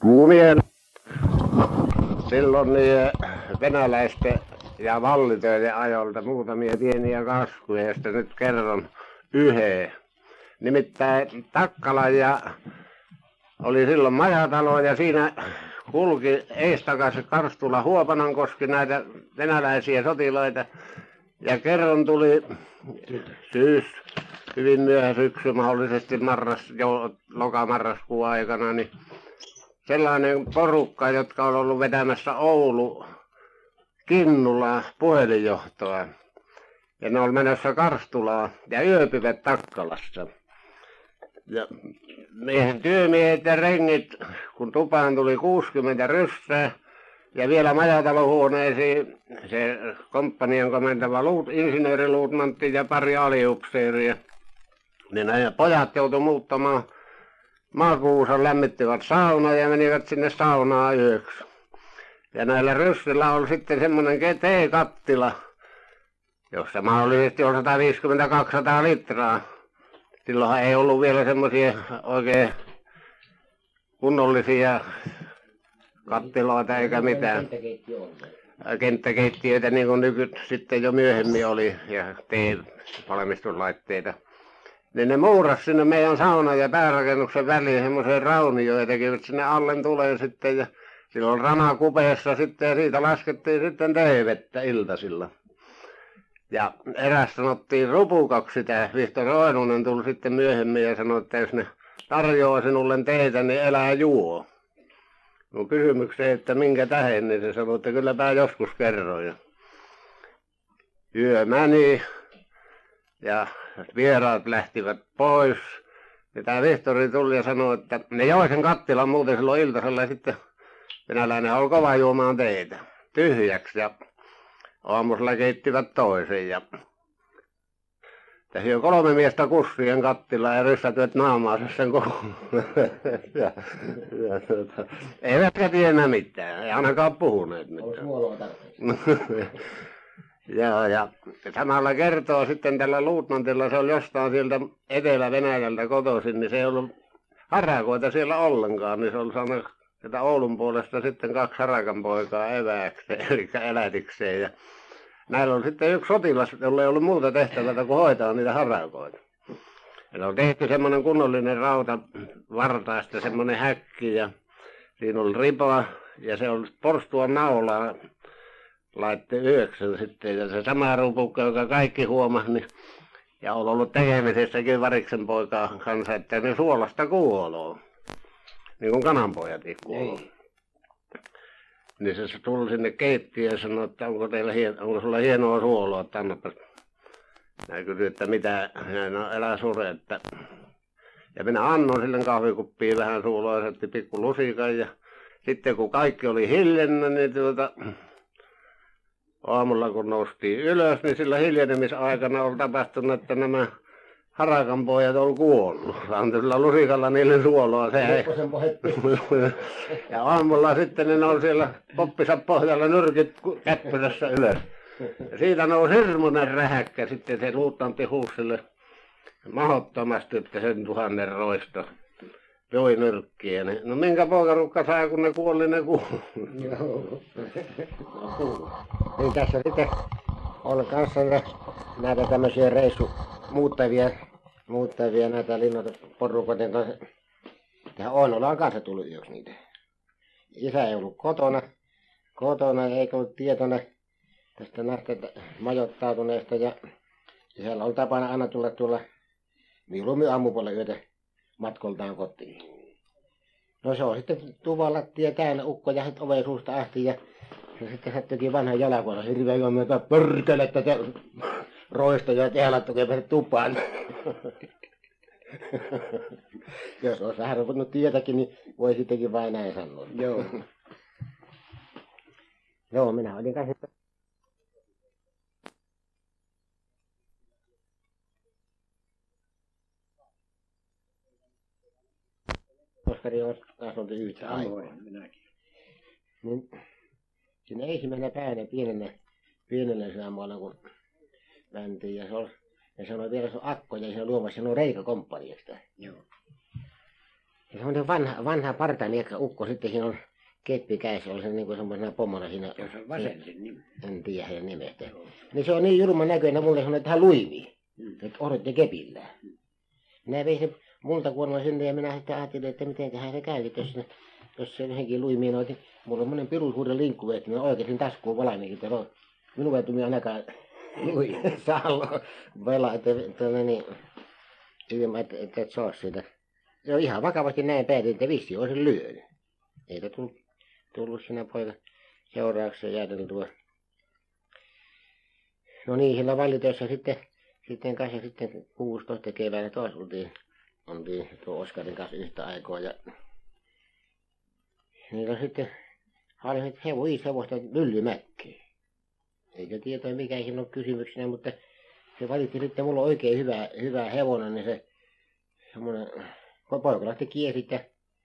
Kuumien silloin niin venäläisten ja vallitöiden ajolta muutamia pieniä kaskuja, joista nyt kerron yhden. Nimittäin Takkala ja oli silloin majatalo ja siinä kulki eestakas Karstula Huopanankoski näitä venäläisiä sotilaita. Ja kerran tuli syys, hyvin myöhä syksy, mahdollisesti marras, jo, lokamarraskuun aikana, niin sellainen porukka, jotka on ollut vetämässä Oulu Kinnulaa puhelinjohtoa. Ja ne oli menossa Karstulaan ja yöpyvät Takkalassa. Ja miehen työmiehet ja rengit, kun tupaan tuli 60 ryssää, ja vielä majatalohuoneisiin se komppanian komentava luut, insinööriluutnantti ja pari aliupseeria. Niin nämä pojat joutui muuttamaan maakuussa lämmittivät saunaa ja menivät sinne saunaan yöksi. Ja näillä ryssillä oli sitten semmoinen teekattila, jossa mahdollisesti on 150-200 litraa. Silloinhan ei ollut vielä semmoisia oikein kunnollisia kattiloita eikä mitään. Kenttäkeittiöitä niin kuin nyky sitten jo myöhemmin oli ja tee-valmistuslaitteita. Niin ne muuras sinne meidän saunan ja päärakennuksen väliin semmoiseen raunioon ja tekivät sinne allen tuleen sitten ja silloin rana kupeessa sitten ja siitä laskettiin sitten teevettä iltasilla. Ja eräs sanottiin rupukaksi sitä, Vihtori Oinunen tuli sitten myöhemmin ja sanoi, että jos ne tarjoaa sinulle teitä, niin elää juo. No kysymykseen, että minkä tähden, niin se sanoi, että kylläpä joskus kerroin. Yö meni ja vieraat lähtivät pois. Ja tämä Vihtori tuli ja sanoi, että ne joi sen kattilan muuten silloin iltasella ja sitten venäläinen oli kova juomaan teitä tyhjäksi ja aamusella keittivät toisen ja tässä kolme miestä kussien kattilla ja ryssätyöt naamaansa sen koko. ja, ja, tuota, eivätkä tienä mitään, ei ainakaan puhuneet mitään. Joo, ja samalla kertoo sitten tällä luutnantilla, se oli jostain sieltä Etelä-Venäjältä kotoisin, niin se ei ollut harakoita siellä ollenkaan, niin se oli saanut sieltä Oulun puolesta sitten kaksi harakan poikaa evääkseen, eli elätikseen. Ja näillä on sitten yksi sotilas, jolla ei ollut muuta tehtävää kuin hoitaa niitä harakoita. Ja on tehty semmoinen kunnollinen rauta vartaista, semmoinen häkki ja siinä oli ripa ja se on porstua naulaa laitte yhdeksän sitten ja se sama rupukka, joka kaikki huomasi, niin ja on ollut tekemisessäkin variksen poikaa kanssa, että ne suolasta kuoloo. Niin kuin kananpojatkin kuoloo. Niin. niin se tuli sinne keittiöön ja sanoi, että onko teillä hien, onko sulla hienoa suoloa, että annapas. Mä kysyin, että mitä, no elää sure, että ja minä annoin sille kahvikuppiin vähän suoloa ja pikku lusikan ja sitten kun kaikki oli hiljennä, niin tuota, aamulla kun noustiin ylös, niin sillä hiljenemisaikana oli tapahtunut, että nämä harakan pojat on kuollut. Antoi lusikalla niille suoloa. Se ei. ja aamulla sitten ne on siellä poppisa pohjalla nyrkit käppyrässä ylös. Ja siitä nousi hirmuinen rähäkkä sitten se luuttanti huusille mahdottomasti, että sen tuhannen roista joi nyrkkiä. Niin, no minkä poikarukka sai, kun ne kuoli, ne kuoli. Joo. niin tässä sitten on kanssa näitä tämmöisiä reissu muuttavia, muuttavia näitä linnoituporukoiden kanssa. Tähän Oinolaan kanssa tullut yöksi niitä. Isä ei ollut kotona, kotona eikä ollut tietona tästä näistä majoittautuneesta ja isällä on tapana aina tulla tuolla mieluummin aamupuolella yötä matkoltaan kotiin. No se on sitten tuvalla tie täynnä ukko ja sitten oven suusta asti ja se sitten sattuikin vanha jalakoilla hirveän juomia, että pörkele, että te roista ja tehdä tukee tupaan. Jos olisi vähän ruvennut tietäkin, niin voi sittenkin vain näin sanoa. Joo. Joo, minä olin kanssa Oskari on kasvanut yhtä aikaa. minäkin. Niin, siinä ensimmäisenä päivänä pienenä, pienenä sydänmaalla, kun mentiin, ja se oli, ja sanoi vielä se on akko, ja se luomassa, se on reikäkomppaniasta. Joo. Ja semmoinen vanha, vanha partaniekka ukko sitten siinä on keppi kädessä, oli se niin kuin semmoisena pommona siinä. Jos on vasen niin. En tiedä heidän nimestä. Niin se on niin julma näköinen mulle sanoi, että hän luimii. Mm. Että odotti kepillään. Minä vein sen multakuorman sinne ja minä sitten ajattelin, että mitenköhän se käy, jos, se- jos se johonkin luimii noin. niin Mulla on monen pirun linkku, että minä oikein taskuun valmiin, että no, minun ei tule ainakaan lui saa vela, että tuonne niin, ilman, että, että et saa sitä. Ja ihan vakavasti näin päätin, että vissi olisi lyönyt. Eikä tullut, tullut siinä poika seurauksessa jääteltyä. No niin, sillä vallitössä sitten, sitten kanssa sitten 16 keväällä taas oltiin, oltiin tuo Oskarin kanssa yhtä aikaa ja niillä on sitten hevo, viisi hevosta myllymäkkiä. Eikä tietoa mikä siinä on kysymyksenä, mutta se valitti sitten mulla oikein hyvä, hyvä hevonen, niin se semmoinen, poika lähti kiesit ja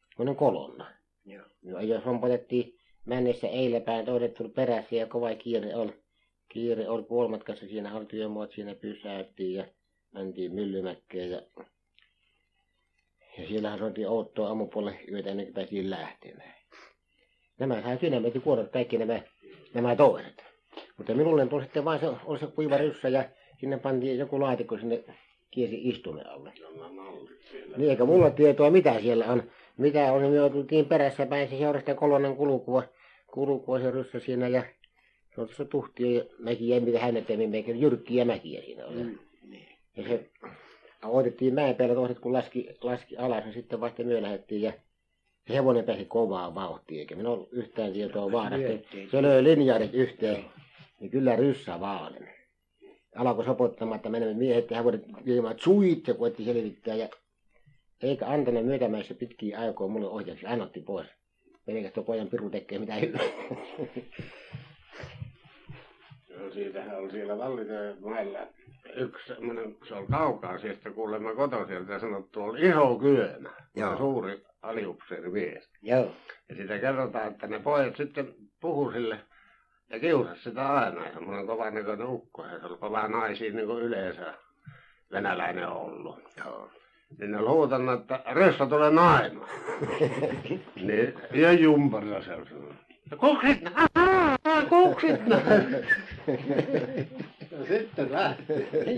semmoinen kolonna. Joo. No, jos rompotettiin mennessä eiläpäin, toiset tuli perässä ja kova kiire oli. Kiire oli puolimatkassa, siinä oli työmaat, siinä pysäyttiin ja mentiin Myllymäkkeen ja, ja siellähän oltiin Outtoa aamupuolelle yötä ennen kuin päästiin lähtemään. Nämä sai sydämet ja kuoret kaikki nämä, nämä toiset. Mutta minulle tuli sitten vain se, oli se kuiva ryssä ja sinne pantiin joku laatikko sinne kiesi istumen alle. Niin eikä mulla tietoa mitä siellä on. Mitä on, me tultiin perässä päin, se seurasi kolonan kulkua, kulkua se ryssä siinä ja se on tuossa tuhtia ja mäkiä, mitä hänettämiin meikä, jyrkkiä mäkiä siinä oli. Mm. Niin. Ja se otettiin mäen päällä toiset, kun laski, laski alas, ja sitten vasta myö lähdettiin ja se hevonen pääsi kovaa vauhtia, eikä minä ollut yhtään tietoa vaarasta. Se löi linjaarit yhteen, niin kyllä ryssä vaalen. Alkoi sopottamaan, että menemme miehet ja hevonet viemään suit, ja koetti selvittää, ja eikä antanut myötämäessä pitkiä aikoja mulle ohjaksi, hän otti pois. Pelkästään tuo pojan piru tekee mitä hyvää. Joo, siitähän oli siellä Vallitöön mailla yksi semmoinen, se oli kaukaa sieltä kuulemma kotoiselta sanottu, oli iso kyönä. Joo. Ja suuri aliupseeri mies. Joo. Ja siitä kerrotaan, että ne pojat sitten puhu sille ja kiusasi sitä aina. Ja semmoinen kovan näköinen ukko. Ja se oli kova naisia niin kuin yleensä venäläinen ollut. Joo. Niin ne oli huutanut, että Ressa tulee naimaan. niin, ja jumparilla se oli sanonut. Kuksit nää! Kuksit Ja sitten lähti.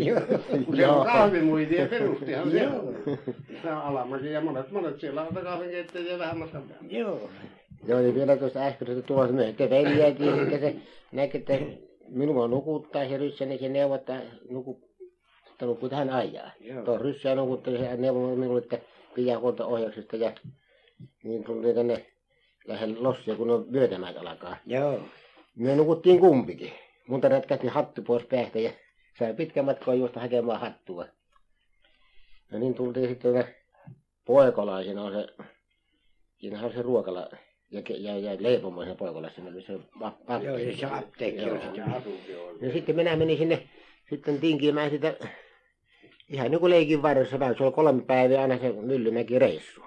Joo. Kun siellä on kahvimuitia perustihan siellä. Se on Alamäki ja monet, monet siellä on kahvinkeittäjiä vähän matkan päällä. Joo. Joo, niin vielä tuosta äskeisestä tulossa myös, että veljääkin, sitten se näki, että minua nukuttaa se ryssä, niin se neuvottaa, nuku, että nukkuu tähän ajaa. Tuo ryssä nukutteli, se neuvoi minulle, että pidä huolta ohjauksesta ja niin tuli tänne lähden lossia, kun on vyötämät alkaa. Joo. Me nukuttiin kumpikin. Munta rätkähti hattu pois päästä ja sai pitkän matkaa juosta hakemaan hattua. No niin tultiin sitten siinä on se, siinä on se ruokala ja, ja, ja leipomo siinä Poikolassa, siinä missä on va- Joo, apteekki. se apteekki on sitten. Ja sitten minä menin sinne sitten tinkimään sitä, ihan niin kuin leikin varressa vähän, se oli kolme päivää aina se Myllymäki reissu.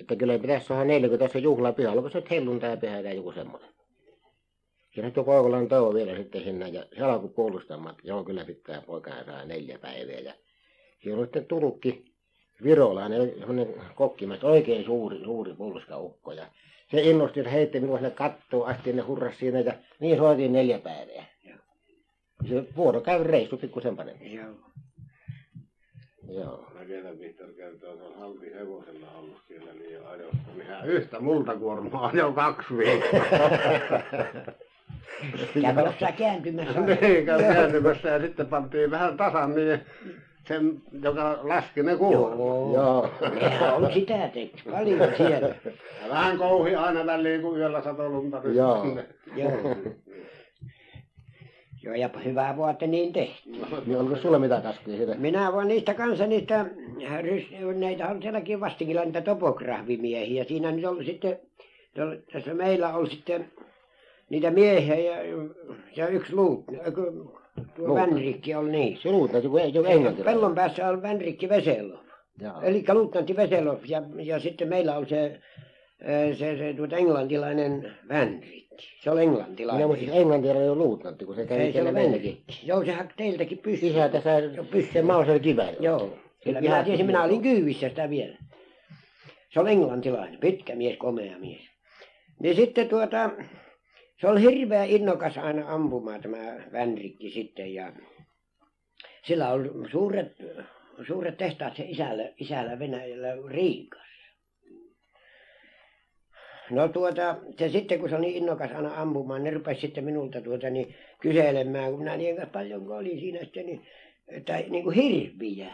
Että kyllä pitäisi neljä, kun tässä juhlapyhä, oliko se nyt helluntai pyhä tai joku semmoinen. Ja nyt jo Koivolan touo vielä sitten sinne ja se alkoi puolustamaan, että joo kyllä pitää poikaa saa neljä päivää. Ja siinä oli sitten tulukki virolainen, semmoinen kokkimästä, oikein suuri, suuri pulskaukko. Ja se innosti, että heitti minua sinne kattoon asti, ne hurras siinä ja niin soitiin neljä päivää. Joo. Se vuorokäyden reissu pikkusen paremmin. Joo. Joo. Mä vielä Vihtor kertoo, että on halti hevosella ollut siellä niin ajossa. Niin yhtä multakuormaa ajoi kaksi viikkoa. Kävi jossain kääntymässä. niin, käy kääntymässä ja sitten pantiin vähän tasan niin sen, joka laski ne kuormat. Joo. Joo. Nehän on sitä tehty paljon siellä. Ja vähän kouhi aina väliin, kun yöllä satoi lunta. niin Joo. Joo. Joo, ja hyvää vuotta niin tehty. Niin onko sulla mitä kaskuja siitä? Minä voin niistä kanssa niistä, näitä on sielläkin vastikilla niitä topografimiehiä. Siinä nyt on sitten, tässä meillä on sitten niitä miehiä ja, ja yksi luut, tuo. Vänrikki on niin. Se luutnantti, kun ei, englantilainen. Pellon päässä on Vänrikki Veselov. Eli luutnantti Veselov ja, ja sitten meillä on se, eh, se, se tuota englantilainen Vänrikki. Se on Minä englantilainen. muistin, että englantilainen on luutnantti, kun se kävi Ei siellä ole. Vänrikki. Joo, sehän teiltäkin pystyy. Isä tässä se mausel kiväällä. Joo. Kyllä minä tiesin, minä olin kyyvissä sitä vielä. se oli englantilainen pitkä mies komea mies niin sitten tuota se oli hirveän innokas aina ampumaan tämä Vänrikki sitten ja sillä oli suuret suuret tehtaat sen isällä isällä Venäjällä Riikassa. No tuota se sitten kun se oli niin innokas aina ampumaan ne rupesi sitten minulta tuota niin kyselemään kun minä niiden kanssa paljonko olin siinä sitten niin että niin kuin hirviä.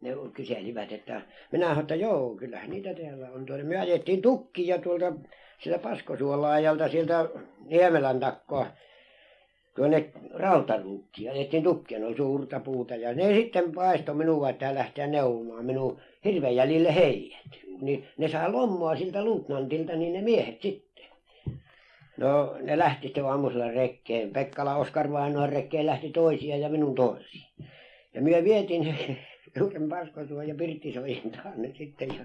Ne kyselivät että minä sanoin että joo kyllähän niitä täällä on tuota me ajettiin tukkia tuolta sieltä Paskosuolla ajalta sieltä Niemelän takaa tuonne Rautaruukkiin ajettiin tukkia ne oli suurta puuta. Ja ne sitten paistoi minua että lähteä neuvomaan minun hirven jäljille heidät niin ne sai lommoa siltä luutnantilta niin ne miehet sitten. No ne lähti sitten aamusella rekeen Pekkala Oskar vainajan rekeen lähti toisia ja minun toisia. Ja vietiin ne suuren Paskosuon ja Pirttisointaan ne sitten ja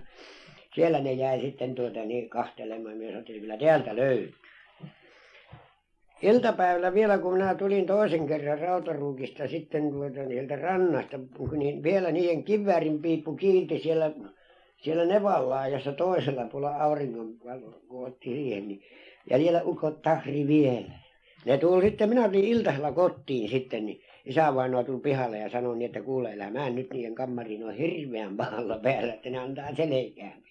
siellä ne jäi sitten tuota niin katselemaan me sanottiin kyllä täältä löytyy. Iltapäivällä vielä kun minä tulin toisen kerran Rautaruukista sitten tuota sieltä rannasta niin vielä niiden kiväärin piippu kiilti siellä siellä Nevanlaajassa toisella puolella auringonvalo kun otti siihen niin ja vielä ukot tahri vielä. Ne tuli sitten minä tulin iltasella kotiin sitten niin isävainaa tuli pihalle ja sanoi niin että kuule älä mene nyt niiden kammariin ne on hirveän pahalla päällä että ne antaa selkään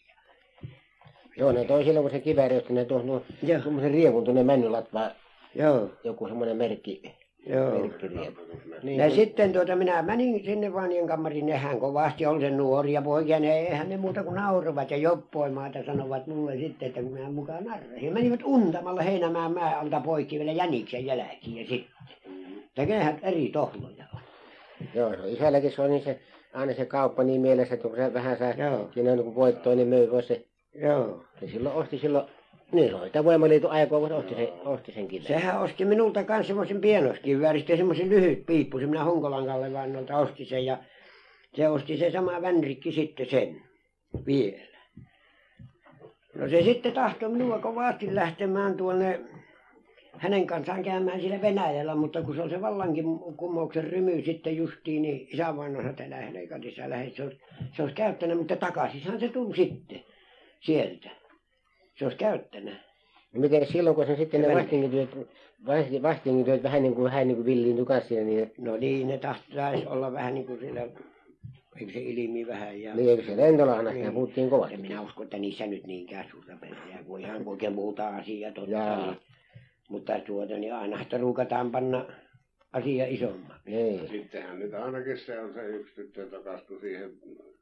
joo ne toi silloin kun se kivääri otti ne tuohon Joo. tuommoisen rievun tuonne Männylatvaan joo joku semmoinen merkki joo merkkiriepu niin ja kun- sitten tuota minä menin sinne vanien kammariin nehän kovasti oli se nuoria poikia ne eihän ne muuta kuin nauroivat ja joppoimaan ja sanovat mulle sitten että kun minä mukaan narrasin menivät untamalla Heinämäen mäen alta poikki vielä jäniksen jälkiin sitten että kyllähän eri tohloja on Joo, se isälläkin se on niin se, aina se kauppa niin mielessä, että kun se vähän saa Joo. siinä niin kun voittoa, niin myy pois se. Joo. Se silloin osti silloin, niin se oli sitä voimaliiton aikaa, kun se osti sen, osti sen kiveen. sehän osti minulta kanssa semmoisen pienoskivääristä ja semmoisen lyhyt piippu se minä Honkolan Kalle vainolta osti sen ja se osti se sama Vänrikki sitten sen vielä. No se sitten tahtoi minua kovasti lähtemään tuonne hänen kanssaan käymään siellä Venäjällä mutta kun se on se vallankumouksen rymy sitten justiin niin isävainaja sanoi että lähde se olisi se olisi käyttänyt mutta takaisinhan se tuli sitten sieltä se olisi käyttänyt No miten silloin, kun se sitten ne vastinkityöt, vasti- vastinkityöt vähän niin kuin, vähän niin kuin villiintyi kanssa siinä, niin, No niin, ne tahtoisi olla vähän niin kuin sillä, eikö se ilmi vähän ja... niin eikö se lentolahnasta Niin. puhuttiin kovasti. En minä usko, että niissä nyt niinkään suurta pelejä, kun ihan oikein muuta asiaa totta. Jaa. Niin. Mutta tuota, niin aina sitä ruukataan panna asia isommaksi. Niin. Sittenhän nyt ainakin se on se yksi tyttö takastui siihen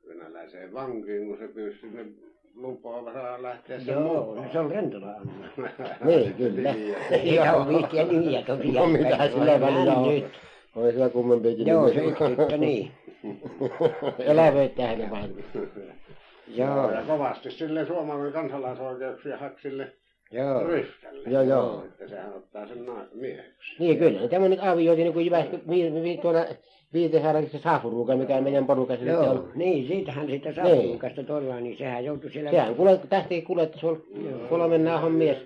venäläiseen vankiin, kun se pyysi sinne lupaa saa lähteä sen Joo, mukaan. no se on Rentola Anna. Niin, kyllä. Niitä on viittiä nimiä tosiaan. No mitä sillä on välillä on? nyt. Oli siellä kummempiakin. Joo, se yksi tyttö, niin. Elävöittää hänen vähän. Joo, Ja kovasti sille Suomen kansalaisoikeuksia haki sille joo. Ryställe. Joo, joo. Että sehän ottaa sen na- mieheksi. Niin kyllä, tämmöinen aavioiti niin kuin Jyväskylä, vi, tuolla Viitesaarella se Saafuruuka, mikä meidän porukassa nyt Joo, on. niin, siitähän sitä Niin. Saapulukasta tuolla, niin sehän joutui siellä... Sehän kuule, tähti kuljetti, se oli kolmen naahon mies.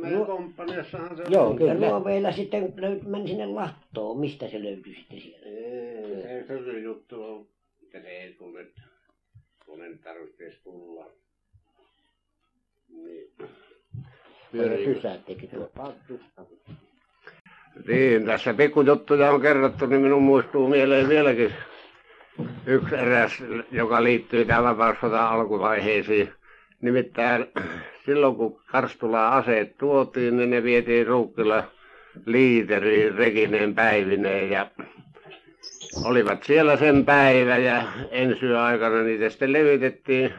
Meidän komppaniassahan se Joo, kyllä. Ja Luoveilla sitten löyt, meni sinne Lahtoon, mistä se löytyi sitten sieltä? Ei, ei se juttu ole, että se ei tule, kun en tarvitsisi tulla. Niin. Pysäyttikin tuo. Niin, tässä pikkujuttuja on kerrottu, niin minun muistuu mieleen vieläkin yksi eräs, joka liittyy tämän vapaussodan alkuvaiheisiin. Nimittäin silloin, kun Karstulaan aseet tuotiin, niin ne vietiin Ruukkila liiteriin Rekineen päivineen ja olivat siellä sen päivä ja ensi aikana niitä sitten levitettiin.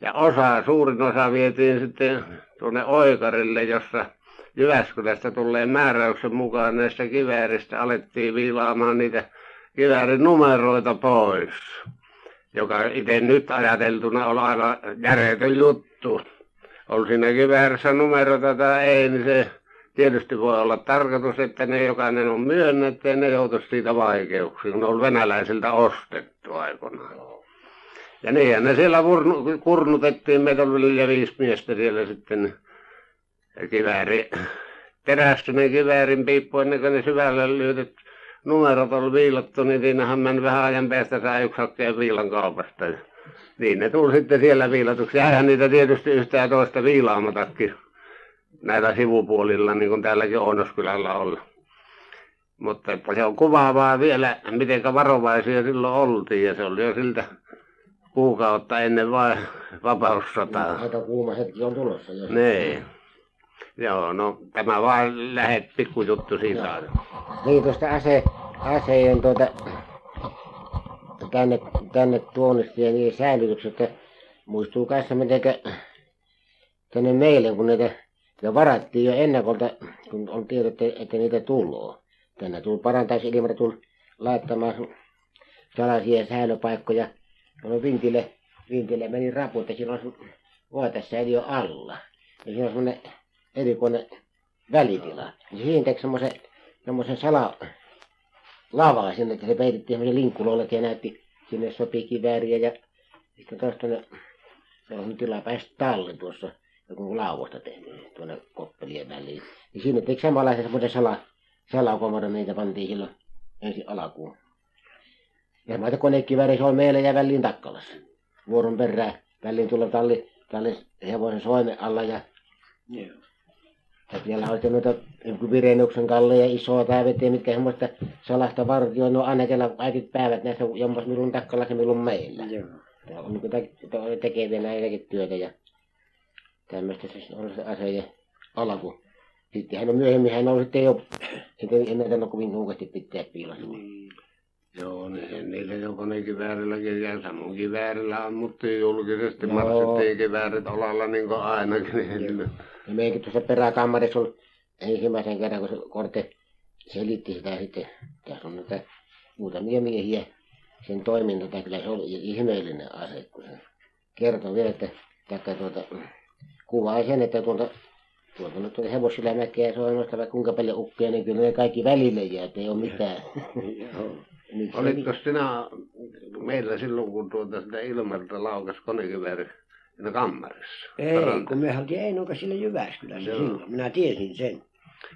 Ja osa, suurin osa vietiin sitten tuonne Oikarille, jossa Jyväskylästä tulleen määräyksen mukaan näistä kivääristä alettiin viilaamaan niitä kiväärin numeroita pois. Joka itse nyt ajateltuna on aivan järjetön juttu. On siinä kiväärissä numeroita tai ei, niin se tietysti voi olla tarkoitus, että ne jokainen on myönnetty ja ne joutuisi siitä vaikeuksiin, kun ne on venäläisiltä ostettu aikoinaan. Ja niinhän ne siellä kurnutettiin, meitä oli viisi miestä siellä sitten kivääri, terästyinen kiväärin piippu ennen kuin ne syvälle lyötyt numerot oli viilattu, niin siinähän meni vähän ajan päästä sai yksi hakkeen viilan kaupasta. Ja niin ne tuli sitten siellä viilatuksi. Jäihän niitä tietysti yhtä ja toista viilaamatakin näillä sivupuolilla, niin kuin täälläkin Oonoskylällä on. Mutta että se on kuvaavaa vielä, miten varovaisia silloin oltiin ja se oli jo siltä kuukautta ennen vain vapaussotaa. Aika kuuma hetki on tulossa. Jos... Niin. Joo, no tämä vaan lähet pikkujuttu siitä. Niin tuosta ase, aseen tuota, tänne, tänne tuonnista ja niiden säilytyksestä muistuu kanssa mitenkä tänne meille, kun niitä, niitä varattiin jo ennakolta, kun on tiedetty, että, että niitä tulee. Tänne tuli parantaisi tuli laittamaan salaisia säilöpaikkoja. No vintille, vintille meni rapu, että siinä on voitassa jo alla. Ja siinä on semmoinen erikoinen välitila. Ja siihen teki semmoisen, semmoisen sala lavaa sinne, että se peitettiin semmoisen linkkulolle ja näytti sinne sopii kivääriä ja sitten taas tuonne se on tilapäistä talli tuossa joku lauvosta tehnyt tuonne koppelien väliin. Niin sinne teki samanlaisen semmoisen sala, salakomodon, niitä pantiin silloin ensin alkuun. Ja mä konekivääri se on meillä ja väliin Takkalassa. Vuoron perään väliin tulla talli, talli hevosen soimen alla ja Joo. Ja siellä oli noita joku Virenuksen Kalle ja isoa mitkä semmoista salasta vartioa, no aina kellä kaikki päivät näissä jompas milloin Takkalassa ja milloin meillä. Joo. Tämä on niin tekeviä näitäkin työtä ja tämmöistä se on se aseiden alku. Sitten hän on myöhemmin, hän on sitten jo, sitten ei näitä ole kovin nuukasti pitää piilossa. Niin. Joo, niin niillä jo konekiväärilläkin ja samoin kiväärillä ammuttiin julkisesti. Joo. Marssittiin kiväärit olalla niin kuin ainakin. Niin. Ja meidänkin tuossa peräkammarissa oli ensimmäisen kerran, kun se Korte selitti sitä sitten. Tässä on näitä muutamia miehiä sen toiminta, kyllä se oli ihmeellinen ase, kun se kertoi vielä, että taikka tuota, kuvaa sen, että tuolta tuolta nyt tuolta hevosilla mäkeä soimasta vai kuinka paljon ukkeja, niin kyllä ne kaikki välille jää, ei ole mitään. Niin Olitko sinä meillä silloin, kun tuota sitä Ilmarta laukas konekivääri siinä kammarissa? Ei, Parantaa. kun me oltiin Einoka sillä Jyväskylässä Joo. silloin. Minä tiesin sen.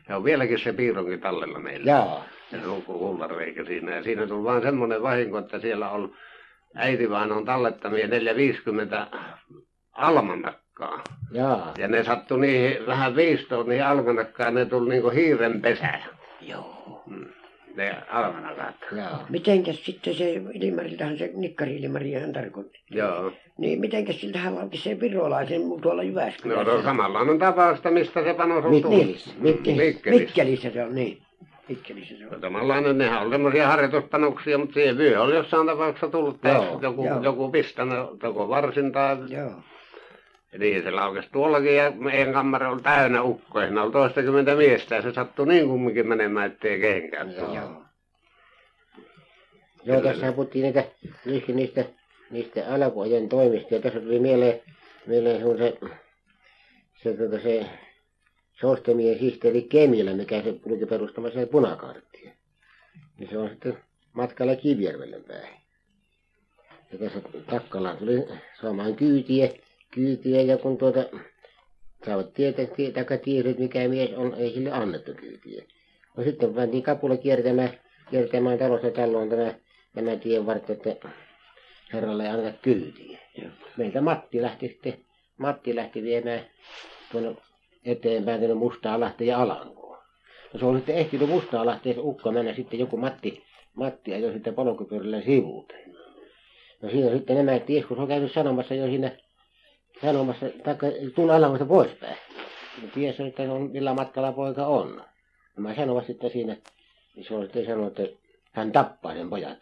Ja on vieläkin se piironkin tallella meillä. Jaa, Ja se on kullanreikä siinä. Ja siinä tuli vaan semmoinen vahinko, että siellä on äiti vaan on tallettamia 450 almanakkaa. jaa. Ja ne sattui niihin vähän viistoon niihin almanakkaan, ne tuli niinku hiiren pesä. Joo. Mm. Ne almanakat. Jaa. Mitenkäs sitten se Ilmariltahan se Nikkari Ilmari hän tarkoitti. Joo. Niin mitenkäs siltä hän valti sen virolaisen tuolla No Jyväskylässä? se on samanlainen tapausta, mistä se panos on tullut. Mikkelissä. Mikkelissä. Mikkelissä. Mikkelissä se on, niin. Mikkelissä se on. Samanlainen, nehän on semmoisia harjoituspanoksia, mutta siihen vyö oli jossain tapauksessa tullut Joo, joku, joo. joku pistänyt, joko varsin tai Joo. Niin se laukesi tuollakin ja meidän kammari oli täynnä ukkoja. Siinä oli toistakymmentä miestä ja se sattui niin kumminkin menemään, ettei kehenkään tullut. Joo. Joo, tässä puhuttiin niitä, myöskin niistä, niistä alkuajan toimista. Ja tässä tuli mieleen, mieleen sun se, se, tuota, se Sostemien sihteeri Kemilä, mikä se kulki perustamassa punakaartia. Niin se on sitten matkalla Kivijärvelle päin. Ja tässä Takkalaan tuli saamaan kyytiä, kyytiä ja kun tuota, saavat tietää, tie, taikka tiesivät mikä mies on, ei sille annettu kyytiä. No sitten pantiin kapula kiertämään, kiertämään talosta taloon tämä, tämä tienvartta, että herralle ei anneta kyytiä. Joo. Meiltä Matti lähti sitten, Matti lähti viemään tuonne eteenpäin tuonne Mustaa Lahteen ja Alankoon. No se oli sitten ehtinyt Mustaa Lahteen se ukko mennä sitten joku Matti, Matti ajoi sitten polkupyörällä sivuuteen. No siinä sitten nämä ties, kun se on käynyt sanomassa jo siinä, sanomassa, taikka tulla Alangosta poispäin. Ja ties, että on, millä matkalla poika on. Ja mä sanoin sitten siinä, niin se on sitten sanonut, että hän tappaa sen pojat.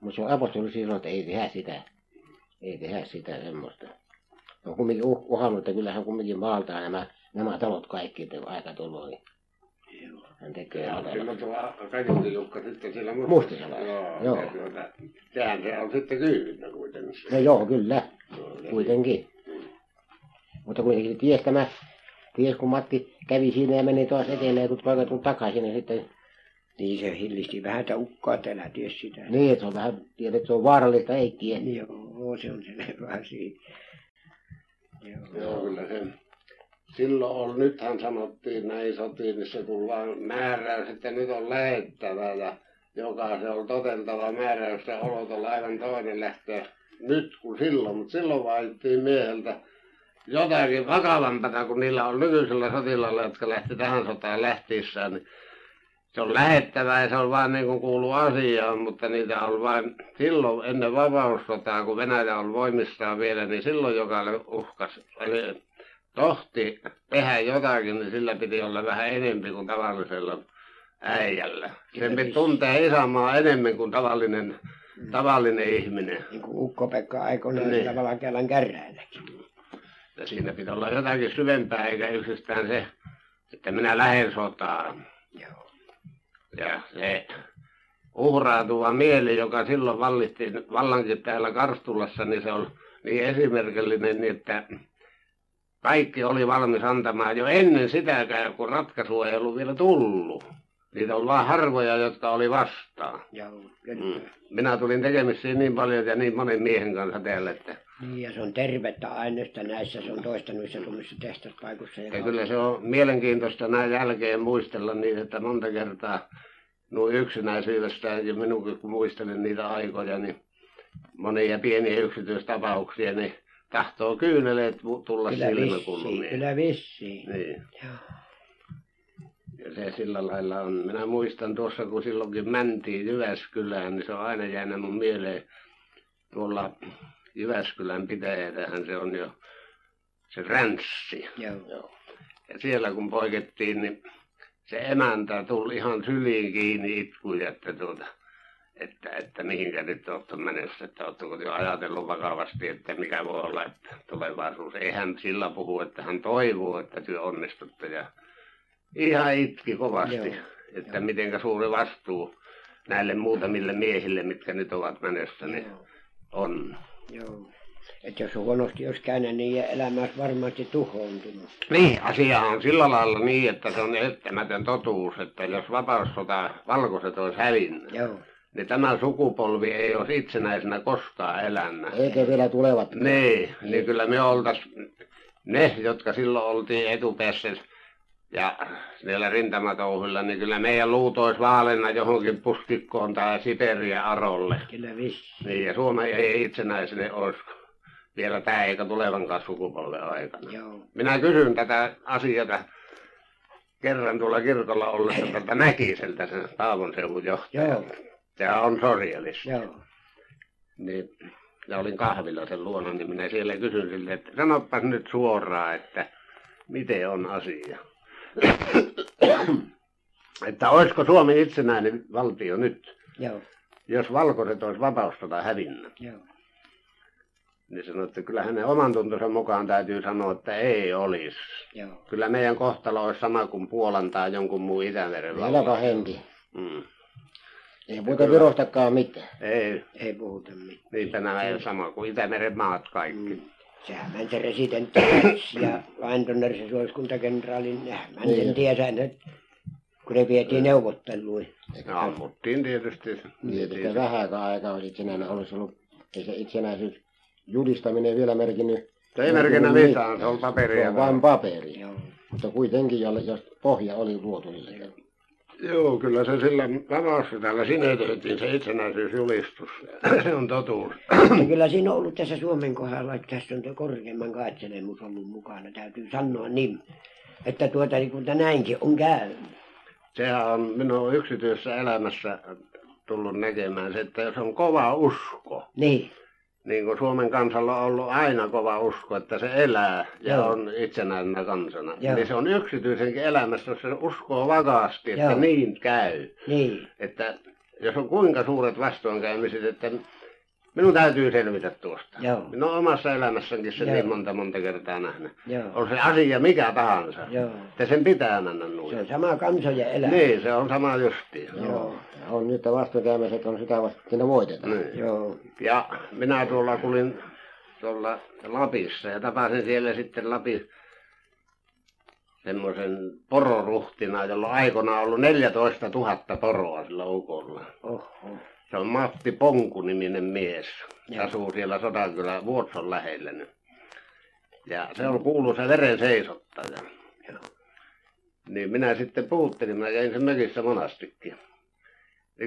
Mutta se on apostoli silloin, että ei tehdä sitä. Ei tehdä sitä semmoista. On kumminkin uh, uhannut, että kyllähän kumminkin maaltaa nämä, nämä talot kaikki, että aika tulee. Niin hän tekee Ja silloin tuo Jukka sitten siellä Mustasella. Joo. Joo. Tuota, sehän se on sitten kyyvinä kuitenkin. No joo, kyllä, ja kuitenkin. Mutta kuitenkin ties tämä, ties kun Matti kävi siinä ja meni taas etelään ja kun poika tuli takaisin, niin sitten Niin se hillisti vähän sitä ukkoa, että älä tiedä sitä. niin, että se on vähän, tiedät, että se on vaarallista eikkiä. Joo, se on selvä asia. Joo. Joo, kyllä se. Silloin on, nythän sanottiin näin sotiinissa, kun vaan määräys, että nyt on lähettävä ja joka se on toteltava määräys, se olot on aivan toinen lähteä nyt kuin silloin, mutta silloin vaadittiin mieheltä jotakin vakavampaa kuin niillä on nykyisellä sotilailla, jotka lähti tähän sotaan lähtiessään, niin se on lähettävä ja se on vain niin kuin kuuluu asiaan, mutta niitä on vain silloin ennen vapaussotaa, kun Venäjä on voimissaan vielä, niin silloin jokainen uhkas. Eli tohti tehdä jotakin, niin sillä piti olla vähän enemmän kuin tavallisella äijällä. Sen piti tuntea isänmaa enemmän kuin tavallinen, tavallinen ihminen. Niin kuin Ukko-Pekka aikoinaan Niin. niin. Valkealan käräjälläkin. Ja siinä piti olla jotakin syvempää, eikä yksistään se, että minä lähden sotaan. Joo. Ja se uhrautuva mieli, joka silloin vallitti vallankin täällä Karstulassa, niin se on niin esimerkillinen, niin että kaikki oli valmis antamaan jo ennen sitäkään, kun ratkaisua ei ollut vielä tullut. Niitä on vain harvoja, jotka oli vastaan. Joo. Mm. Minä tulin tekemisiin niin paljon ja niin monen miehen kanssa täällä, että Niin, ja se on tervettä aineesta näissä, se on toista noissa tuommoisissa tehdaspaikoissa. Ja kyllä se on mielenkiintoista näin jälkeen muistella niin, että monta kertaa nuo yksinäisyydestä ja minunkin kun muistelen niitä aikoja, niin monia pieniä yksityistapauksia, niin tahtoo kyyneleet tulla Kyllä vissiin, silmäkulmiin. kyllä vissiin. Niin. Joo. Ja se sillä lailla on. Minä muistan tuossa, kun silloinkin mentiin Jyväskylään, niin se on aina jäänyt mun mieleen tuolla Jyväskylän pitäjätähän se on jo se ränssi. Joo. Ja siellä kun poikettiin, niin se emäntä tuli ihan syliin kiinni itkuja, että tuota, että, että mihinkä nyt olette menossa, että oletteko jo ajatellut vakavasti, että mikä voi olla, että tulevaisuus. Ei hän sillä puhu, että hän toivoo, että työ onnistutte ja ihan itki kovasti, Joo, että joo. mitenkä suuri vastuu näille muutamille miehille, mitkä nyt ovat menossa, niin Joo. on. Joo. Että jos huonosti olisi käynyt, niin elämä olisi varmasti tuhoontunut. Niin, asia on sillä lailla niin, että se on ettämätön totuus, että jos vapaussota valkoiset olisi hävinnyt, Joo. niin tämä sukupolvi ei olisi itsenäisenä koskaan elänyt. Eikä vielä tulevat. Niin, niin kyllä me oltais ne, jotka silloin oltiin etupäässä ja siellä rintamatouhuilla, niin kyllä meidän luut olisi vaalenna johonkin puskikkoon tai Siberia Arolle. Kyllä vissiin. Niin, ja Suomi ei itsenäiselle olisi vielä tämä eikä tulevankaan sukupolven aikana. Joo. Minä kysyn tätä asiaa kerran tuolla kirkolla ollessa tältä Mäkiseltä, sen Paavon seudun johtaja. Joo. Tämä on sosialisti. Joo. Niin, ja olin kahvilla sen luona, niin minä siellä kysyn sille, että sanopas nyt suoraan, että miten on asia. että olisiko Suomi itsenäinen valtio nyt, Joo. jos valkoiset olisi vapaussota hävinnnyt. Joo. Niin sanoi, että kyllä hänen oman tuntonsa mukaan täytyy sanoa, että ei olisi. Joo. Kyllä meidän kohtalo olisi sama kuin Puolan tai jonkun muun Itämeren Vielä vallan. pahempi. Mm. Ei puhuta Virostakaan mitään. Ei, Ei puhuta mitään. niitä nämä ei sama kuin Itämeren maat kaikki. Mm. Sehän meni se residentti ja Antoner, se suosikuntakenraali, nehän meni Niin. sen tiesään, että kun ne vietiin neuvotteluihin. Ne ammuttiin tietysti. Niin, että vähäkään aikaa olisi itsenäinen olisi ollut. Ei se itsenäisyys julistaminen vielä merkinnyt. Se ei merkinnä Niin. mitään, se on Se paperia. on vain paperi. Joo. Mutta kuitenkin, jolle- jos pohja oli luotu niille. Joo, kyllä se sillä vapaussodalla sinetöitiin se itsenäisyysjulistus. se on totuus. Ja kyllä siinä on ollut tässä Suomen kohdalla, että tässä on tuo korkeimman kaitselemus ollut mukana, täytyy sanoa niin, että tuota niin kuin näinkin on käynyt. Sehän on minun yksityisessä elämässä tullut näkemään se, että jos on kova usko, Niin, niin kuin Suomen kansalla on ollut aina kova usko, että se elää ja Joo. on itsenäisenä kansana, Joo. niin se on yksityisenkin elämässä, jos se uskoo vakaasti, että Joo. niin käy. niin, Että jos on kuinka suuret vastoinkäymiset, että minun täytyy selvitä tuosta. Joo. Minä olen omassa elämässäkin sen Joo. niin monta monta kertaa nähnyt. joo, On se asia mikä tahansa. joo. Että sen pitää mennä noin. Se on sama kansojen elämä. Niin, se on sama justiin. Joo, Ja on nyt vastoinkäymiset on sitä vasta, että ne voitetaan. Niin. joo, Ja minä tuolla kulin tuolla Lapissa ja tapasin siellä sitten Lapin semmoisen pororuhtina, jolla on aikoinaan ollut 14 000 poroa sillä ukolla. oho, Se on Matti Ponku-niminen mies. Joo. asuu siellä Sodankylän Vuotson lähellä nyt. Ja se on kuuluisa veren seisottaja. Niin minä sitten puhuttelin, mä käin sen mökissä monastikin.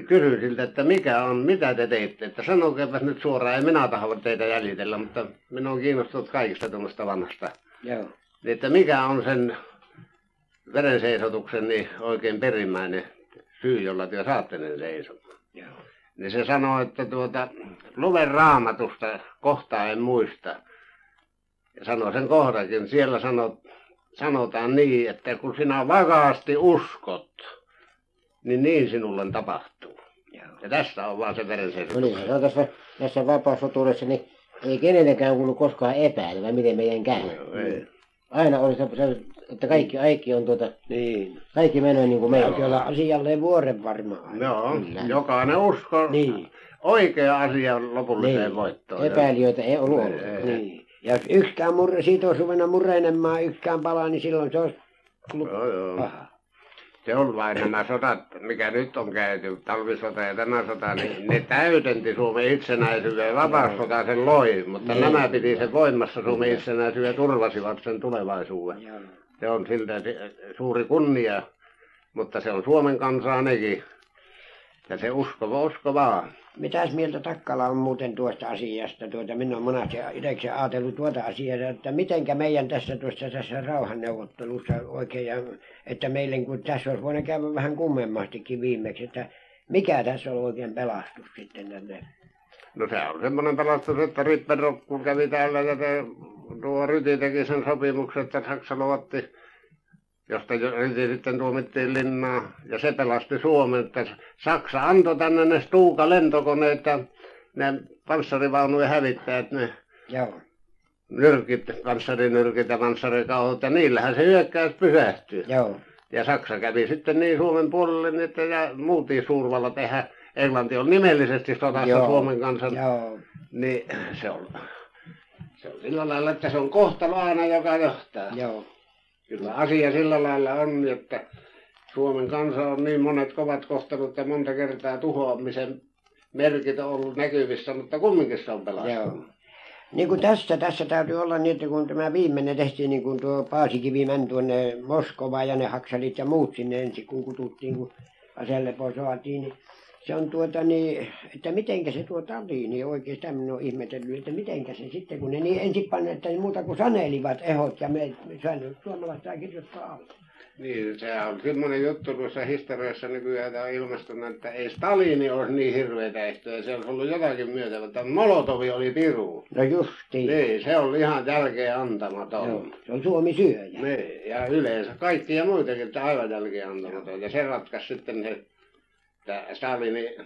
Kysyin siltä, että mikä on, mitä te teitte, että sanokeepas nyt suoraan, ei minä tahdo teitä jäljitellä, mutta minä on kiinnostunut kaikista tuommoista vanhasta. Joo. Niin, että mikä on sen verenseisotuksen niin oikein perimmäinen syy, jolla te saatte ne seisomaan. Joo. Niin se sanoi, että tuota, luven raamatusta, kohtaa en muista. Ja sanoi sen kohdakin, siellä sanot, sanotaan niin, että kun sinä vakaasti uskot, niin niin sinulle tapahtuu. Joo. Ja tässä on vaan se No verenseisotus. niin, se on tässä, tässä vapaasoturissa, niin ei kenellekään kuulu koskaan epäilyä, miten meidän käy. Ei. Aina oli se, että kaikki, kaikki on tuota, Niin. kaikki menee niin kuin meillä. Täytyy olla asialleen vuoren varma. aina. Joo, Kyllä. jokainen usko Niin. oikea asia lopulliseen Niin. voittoon. Epäilijöitä ei ollut ollut. Ei. Niin. Ja jos yksikään murre, siitä olisi ruvennut murenemaan yksikään pala, niin silloin se olisi ollut Joo, joo. paha. Se on vain nämä sodat, mikä nyt on käyty, talvisota ja tämä sota, niin ne täydenti Suomen itsenäisyyden ja vapaussota sen loi, mutta Niin. nämä piti sen voimassa Suomen itsenäisyyden ja turvasivat sen tulevaisuuden. Se on siltä suuri kunnia, mutta se on Suomen kansaa nekin. Ja se usko, usko vaan. Mitäs mieltä Takkala on muuten tuosta asiasta? Tuota, minä olen monasti itsekseni ajatellut tuota asiaa, että mitenkä meidän tässä tuossa tässä rauhanneuvottelussa oikein, ja, että meille kun tässä olisi voinut käydä vähän kummemmastikin viimeksi, että mikä tässä on oikein pelastus sitten tänne? No se on semmoinen pelastus, että Rippenrock kun kävi täällä ja te, tuo Ryti teki sen sopimuksen, että Saksa luotti, josta jo- Ryti sitten tuomittiin linnaa, ja se pelasti Suomen, että Saksa antoi tänne ne Stuuka lentokoneet ja ne panssarivaunujen hävittäjät, ne Joo. nyrkit, panssarinyrkit ja panssarikauhut, ja niillähän se hyökkäys pysähtyi. Joo. Ja Saksa kävi sitten niin Suomen puolelle, niin että ja muutiin suurvalla tehdä. Englanti on nimellisesti sodassa Joo. Suomen kansan Joo. niin se on, se on sillä lailla, että se on kohtalo aina, joka johtaa. Joo. Kyllä asia sillä lailla on, että Suomen kansa on niin monet kovat kohtelut ja monta kertaa tuhoamisen merkit on ollut näkyvissä, mutta kumminkin se on pelastunut. Joo. Niin kuin tässä, tässä täytyy olla niin, että kun tämä viimeinen tehtiin, niin kuin tuo Paasikivi meni tuonne Moskovaan ja ne haksalit ja muut sinne ensin, kun kututtiin, kun aselepo saatiin, niin se on tuota niin, että mitenkä se oli, niin oikeastaan minä olen ihmetellyt, että mitenkä se sitten, kun ne niin ensin panne, että ei muuta kuin sanelivat ehot ja suomalaiset saa kirjoittaa alle. Niin, se on semmoinen juttu tuossa historiassa nykyään on ilmastunut, että ei Stalini olisi niin hirveätä ehtoja, se olisi ollut jotakin myötä, mutta Molotovi oli piru. No justiin. Niin, se on ihan jälkeen antamaton. Joo, se on Suomi syöjä. Niin, ja yleensä kaikkia muitakin, että aivan jälkeen antamaton. Ja se ratkaisi sitten se, että Stalini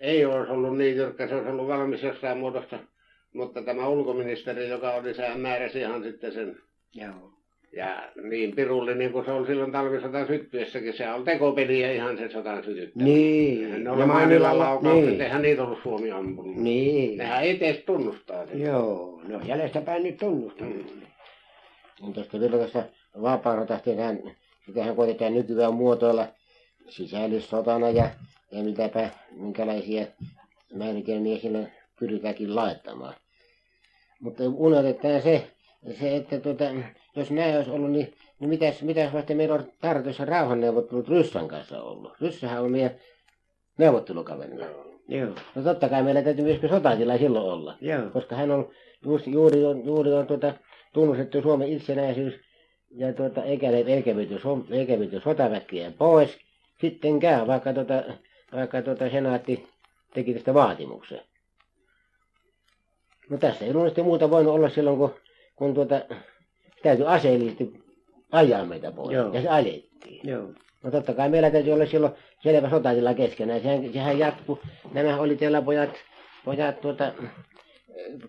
ei olisi ollut niin jyrkkä, se olisi ollut valmis jossain muodossa. Mutta tämä ulkoministeri, joka oli, sehän määräsi ihan sitten sen. Joo. Ja niin pirullinen niin kuin se oli silloin talvisodan syttyessäkin, se on tekopeliä ihan se sodan sytyttäminen. Niin. Ne oli mainilla laukaukset, niin. eihän niitä ollut Suomi ampunut. Niin. Nehän itse tunnustaa sen. Joo, no jäljestäpäin nyt tunnustanut. Niin tuosta vielä tuosta vapaanotasta, sehän, sitähän koitetaan nykyään muotoilla sisällissotana ja, ja mitäpä, minkälaisia määritelmiä sillä pyritäänkin laittamaan. Mutta unohdetaan se, se että tuota, jos näin olisi ollut, niin, niin mitäs, mitäs vasta meillä on tarkoitussa rauhanneuvottelut Ryssan kanssa ollut. Ryssähän on meidän neuvottelukaverina. Joo, No totta kai meillä täytyy myöskin sotatila silloin olla joo, koska hän on just, juuri on, juuri on tuota, tunnustettu Suomen itsenäisyys ja tuota, eikä, eikä, eikä viety sotaväkkiä pois. Sitten käy, vaikka, tuota, vaikka tuota senaatti teki tästä vaatimuksen. No tässä ei luonnollisesti muuta voinut olla silloin, kun, kun tuota, täytyy aseellisesti ajaa meitä pois. Joo. Ja se ajettiin. joo, No totta kai meillä täytyy olla silloin selvä sotatila keskenään. Sehän, sehän jatkuu. Nämä oli teillä pojat, pojat tuota,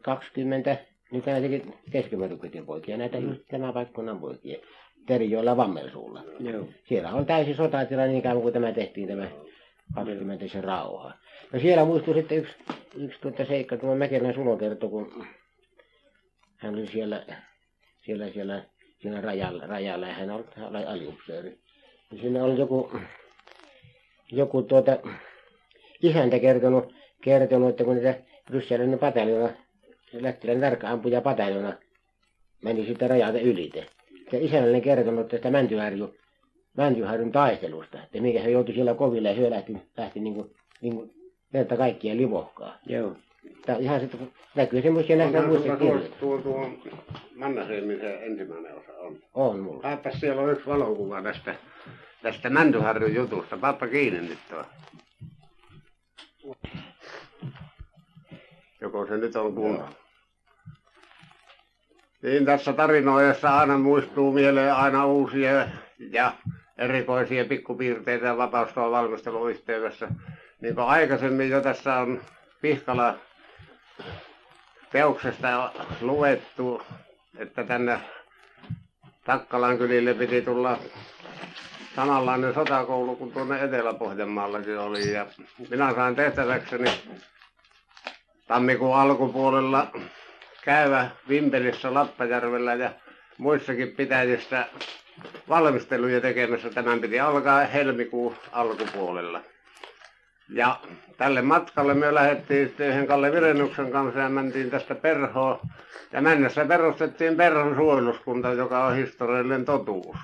20, nyt näitäkin keskimerkitin poikia, näitä just tämän paikkunnan poikia. Terijoilla Vammelsuulla. joo, Siellä on täysi sotatila niin kauan kuin tämä tehtiin tämä 20 se rauha. No siellä muistuu sitten yksi, yksi tuota seikka, kun Mäkelän Sulo kertoi, kun hän oli siellä, siellä, siellä siinä rajalla, rajalla ja hän oli, oli aliupseeri. Ja siinä oli joku, joku tuota, isäntä kertonut, kertonut, että kun niitä ryssiläinen pataljona, se lättiläinen tarkka-ampuja pataljona meni sitten rajalta ylite. Se isännälle kertonut tästä Mäntyharju, Mäntyharjun taistelusta, että mikä he joutui siellä koville ja he lähti, lähti niin kuin niin kuin näitä kaikkia livohkaa. Joo. Tää ihan sitten, näkyy semmoisia näistä muista tuo, kirjoista. tuo, tuo Mannerheimin se ensimmäinen osa on. On mulla. Paappa siellä on yksi valokuva tästä, tästä Mäntyharjun jutusta. Paappa kiinni nyt tuo. Joko se nyt on kunnolla. Niin tässä tarinoissa aina muistuu mieleen aina uusia ja erikoisia pikkupiirteitä vapaustoon valmistelun yhteydessä. Niin kuin aikaisemmin jo tässä on Pihkala teoksesta luettu, että tänne Takkalan kylille piti tulla samanlainen sotakoulu kuin tuonne Etelä-Pohjanmaallakin oli. Ja minä sain tehtäväkseni tammikuun alkupuolella käydä Vimpelissä, Lappajärvellä ja muissakin pitäjissä valmisteluja tekemässä. Tämän piti alkaa helmikuun alkupuolella. Ja tälle matkalle me lähdettiin sitten yhden Kalle Virennuksen kanssa ja mentiin tästä Perhoa. Ja mennessä perustettiin Perhon suojeluskunta, joka on historiallinen totuus.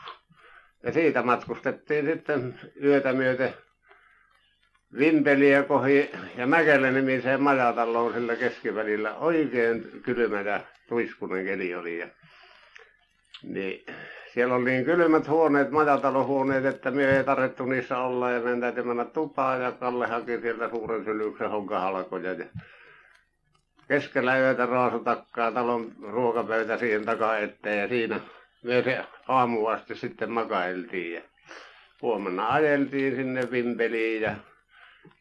Ja siitä matkustettiin sitten yötä myöten Vimpeliä kohi ja Mäkelä nimiseen majataloon sillä keskivälillä. Oikein kylmä ja tuiskunen keli oli. Ja, niin siellä oli niin kylmät huoneet, majatalohuoneet, että me ei tarvittu niissä olla ja meidän täytyy mennä tupaan ja Kalle haki sieltä suuren sylyksen honkahalkoja ja keskellä yötä raasutakkaa talon ruokapöytä siihen takaa eteen ja siinä me se asti sitten makailtiin ja huomenna ajeltiin sinne Vimpeliin ja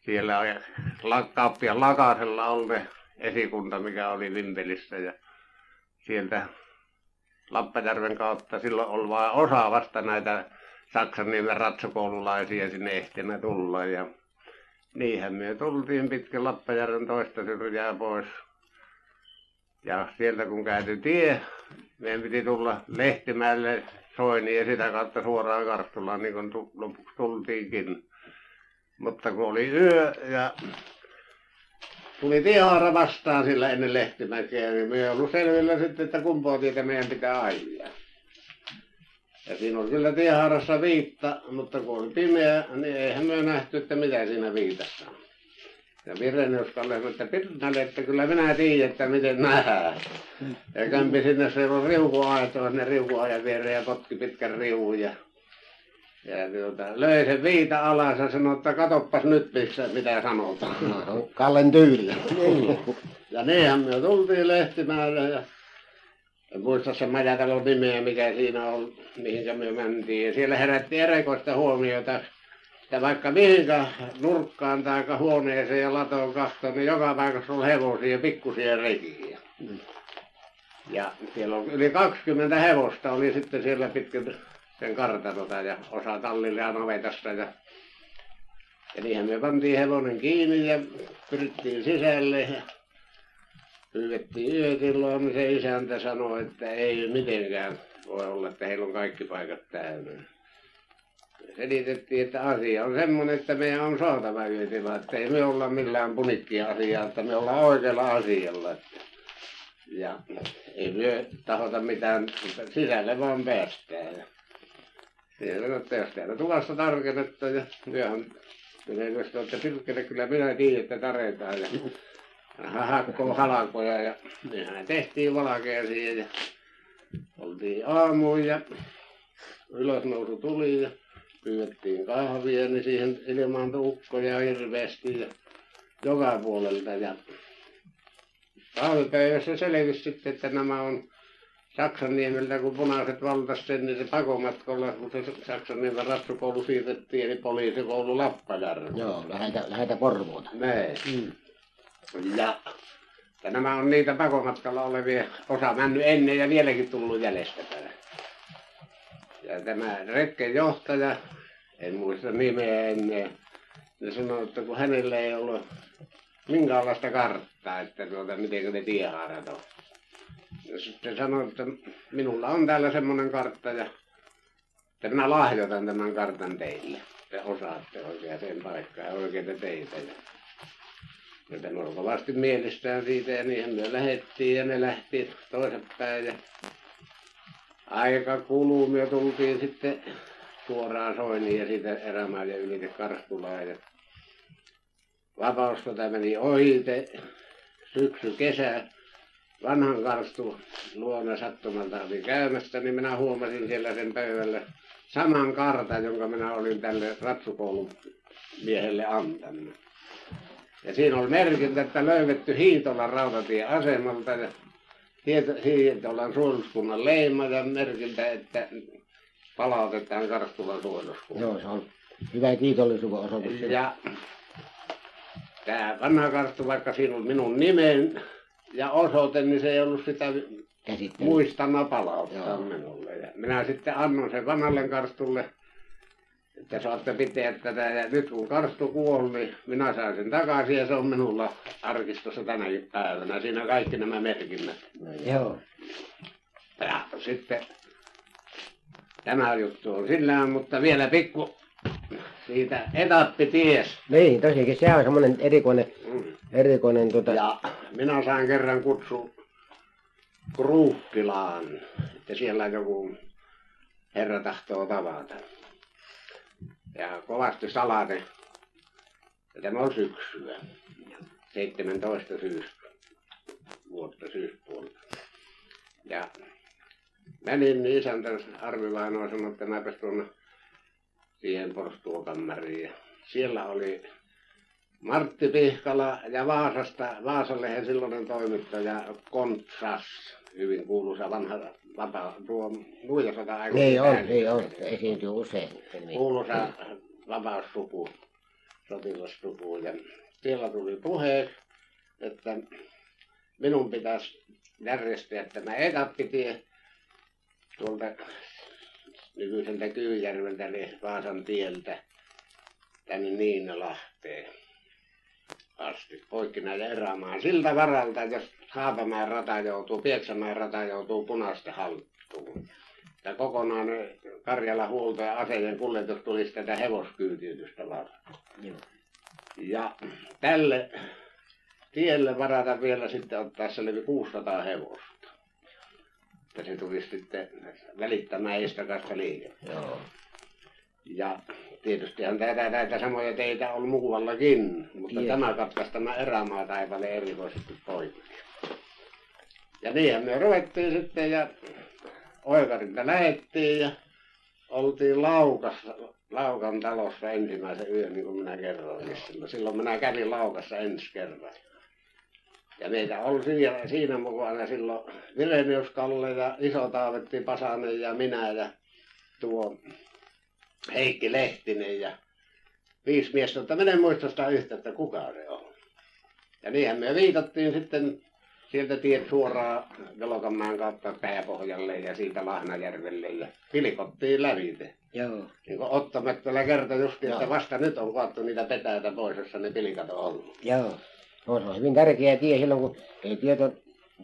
siellä Kauppian Lakasella oli esikunta, mikä oli Vimpelissä ja sieltä Lappajärven kautta silloin oli vain osa vasta näitä Saksan niemen ratsukoululaisia sinne ehtinä tulla ja niinhän me tultiin pitkin Lappajärven toista syrjää pois. Ja sieltä kun käyty tie, meidän piti tulla Lehtimäelle Soiniin ja sitä kautta suoraan Karstulaan niin kuin lopuksi tultiinkin. Mutta kun oli yö ja tuli tiehaara vastaan sillä ennen Lehtimäkeä, niin me ei ollut selvillä sitten, että kumpaa tietä meidän pitää ajaa. Ja siinä oli kyllä tiehaarassa viitta, mutta kun oli pimeä, niin eihän me nähty, että mitä siinä viitassa on. Ja Virenius Kalle sanoi, että Pirnalle, että kyllä minä tiedän, että miten nähdään. Ja kämpi sinne se on riukuaitoa sinne riukuajan viereen ja potki pitkän riuun ja ja tuota, löi sen viita alas ja sanoi, että katoppas nyt missä, mitä sanotaan. No, Kallen tyyliä. Niin. Ja niinhän me tultiin Lehtimäelle ja en muista se majatalon nimeä, mikä siinä on, mihinkä me mentiin. Ja siellä herätti erikoista huomiota, että vaikka mihinkä nurkkaan tai huoneeseen ja latoon kahtoon, niin joka paikassa oli hevosia ja pikkusia rekiä. Ja siellä on yli 20 hevosta oli sitten siellä pitkin sen kartanota ja osa tallilla ja navetassa ja ja niinhän me pantiin hevonen kiinni ja pyrittiin sisälle ja pyydettiin yötilaa, niin se isäntä sanoi, että ei mitenkään voi olla, että heillä on kaikki paikat täynnä. Selitettiin, että asia on semmoinen, että meidän on saatava yötila, että ei me olla millään punikkia asiaa, että me ollaan oikealla asialla. Että ja ei me tahota mitään, sisälle vaan päästään. Sanoi, että jos täällä tuvassa tarkennetta ja myöhän Kyllä että Pyrkkele, kyllä minä tiedän, että taretaan ja hakkoo halkoja ja nehän tehtiin valkea siihen ja oltiin aamuun ja ylösnousu tuli ja pyydettiin kahvia, niin siihen ilmaantui ukkoja hirveästi ja joka puolelta ja talvipäivässä selvisi sitten, että nämä on Saksanniemeltä, kun punaiset valtasi sen, niin se pakomatkalla, kun se Saksanniemen ratsukoulu siirrettiin, eli poliisikoulu Lappajärvi. Joo, lähetä, lähetä Porvoota. Näin. Mm. Ja, ja nämä on niitä pakomatkalla olevia, osa mennyt ennen ja vieläkin tullut jäljestäpäin. Ja tämä retken johtaja, en muista nimeä ennen, ne sanoi, että kun hänellä ei ollut minkäänlaista karttaa, että tuota, miten ne tiehaarat on. Ja sitten sanoi, että minulla on täällä semmoinen kartta ja että minä lahjoitan tämän kartan teille. Te osaatte oikeaan paikkaan ja oikeita teitä. Ja, ja tämä on kovasti mielestään siitä ja niinhän me lähettiin ja ne lähti toisinpäin. Ja aika kuluu, me tultiin sitten suoraan Soiniin ja siitä erämaille ylite Karstulaan. Ja Vapaussota meni ohite, syksy, kesä, vanhan karstun luona sattumalta oli käymässä, niin minä huomasin siellä sen pöydällä saman kartan, jonka minä olin tälle ratsukoulun miehelle antanut. Ja siinä oli merkintä, että löydetty Hiitolan rautatieasemalta ja Hiitolan suojeluskunnan leima ja merkintä, että palautetaan Karstulan suojeluskunnan. Joo, se on hyvä kiitollisuuden osoitus. Ja tämä vanha karstu, vaikka siinä on minun nimen ja osoite, niin se ei ollut sitä Käsittely. muistana palauttaa Joo. minulle. Ja minä sitten annoin sen vanhalle karstulle, että saatte pitää tätä. Ja nyt kun karstu kuoli, niin minä sain sen takaisin ja se on minulla arkistossa tänäkin päivänä. Siinä kaikki nämä merkinnät. Joo. Ja sitten tämä juttu on sillä mutta vielä pikku siitä etappities. Niin, tosiaankin se on semmoinen erikoinen, Mm. erikoinen tuota, Ja minä sain kerran kutsu Kruukkilaan, että siellä joku herra tahtoo tavata. Ja kovasti salainen. Ja tämä on syksyä. 17 syys, vuotta syyspuolta. Ja menin, niin isäntä Arvi Vainoa sanoi, että mäpäs tuonne siihen porstuokammariin. Ja siellä oli Martti Pihkala ja Vaasasta, Vaasalehen silloinen toimittaja Kontsas, hyvin kuuluisa vanha vapaa, tuo nuijasota aika. niin on, niin on, se esiintyy usein. Kuuluisa vapaussuku, sotilassuku. Ja siellä tuli puheeksi, että minun pitäisi järjestää tämä etappitie tuolta nykyiseltä Kyyjärveltä eli Vaasan tieltä tänne Niinalahteen asti poikkina ja erämaan siltä varalta, jos Haapamäen rata joutuu, Pieksämäen rata joutuu punaisten haltuun. Ja kokonainen Karjala huolto ja aseiden kuljetus tulisi tätä hevoskyytiytystä varten. Joo. Ja tälle tielle varata vielä sitten ottaa selvi 600 hevosta. Että se tulisi sitten välittämään estakasta liikettä. Joo. Ja tietystihän tätä, näitä samoja teitä on muuallakin, mutta Tiedän. tämä katkaisi tämä erämaa taivalle erikoisesti poikki. Ja niinhän me ruvettiin sitten ja Oikarilta lähettiin ja oltiin Laukassa, Laukan talossa ensimmäisen yön, niin kuin minä kerroin. Silloin, silloin minä kävin Laukassa ensi kerran. Ja meitä oli siinä, siinä mukana silloin Virenius Kalle ja Iso Taavetti Pasanen ja minä ja tuo Heikki Lehtinen ja viisi miestä, mutta minä en muista sitä yhtä, että kuka se on. Ja niinhän me viitattiin sitten sieltä tiet suoraan Velokanmaan kautta Pääpohjalle ja siitä Lahnajärvelle ja pilkottiin lävite. Joo. Niin kuin Otto Möttölä kertoi justi, että vasta nyt on kaattu niitä petäitä pois, jossa ne pilkat on ollut. Joo. No, se on hyvin tärkeä tie silloin, kun ei tieto,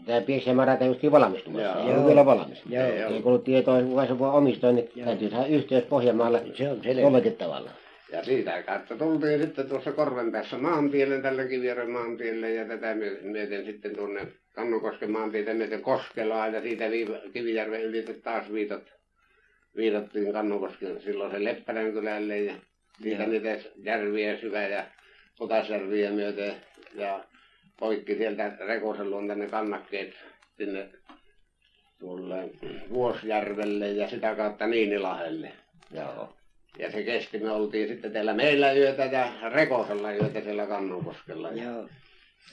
tämä Pieksämäen rata justiin valmistumassa. Joo. Ei ollut vielä valmis. Joo. Ei ollut tietoa, kuka se voi omistaa, niin Joo. täytyy saada yhteys Pohjanmaalle Se on jollakin tavalla. Ja siitä kautta tultiin sitten tuossa Korven päässä maantielle, tällä Kivijärven maantielle ja tätä myö- myöten sitten tuonne Kannukosken maantietä myöten Koskelaan ja siitä Kivijärven ylitse taas viitot, viitattiin Kannukosken silloin Leppälän kylälle ja siitä niitä järviä syvä ja Putasjärviä myöten ja poikki sieltä Rekosen luon tänne kannakkeet sinne tuolle Vuosjärvelle ja sitä kautta Niinilahelle. Joo. Ja se kesti, me oltiin sitten teillä meillä yötä ja Rekosella yötä siellä Kannonkoskella. Joo.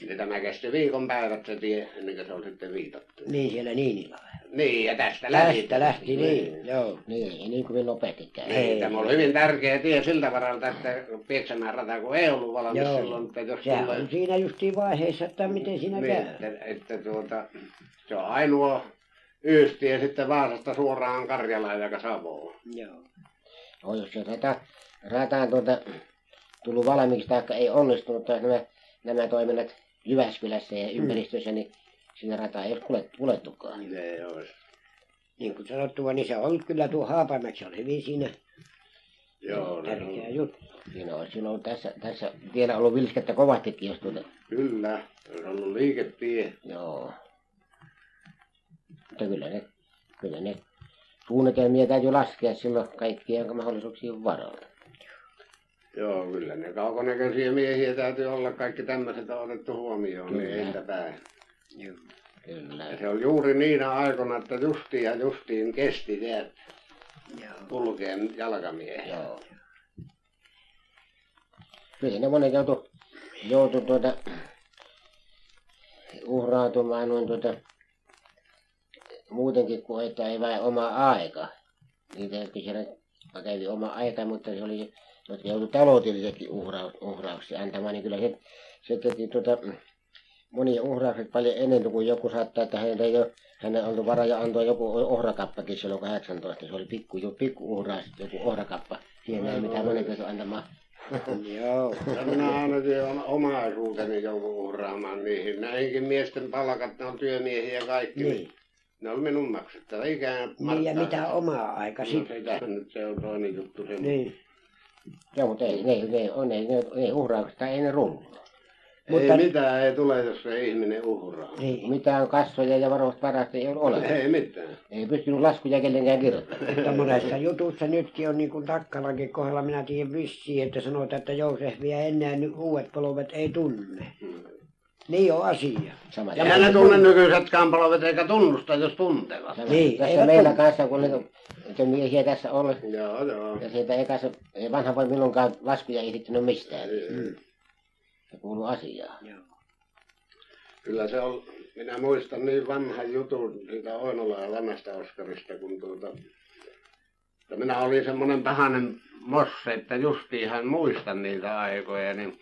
Ja tämä kesti viikon päivät se tie, ennen kuin se oli sitten viitattu. Niin siellä Niinillä. Niin, ja tästä lähti. Tästä lähti niin. Joo. Niin, ei niin kovin nopeasti käy. Niin, tämä oli hyvin tärkeä tie siltä varalta, että Pieksämään rata, kun ei ollut valmis Joo. silloin, että jos Sehän tulee... on siinä justiin vaiheessa, että miten siinä Niin, käy. että, että tuota, se on ainoa yystie sitten Vaasasta suoraan Karjalaan ja Savoon. Joo. No, jos se rata, rata on tuota, tullut valmiiksi tai ei onnistunut tai nämä, nämä toiminnat Jyväskylässä ja ympäristössä, niin sinne rata ei olisi kuljettukaan. Niin ei olisi. Niin kuin sanottua, niin se on kyllä tuo Haapamäki, se oli hyvin siinä Joo, tärkeä on, juttu. Siinä on silloin tässä, tässä vielä ollut vilskettä kovastikin, jos tuota, kyllä, se on ollut liiketie. joo. Mutta kyllä ne, kyllä ne suunnitelmia täytyy laskea silloin kaikkien mahdollisuuksien varalta. Joo, kyllä ne kaukonäköisiä miehiä täytyy olla. Kaikki tämmöiset on otettu huomioon niin Kyllä. eiltä päin. Joo. Kyllä. Ja se on juuri niinä aikoina, että justiin ja justiin kesti Joo. kulkeen jalkamiehiä. Joo. Kyllä ne monet joutu, joutu tuota uhrautumaan noin tuota muutenkin kuin että ei vain oma aika. Niitä jotka siellä kävi oma aika, mutta se oli, jotka joutui taloudellisekin uhraus, uhrauksia antamaan, niin kyllä se, se teki tuota, monia uhraukset paljon ennen kuin joku saattaa, että hänellä ei ole, hänen ollut vara ja antoi joku ohrakappakin silloin 18. Se oli pikku, jo pikku uhraus, joku ohrakappa. Siihen ei mitään monen pysty antamaan. Joo. Minä ainakin on omaisuuteni joudun uhraamaan niihin. Näihinkin miesten palkat, ne on työmiehiä kaikki. Niin. Ne on minun maksettava ikään Niin ja mitä oma aika No sitten. sitä nyt se on toinen juttu. Se Niin. Joo, mutta ei, ne, ne, on, ne, ne, ne uhraukset, ei ne rullu. Mutta- Ei mitään ei tule, jos se ihminen uhraa. Niin. Mitään kassoja ja varoista varasta ei ole olemassa. Ei mitään. Ei pystynyt laskuja kellenkään kirjoittamaan. Mutta monessa jutussa nytkin on niin kuin Takkalankin kohdalla, minä tiedän vissiin, että sanotaan, että Joosefia enää nyt uudet polvet ei tunne. Niin on asia. Sama. Ja Eihän ne tunne nykyisetkään palvelut eikä tunnusta, jos tuntevat. Sama. Niin, tässä eivät meillä tunne. kanssa, kun niitä, niitä miehiä tässä on, Joo, joo. ja siitä ei kanssa, ei vanha voi milloinkaan laskuja esittänyt mistään. Mm. Se kuuluu asiaan. Kyllä se on, minä muistan niin vanhan jutun siitä Oinola ja vanhasta Oskarista, kun tuota, että minä olin semmoinen pahainen mosse, että justiin hän muistan niitä aikoja, niin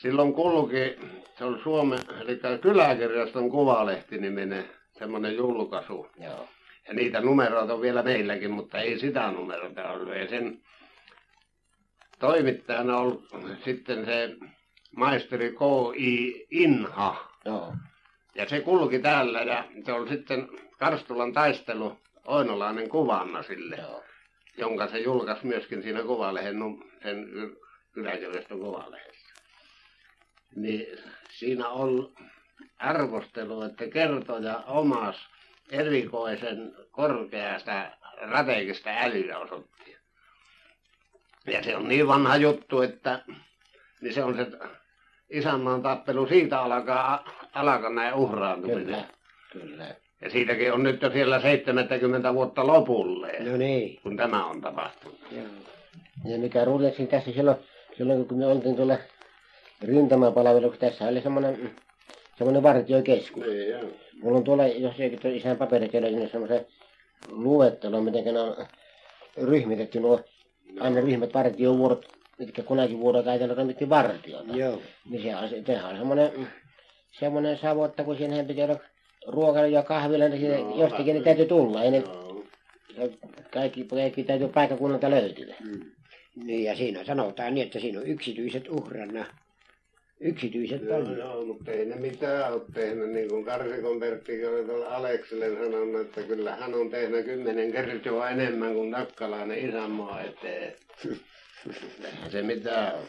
silloin kulki, se on Suomen, eli kyläkirjaston kuvalehti-niminen semmoinen julkaisu. Joo. Ja niitä numeroita on vielä meilläkin, mutta ei sitä numeroita ollut. Ja sen toimittajana on ollut sitten se maisteri K.I. Inha. Joo. Ja se kulki täällä ja se oli sitten Karstulan taistelu Oinolainen kuvanna sille, Joo. jonka se julkaisi myöskin siinä kuvalehen, sen Yläkirjaston kuvalehdessä. Niin siinä on arvostelu, että kertoja omas erikoisen korkeasta strategista älyä osoitti. Ja se on niin vanha juttu, että niin se on se isänmaan tappelu, siitä alkaa, alkaa näin uhraantuminen. Kyllä. Kyllä. Ja siitäkin on nyt jo siellä 70 vuotta lopulleen, No niin. kun tämä on tapahtunut. Joo. Ja mikä ruljaksi tässä silloin, silloin kun me oltiin tuolla rintamapalveluksessa, tässä oli semmoinen, semmoinen vartiokeskus. Niin, joo. Mulla on tuolla, jos ei tuo isän paperit niin semmoisen luettelo, miten ne on ryhmitetty nuo, aina ryhmät vartiovuorot, mitkä kunakin vuorokaitella toimitti vartiota. Joo. Niin se on, se- sehän on semmoinen, semmoinen savotta, kun siihen pitää olla ruokailu ja kahvilla, niin siinä Joo, jostakin ne täytyy tulla. Ei ne, Joo. kaikki, kaikki täytyy paikkakunnalta löytyä. Niin ja siinä sanotaan niin, että siinä on yksityiset uhranna. Yksityiset paljon. joo, mutta ei ne mitään ole tehnyt, niin kuin Karsikon Perttikin oli tuolla Aleksille sanonut, että kyllä hän on tehnyt kymmenen kertaa enemmän kuin Takkalainen isänmaa eteen. Eihän se mitään ole.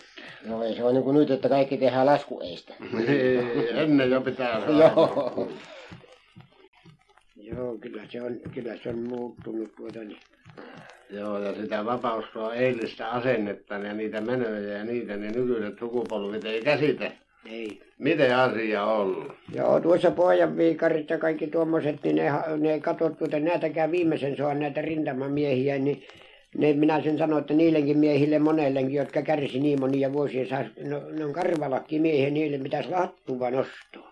No ei se on niin kuin nyt, että kaikki tehdään laskueista. Niin, Ennen jo pitää saada. Joo. Joo, kyllä se on, kyllä se on muuttunut tuota niin. Joo, ja sitä vapaustua eilistä asennetta ja niitä menöjä ja niitä, niin nykyiset sukupolvit ei käsitä. Ei. Miten asia on ollut? Joo, tuossa pojan viikarit ja kaikki tuommoiset, niin ne, ne katsot tuota, näitäkään viimeisen soan näitä rintamamiehiä, niin ne, minä sen sanon, että niillekin miehille monellekin, jotka kärsi niin monia vuosia, sais, no, ne on karvalakki miehiä, niille pitäisi lattua nostaa.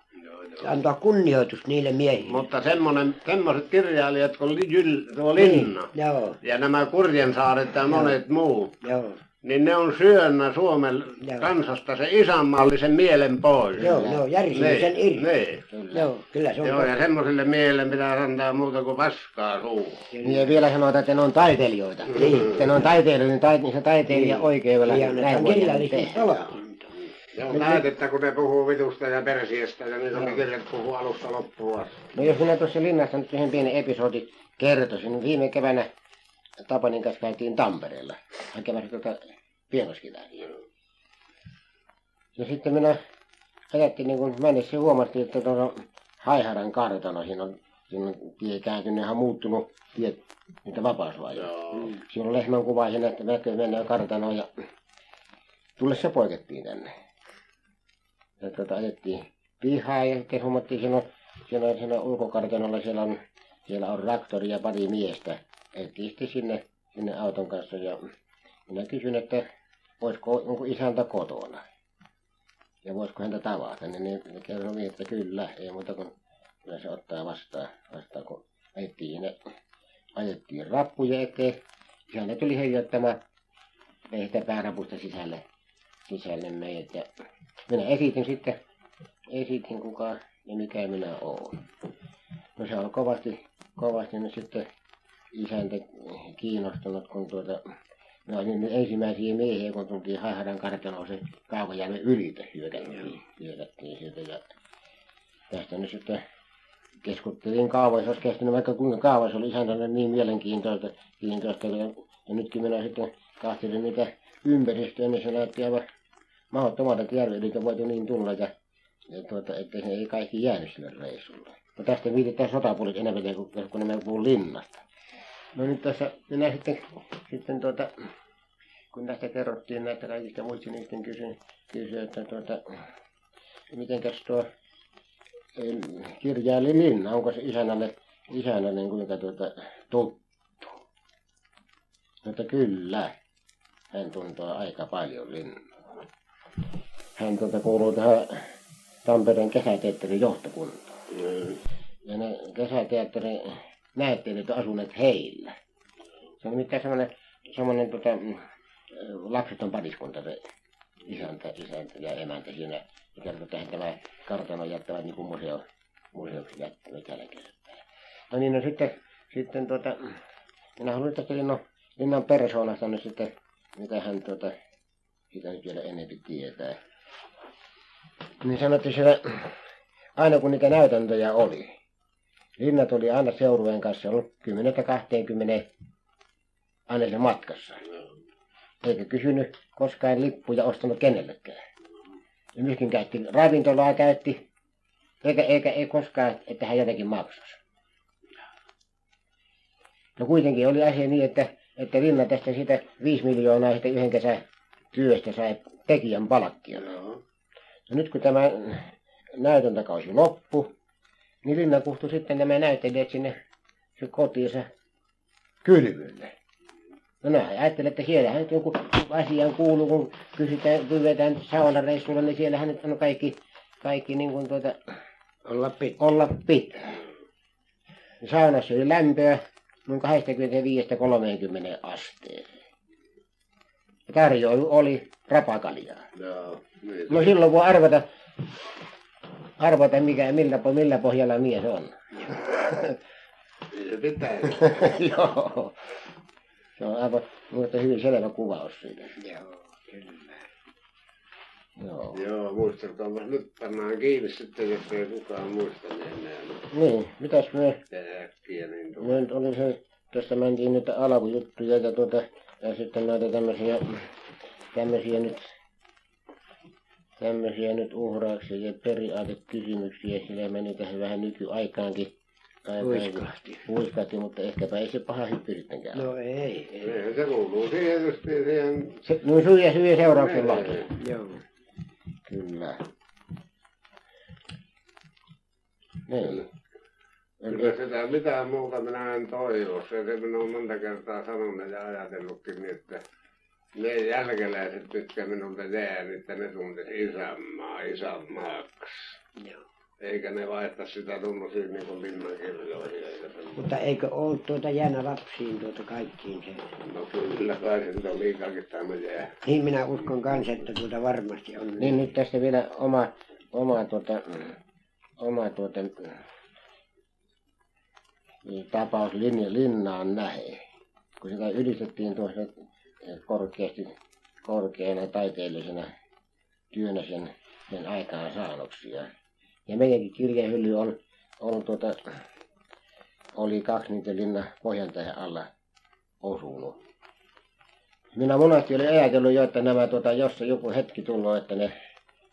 Joo, Ja antaa kunnioitus niille miehille. Mutta semmonen, semmoiset kirjailijat kuin Jyl, tuo Linna Niin, joo, ja nämä Kurjensaaret ja monet muut, joo, niin ne on syönnä Suomen Joo. kansasta se isänmaallisen mielen pois. joo, ne on järsinyt sen irti. niin. Joo, kyllä se on. Joo, ja semmoisille miehille pitää antaa muuta kuin paskaa suuhun. Niin ja vielä sanotaan, että ne on taiteilijoita. Niin. Että ne on taiteilijoita, niin se taiteilija Niin. oikeudella. Ja näin annetaan voidaan kirjallisesti tehdä. palkinto. Se on näytettä, kun ne puhuu vitusta ja persiestä ja niitä on kirjat puhuu alusta loppuun asti. No jos minä tuossa linnassa nyt yhden pienen episodi kertoisin, niin viime keväänä Tapanin kanssa käytiin Tampereella hakemassa tuota pienoskitaria. Ja sitten minä ajattelin, niin kun mennessä huomasin, että tuolla Haiharan kartano, siinä on, siinä on tie kääntynyt ihan muuttunut tiet, niitä vapausvajoja. Joo. Siinä on lehmän kuva siinä, että näkyy mennään kartanoon ja tullessa poikettiin tänne. Ja tuota ajettiin pihaan ja sitten huomattiin siinä on, siinä ulkokartanolla siellä on, siellä on traktori ja pari miestä. Ajettiin sitten sinne, sinne auton kanssa ja minä kysyin, että voisiko onko isäntä kotona. Ja voisiko häntä tavata, niin kertoi niin, että kyllä, ei muuta kuin kyllä se ottaa vastaan, vastaan kun ajettiin ne, ajettiin rappuja eteen. Isäntä tuli heijottamaan meistä päärapusta sisälle, sisälle meidät ja minä esitin sitten, esitin kuka ja mikä minä olen. No se on kovasti, kovasti nyt sitten isäntä kiinnostunut, kun tuota, no niin ensimmäisiä miehiä, kun tultiin Haiharan kartanoon se Kaukajärven ylitä hyökättiin, hyökättiin sieltä ja tästä nyt sitten keskustelin kaavoissa, olisi kestänyt vaikka kuinka kauan, se oli isäntälle niin mielenkiintoista kiintoista, ja, ja nytkin minä sitten kahtelin niitä ympäristöä, niin se näytti aivan mahdottomalta, että järveltä voitu niin tulla ja, ja tuota, että ne ei kaikki jäänyt sille reissulle. No tästä viitetään sotapuolit enemmän kuin, kun ne puhuu linnasta. No nyt tässä minä sitten, sitten tuota, kun tästä kerrottiin näitä kaikista muista, niin sitten kysyin, kysyin että tuota, mitenkäs tuo kirjaili linna, onko se isännälle, isännälle kuinka tuota, tuttu? Mutta kyllä, hän tuntee aika paljon linnaa. Hän tuota kuuluu tähän Tampereen kesäteatterin johtokuntaan. Mm. Ja ne kesäteatterin näyttelijät on asuneet heillä. Se on nimittäin semmoinen, semmoinen tota, mm, lapseton pariskunta se isäntä, isäntä ja emäntä siinä. Ja kertoo, että tämä kartano jättävät niin kuin museo, museoksi jättävät jälkeen. No niin, no sitten, sitten tuota, minä haluan tästä linnan, linnan persoonasta nyt sitten, mitä hän tuota, sitä nyt vielä enemmän tietää. Niin sanottiin siellä, aina kun niitä näytäntöjä oli, linnat oli aina seurueen kanssa ollut 10-20 aina se matkassa. Eikä kysynyt koskaan lippuja ostanut kenellekään. Ja myöskin käytti ravintolaa käytti, eikä, eikä ei koskaan, että hän jotenkin maksaisi. No kuitenkin oli asia niin, että, että Linna tästä siitä 5 miljoonaa sitten yhden kesän työstä sai tekijän palkkia. Joo. No nyt kun tämä näytöntäkausi loppui, niin Linna kutsui sitten nämä näyttelijät sinne se kotiinsa kylvylle. No näin ajattelin, että siellähän nyt joku asiaan kuuluu, kun kysytään, pyydetään saunanreissulla, niin siellähän nyt on kaikki, kaikki niin kuin tuota, Olla pitää. olla pitää. Saunassa oli lämpöä noin 25-30 asteeseen. Tarjoilu oli rapakaljaa. Joo. Niin. No silloin voi arvata, arvata mikä, millä, millä pohjalla mies on. Se pitää. Joo. Se on aivan minusta hyvin selvä kuvaus siitä. Joo, kyllä. Joo. Joo, muistelkaapas nyt pannaan kiinni sitten, jos ei kukaan muista, niin enää Niin, mitäs me, äkkiä niin me tulee. nyt oli se, tässä mentiin nyt alkujuttuja ja tuota, ja sitten näitä tämmöisiä, tämmöisiä nyt, tämmöisiä nyt uhrauksia ja periaatekysymyksiä, sillä meni tähän vähän nykyaikaankin. aikaankin. Huiskahti. Huiskahti, mutta ehkäpä ei se paha hyppy sittenkään. No ei, ei. Se kuuluu siihen justiin siihen... Se, no syviä seurauksellakin. Niin. Joo. Kyllä. Niin. Kyllä sitä mitään muuta minä en toivo. Se, se minä olen monta kertaa sanonut ja ajatellutkin niin, että ne jälkeläiset, mitkä minulta jää, niin että ne tuntisi isänmaa isänmaaksi. Joo. Eikä ne vaihta sitä tuommoisiin niin kuin linnankirjoihin. Mutta eikö ollut tuota jäänä lapsiin tuota kaikkiin se? No kyllä kai se nyt on liikaakin tämä jää. Niin minä uskon kanssa, että tuota varmasti on. Niin nyt tästä vielä oma, oma tuota, oma tuota, tapaus linja, linnaan nähe. Kun sitä ylistettiin tuossa korkeasti, korkeana taiteellisena työnä sen, sen aikaan saannoksia. Ja meidänkin kirjahylly on, on tuota, oli kaksi niitä linna pohjantähän alla osunut. Minä monesti olin ajatellut jo, että nämä, tuota, jos joku hetki tulee, että ne,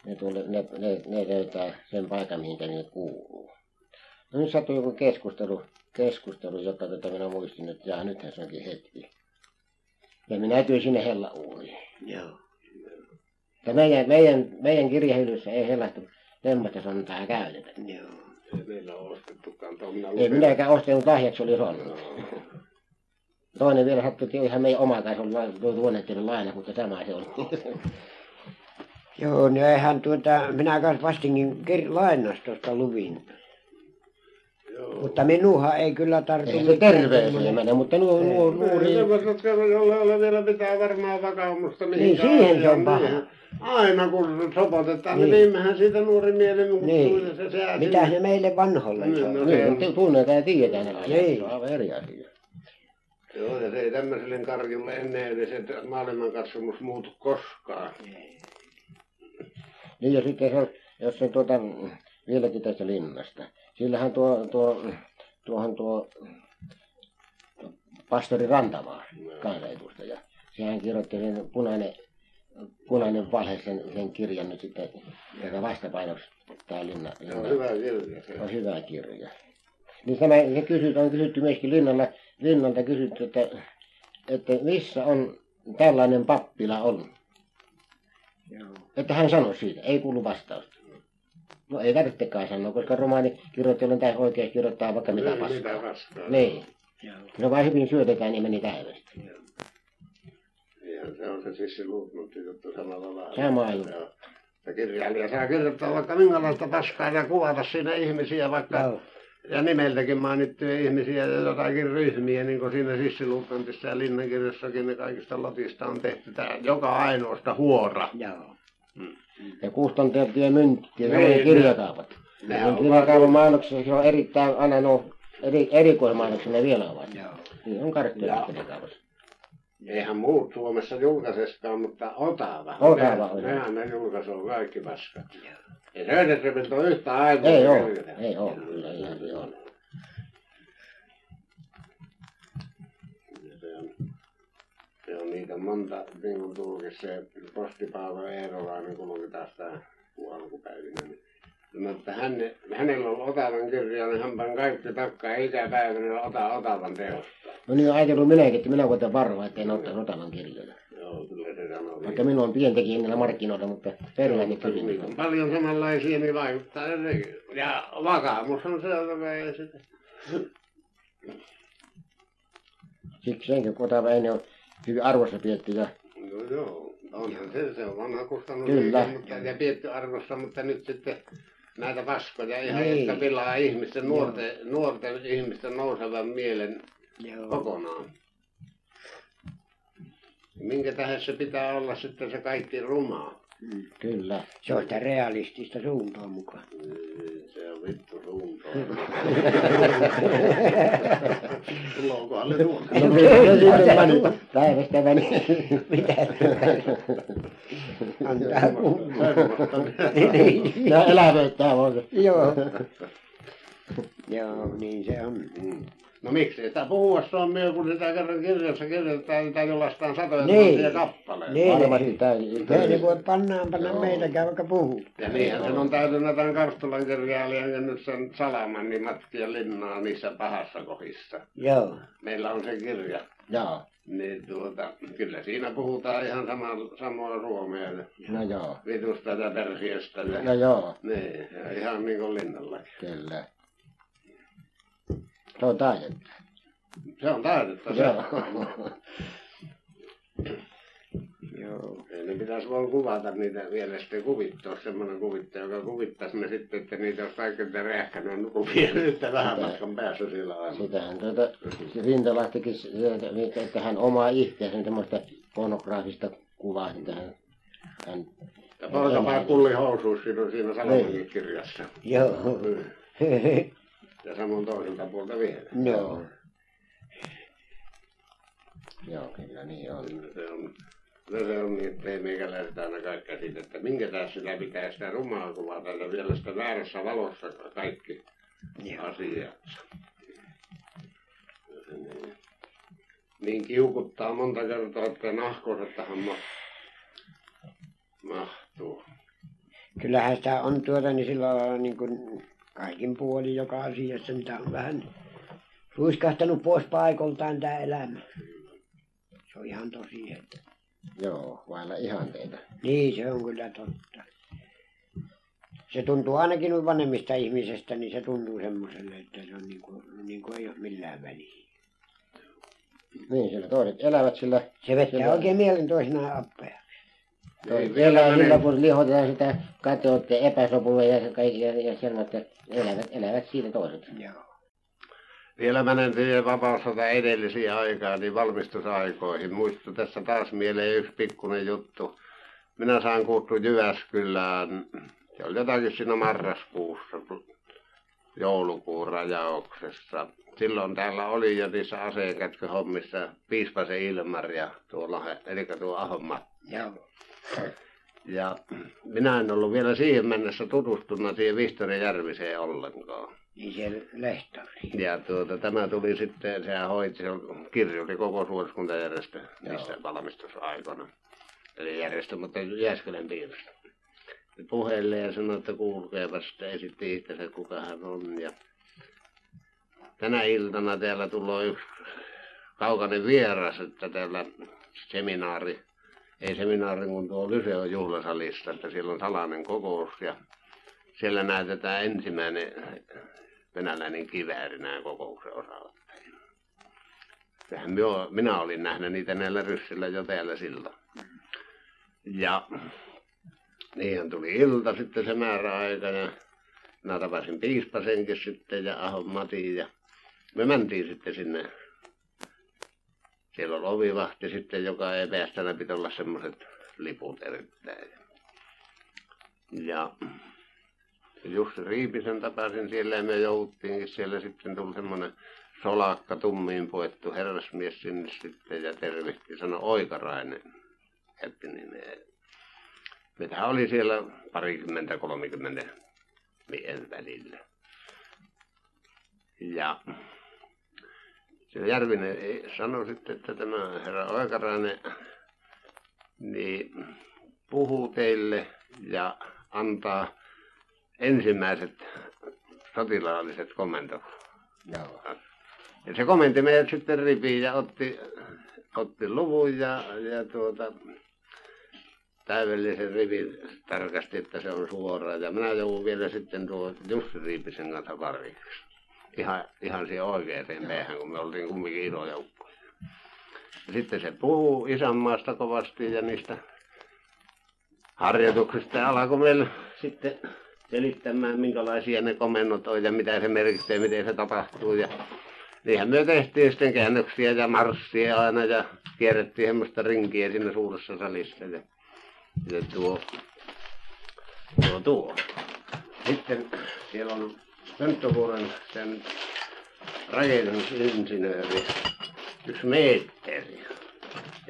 ne, tule, ne, ne, ne löytää sen paikan, mihinkä ne kuuluu. No nyt sattui joku keskustelu, keskustelu joka tota minä muistin, että jaa, nythän se onkin hetki. Ja minä tyin sinne hella uuniin. Joo. että meidän, meidän, meidän kirjahyllyssä ei sellaista semmoista sontaa käytetä. Joo. Ei meillä ole ostettukaan tuommoinen. Ei minäkään ostanut lahjaksi oli sonna. Toinen vielä sattui että ihan meidän oma kanssa oli tuonnettiin laina, mutta tämä se oli. Joo, no eihän tuota, minä kanssa vastinkin kir- lainastosta luvin. Mutta minuhan ei kyllä tartu Ei se terveeseen mene, mutta nuo, nuo, nuori... Semmoiset, joilla ei ole vielä mitään varmaa vakaumusta Niin, siihen se on paha. niin Aina kun sopotetaan, niin, Niin. viimeihän siitä nuori mieli muuttuu Niin. ja se sää Mitä ne meille vanholle Niin, no se on- Niin, tunnetaan ja tiedetään ne ajat. Niin. Se on aivan eri asia. Joo, ja se ei tämmöiselle karjulle ennen edes, että maailmankatsomus muutu koskaan. Niin ja sitten se jos se tuota, vieläkin tästä linnasta. Sillähän tuo, tuo, tuohon tuo pastori Rantamaa, kansanedustaja. Sehän kirjoitti sen punainen, punainen valhe sen, sen kirjan nyt sitten, joka vastapainoksi tämä linna, Se linna on hyvä kirja se. on hyvä kirja. Niin tämä, se kysyt, on kysytty myöskin linnalla, linnalta kysytty, että, että missä on tällainen pappila on. Joo. Että hän sanoi siitä, ei kuulu vastausta. No ei tarvitsekaan sanoa, koska romaani kirjoittajan tai oikein kirjoittaa vaikka mitä Niin, paskaa. mitä vastaan. Niin. Joo. No vaan hyvin syötetään, niin meni täydestä. Ihan se on se Sissi Luutnantti juttu samalla lailla. Sama juttu. Ja kirjailija saa kirjoittaa vaikka minkälaista paskaa ja kuvata siinä ihmisiä vaikka Joo. ja nimeltäkin mainittuja ihmisiä ja jotakin ryhmiä, niin kuin siinä Sissiluutnantissa ja Linnankirjassakin ne kaikista lotista on tehty tää joka ainoasta huora. Joo. Ja kustantajia mynttiä, Niin, ja kirjakaupat. Nehän Niin on kirjakaupan mainoksessa on erittäin aina no eri, erikoismainoksia ne vielä ovat. Joo. Niin on karttoja Joo. kirjakaupassa. Eihän muut Suomessa julkaiseskaan, mutta Otava. Otava ne, on. nehän ne julkaisee kaikki paskat. Ei Söderströmiltä ole yhtä ainoa. Ei kirjaa. ei oo, kyllä ihan se on. Ja Se on, se on niitä monta, niin kuin tuokin se postipaava Eerolainen kulki taas tää alkupäivinä. Niin sanoi, että hän, hänellä on Otavan kirja, niin hän pani kaikki takkaa ikäpäivänä ota Otavan teosta. No niin ajatellut minäkin, että minä voitan varoa, että en ottaisi Otavan kirjoja. Joo, kyllä se sanoi. Vaikka minulla on pientekin niillä markkinoilla, mutta perään niin Niitä kysyn. on paljon samanlaisia, niin vaikuttaa jotenkin. Ja vakaumus on se, joka ei sitä. Siksi senkin kun Otava ennen on hyvin arvossa pietty ja No joo, onhan se, se on vanha kustannus. Kyllä. Mutta, ja pietty arvossa, mutta nyt sitten näitä paskoja ihan, Niin. jotka pilaa ihmisten, nuorten, nuorten ihmisten nousevan mielen Joo. kokonaan. Minkä tähden se pitää olla sitten se kaikki rumaa? Kyllä. Se on sitä realistista suuntaa mukaan. Niin, Se on vittu suuntaa. No se sitten meni, päivästä meni. Mitä? Antaa puhua. Niin. Ja elävöittää vaan se. Joo. Joo, niin se on. Mm. No miksi ei sitä puhua suomea, kun sitä kerran kirjassa kirjoitetaan, niitä jollaistaan satoja Niin. tuhansia kappaleita. Niin. Varmasti tämä. Me ne voi pannaan panna Joo. meitäkään vaikka puhuu. Ja niinhän sen on täytynyt tämän Karstulan kirjailijan nyt sen Salaman, niin matkia linnaa niissä pahassa kohdissa. Joo. Meillä on se kirja. Joo. Niin tuota, kyllä siinä puhutaan ihan sama, samaa suomea. ja No joo. Vitusta ja persiöstä. Ja, No joo, niin, ja ihan niin kuin linnallakin. kyllä. Se on taidetta. Se on taidetta se. Joo. Joo. Ei ne pitäisi vaan kuvata niitä vielä sitten kuvittaa, semmoinen kuvittaja, joka kuvittaisi ne sitten, että niitä olisi kaikki niitä räjähkäneen kuvia yhtä vähän matkan päässä sillä lailla. Sitähän tuota, Rintalahtikin, että- hän omaa itseänsä semmoista pornograafista kuvaa, että hän, hän Ja polkapaa kulli housuus siinä on siinä Salamankin kirjassa. Joo. Ja samoin toiselta puolta vielä. No. joo, kyllä niin on. Se on, no se on niin, että ei meikäläiset aina kaikkea siitä, että minkä tässä sitä pitää sitä rumaa kuvata ja vielä sitä väärässä valossa kaikki Joo. asiat. Niin, niin kiukuttaa monta kertaa, että nahkoiset tähän ma- mahtuu. Kyllähän sitä on tuota niin sillä lailla niin kuin kaikin puolin joka asiassa, mitä on vähän ruiskahtanut pois paikoltaan tämä elämä. Se on ihan tosi, että Joo, vailla ihanteita. Niin, se on kyllä totta. Se tuntuu ainakin noin vanhemmista ihmisistä, niin se tuntuu semmoiselle, että se on niin kuin, niin kuin ei ole millään väliä. Niin, siellä toiset elävät sillä... Se vettää sillä- oikein mielen toisinaan appea. Vielä menee- sillä, kun lihotetaan sitä katsotte epäsopua ja kaikki ja, semmoista, elävät, elävät siinä toiset. Joo. Vielä menen siihen vapaussota edellisiä aikaa, niin valmistusaikoihin. Muistu tässä taas mieleen yksi pikkuinen juttu. Minä saan kuuttu Jyväskylään, se oli jotakin siinä marraskuussa, joulukuun rajauksessa. Silloin täällä oli jo niissä aseenkätköhommissa Piispasen Ilmar ja tuolla, eli tuo Ahon Matti. Joo. Ja minä en ollut vielä siihen mennessä tutustunut siihen Vihtori Järviseen ollenkaan. Niin se lehtori. Ja tuota, tämä tuli sitten, sehän hoiti, se kirjoitti koko suoriskuntajärjestö Joo. niissä valmistusaikoina. Eli järjestö, mutta Jääskylän piirissä. Se Puheille ja sanoi, että kuulkeepa sitten esitti itsensä, kuka hän on. Ja tänä iltana täällä tulee yksi kaukainen vieras, että täällä seminaari, ei seminaari kun tuo Lyseon juhlasalissa, että siellä on salainen kokous ja siellä näytetään ensimmäinen venäläinen kivääri näin kokouksen osaottajina. Sehän minä, minä olin nähnyt niitä näillä ryssillä jo täällä silloin. Ja niinhän tuli ilta sitten se määräaika ja minä tapasin Piispasenkin sitten ja Ahon Matin ja me mentiin sitten sinne. Siellä oli ovivahti sitten, joka ei päästänyt piti olla semmoiset liput erittäin. Ja Jussi Riipisen tapasin siellä ja me jouduttiinkin siellä sitten tuli semmoinen solakka tummiin puettu herrasmies sinne sitten ja tervehti sanoi Oikarainen käytti nimeä. Meitä oli siellä parikymmentä, kolmekymmentä miehen välillä. Ja se Järvinen sanoi sitten, että tämä herra Oikarainen niin puhuu teille ja antaa ensimmäiset sotilaalliset komentot. Joo. Ja se komenti meidät sitten ripiin ja otti, otti luvun ja, ja tuota, täydellisen rivin tarkasti, että se on suora. Ja minä joudun vielä sitten tuo Jussi Riipisen kanssa variksi. Ihan, ihan siihen oikeaan päähän, kun me oltiin kumminkin iso joukko. Ja sitten se puhuu isänmaasta kovasti ja niistä harjoituksista ja alkoi meille sitten selittämään, minkälaisia ne komennot on ja mitä se merkitsee, miten se tapahtuu. Ja niinhän me tehtiin sitten käännöksiä ja marssia aina ja kierrettiin semmoista rinkiä siinä suuressa salissa. Ja, ja tuo, tuo, tuo. Sitten siellä on Pönttövuoren sen rakennusinsinööri, yksi meetteri.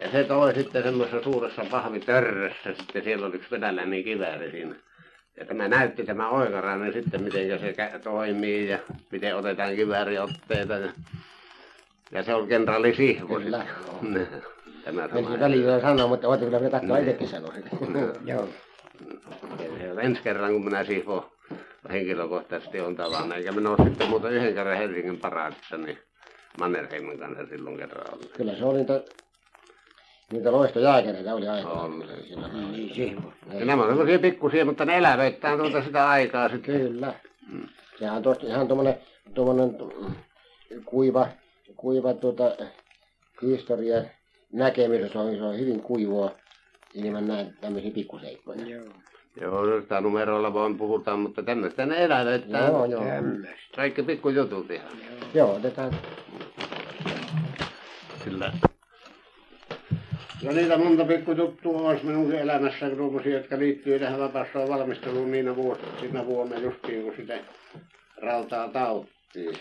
Ja se toi sitten semmoisessa suuressa pahvitörrössä, sitten siellä oli yksi venäläinen kivääri siinä. Ja tämä näytti tämä oikarainen sitten, miten se toimii ja miten otetaan kivääriotteita. Ja, ja se on kenraali Sihvo Kyllä, sitten. Tämä sama. välillä sanoa, mutta voitte kyllä katsoa Niin. itsekin sanoa. Joo. Ja se on ensi kerran, kun minä Sihvo henkilökohtaisesti on tavannut. Eikä minä ole sitten muuta yhden kerran Helsingin paraatissa, niin Mannerheimin kanssa silloin kerran ollut. Kyllä se oli niitä, niitä loistojääkäreitä oli aina. On. Niin. Ja nämä on semmoisia pikkusia, mutta ne elävöittää tuota sitä aikaa sitten. Kyllä. Sehän on tuosta ihan tuommoinen, tuommoinen kuiva, kuiva tuota, historia näkemys, se on, se on hyvin kuivaa ilman näin tämmöisiä pikkuseikkoja. Joo. Joo, sitä numeroilla vaan puhutaan, mutta tämmöistä ne elävöittää. Joo, joo. Tämmöistä. Kaikki pikkujutut ihan. Joo, otetaan. Sillä. Ja niitä monta pikkujuttua olisi minunkin elämässä tuommoisia, jotka liittyy tähän vapaassaan valmisteluun niinä vuosina, siinä vuonna justiin, kun sitä rautaa tauttiin.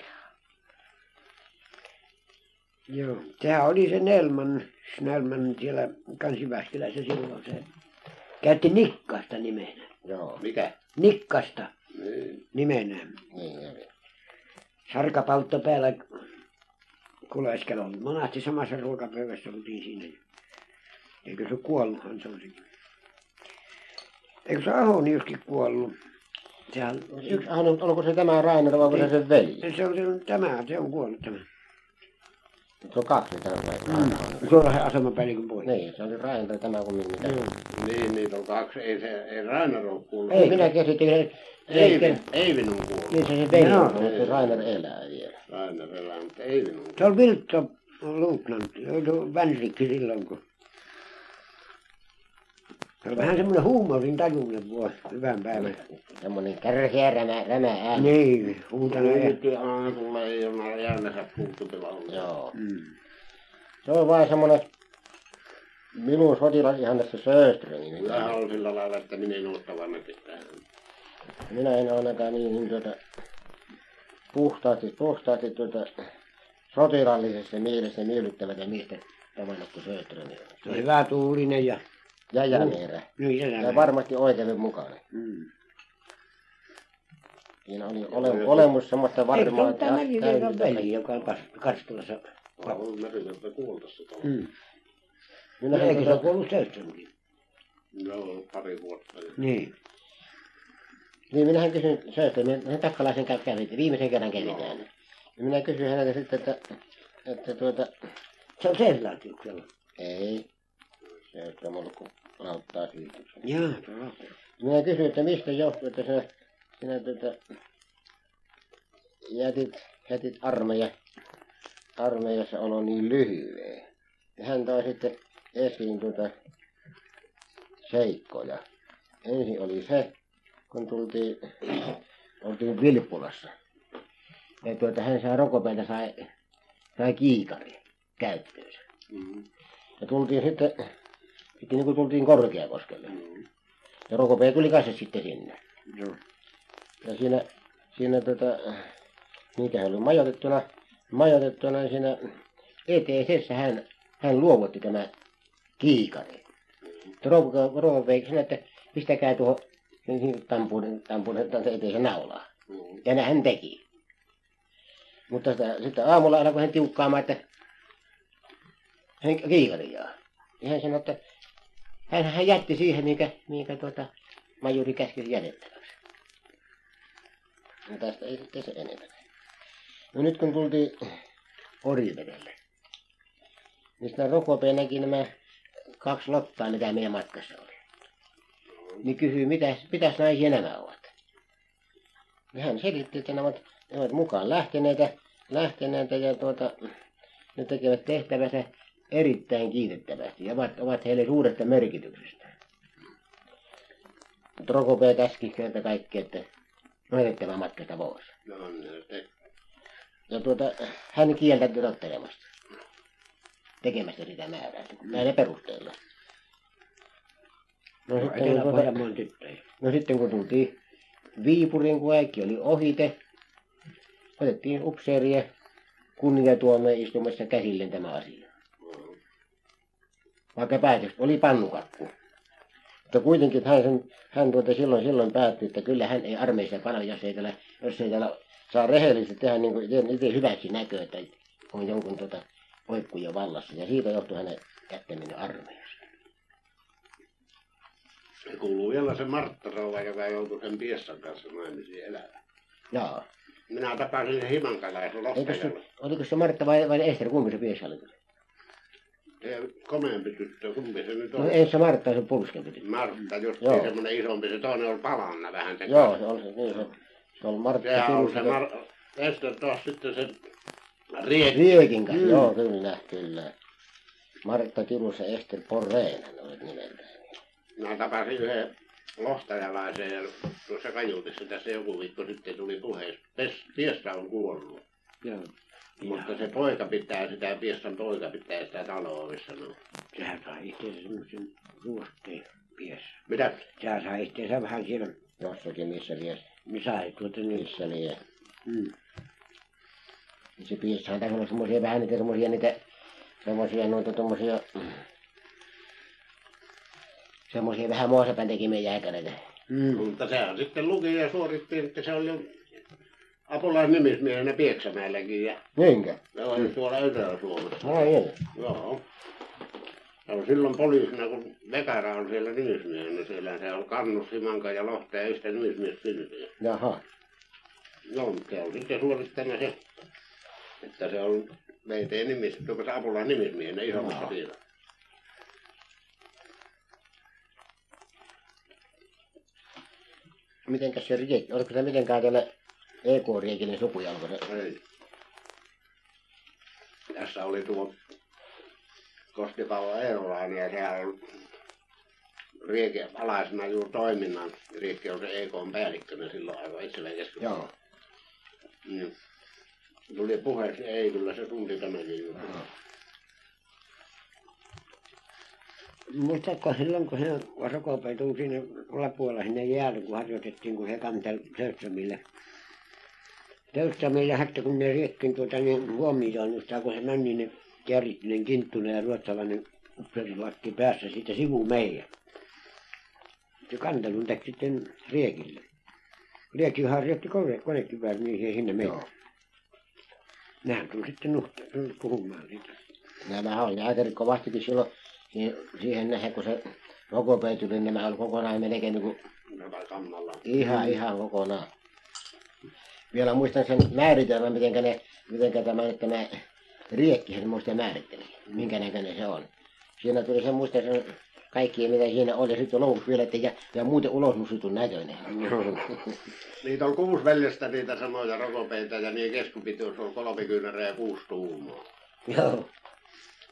Joo. Sehän oli se Nelman, Snellman siellä Kansiväskylässä silloin se. Käytti Nikkasta nimenä. Joo, Mikä? Nikkasta Niin. nimenä. niin eli. Sarkapaltto päällä kuleskelun. Monasti samassa ruokapöydässä oltiin siinä. Eikö se kuolluthan se sekin. Eikö se Ahon Juskin kuollut? Sehän, Yksi, hän on, onko se tämä Rainer vai onko se sen veli? se on, se on tämä, se on kuollut tämä. Se on kaksi tällä Mm. Se asemapäällikön pois. Niin, se oli Rainer tämä kun mitä. Joo. Niin, niitä on kaksi. Ei se, ei Rainer ole kuullut. Ei minä käsitin, ei, Eivin, Eivin on kuullut. niin se se veli Joo. on, mutta Rainer elää vielä. Rainer elää, mutta Eivin on kuullut. Se on Viltto luutnantti, vänrikki silloin kun. Se on vähän semmoinen huumorin tajuinen vuosi, hyvän päivän. Semmoinen kärkeä rämä, rämä ääni. Niin, huutana ja... Nyt aamulla ei ole jäänänsä puhuttu tilalla. Joo. Mm. Se on vaan semmoinen minun sotilas ihan tässä Söströmin. Vähän on sillä lailla, että minä en ottavana tähän. Minä en ole ainakaan niin, niin tuota, puhtaasti, puhtaasti tuota, sotilaallisessa mielessä miellyttävää miestä tavannut kuin Söströmin. Se on hyvä tuulinen ja... Ja jämerä. Niin, se Ja varmasti oikein mukainen. Mm. Siinä oli ole, olemus semmoista Eikö varmaa, ole tämä Merivirran veli, joka on Kars- Karstulassa? On meriseltä kuolta sitä. Mm. Minä Eikö se ole tuota, kuollut Söströmkin? Joo, pari vuotta. Niin. niin minähän kysyin Söströmin, sen takkalaisen käy kävin, viimeisen kerran kävitään. Ja minä kysyin häneltä sitten, että, että tuota, Se on Serlaatiuksella. ei, Söström on ollut kun lauttaa se on. Minä kysyin, että mistä johtuu, että sinä, sinä tuota, jätit, jätit armeija, armeijassa olo niin lyhyen. Ja hän toi sitten esiin tuota seikkoja. Ensin oli se, kun tultiin, oltiin Vilppulassa. Ja tuota, hän sai rokopeita, sai, sai kiikari käyttöönsä. Mm. Ja tultiin sitten, sitten niin kuin tultiin Korkeakoskelle. Mm. Ja Rokopee tuli kanssa sitten sinne. Joo. Ja siinä, siinä tota, niitä oli majoitettuna, majoitettuna siinä eteisessä hän, hän luovutti tämä kiikari. Rokopee sanoi, että pistäkää tuohon niin tampuun, tampuun eteisen naulaa. Mm. Ja näin hän teki. Mutta sitä, sitten aamulla alkoi hän tiukkaamaan, että hän kiikariaa. Ja hän sanoi, että hän, hän jätti siihen, minkä, minkä tuota, majuri käski jätettäväksi. No tästä ei sitten se enemmän. No nyt kun tultiin Orivedelle, niin sitä Rokopee näki nämä kaksi lottaa, mitä meidän matkassa oli. Niin kysyi, mitä, mitäs naisia nämä ovat. Ja hän selitti, että nämä ovat, ne ovat mukaan lähteneitä, lähteneitä ja tuota, ne tekevät tehtävänsä erittäin kiitettävästi ja ovat, ovat heille suuresta merkityksestä. Mutta Rokopee käski kerta kaikki, että edettävä matkasta pois. Joo, niin te. Ja tuota, hän kieltäytyi tottelemasta. Tekemästä sitä määrää, näillä perusteilla. No sitten, kun tuota, no sitten kun tultiin Viipuriin, kun äikki oli ohite, otettiin upseeria kunniatuomioistuimessa käsille tämä asia. Vaikka päätös oli pannukakku. Mutta kuitenkin hän, sen, hän tuota silloin, silloin päätti, että kyllä hän ei armeijassa pala, jos ei täällä, jos ei täällä saa rehellisesti tehdä niin kuin itse- hyväksi näköä, että on jonkun tuota oikkuja vallassa. Ja siitä johtui hänen jättäminen armeijasta. Se kuuluu vielä se Martta Rouva, joka joutui sen Piessan kanssa naimisiin elämään. Jaa. Minä tapasin sen himankalaisen lohtajalla. oliko se Martta vai, vai Ester, kumpi se piesä oli? Se komeampi tyttö, kumpi se nyt No on? ei se Martta, se pulskempi tyttö. Martta, just Joo. semmoinen isompi, se toinen oli palanna vähän sen Joo, se on se, niin se, se on Martta Sehän on se Mar- Ester taas sitten se Riek. Riekin kanssa, Mm. joo, kyllä, kyllä. Martta Kirus ja Ester Porreen hän olet nimeltään. Mä tapasin yhden lohtajalaisen ja tuossa kajuutissa tässä joku viikko sitten tuli puheessa. Pes- Piessa on kuollut. Joo. Mutta se poika pitää sitä, Piessan poika pitää sitä taloa, missä no. Sehän sai itseensä semmoisen ruosteen piessä. Mitä? Sehän sai itseensä vähän siellä, Jossakin missä lie, niin sai tuota niin. missä lie. Mm. Se piessähän tässä on semmoisia vähän niitä semmoisia niitä, semmoisia noita tommosia, semmoisia vähän muosapäin tekemiä jääkäreitä. Mm. Mutta sehän sitten luki ja suoritti, että se oli jo apulaisnimismiehenä Pieksämäelläkin ja Niinkö? se oli tuolla Etelä-Suomessa. No ei. Joo. Se on silloin poliisina, kun Vekara on siellä nimismiehenä, siellä se on Kannus, Simanka ja Lohta ja yhtä nimismies Silviä. Jaha. Joo, mutta se on sitten suorittanut se, että se on Meidän nimis, tuoko se Apulan nimismiehenä isommassa Joo. siinä. Mitenkäs se riekki, oliko se mitenkään tälle EK-riekille sukuja, onko se? Ei. Tässä oli tuo Koskipallo Eerolainen ja sehän on Rieke alaisena juuri toiminnan. Rieke on se EKn päällikkönä silloin aivan itselleen keskustelu. Joo. Niin. Tuli puheeksi, ei kyllä se tunti tämäkin juttu. Muistatko silloin, kun se Rokopei tuli sinne alapuolella sinne jäälle, kun harjoitettiin, kun he kanteli Töyssämille. Töyssämille hättä, kun ne riekkin tuota niin huomioon, sitä kun se meni, niin Järjitinen, Kinttunen ja ruotsalainen upseeri latti päässä siitä sivu meidän. Se kantelun teki sitten riekille. Riekki harjoitti kone, konekiväärin niin sinne. Joo. Nehän tuli sitten tuli puhumaan siitä. Nämä oli lääkärit kovastikin silloin siihen, siihen nähden, kun se rokopei tuli, niin nämä oli kokonaan melkein niin kuin ihan, ihan kokonaan. Vielä muistan sen määritelmän, miten ne, miten tämä, tämä riekki sen muista määritteli, minkä näköinen se on. Siinä tuli se muista sen kaikki, mitä siinä oli, ja sitten lopuksi vielä, että ja, ja muuten ulosnussitun näköinen. Niitä on kuusi veljestä niitä samoja rokopeita ja niin keskipituus on kolme kyynärää ja kuusi tuumaa. Joo.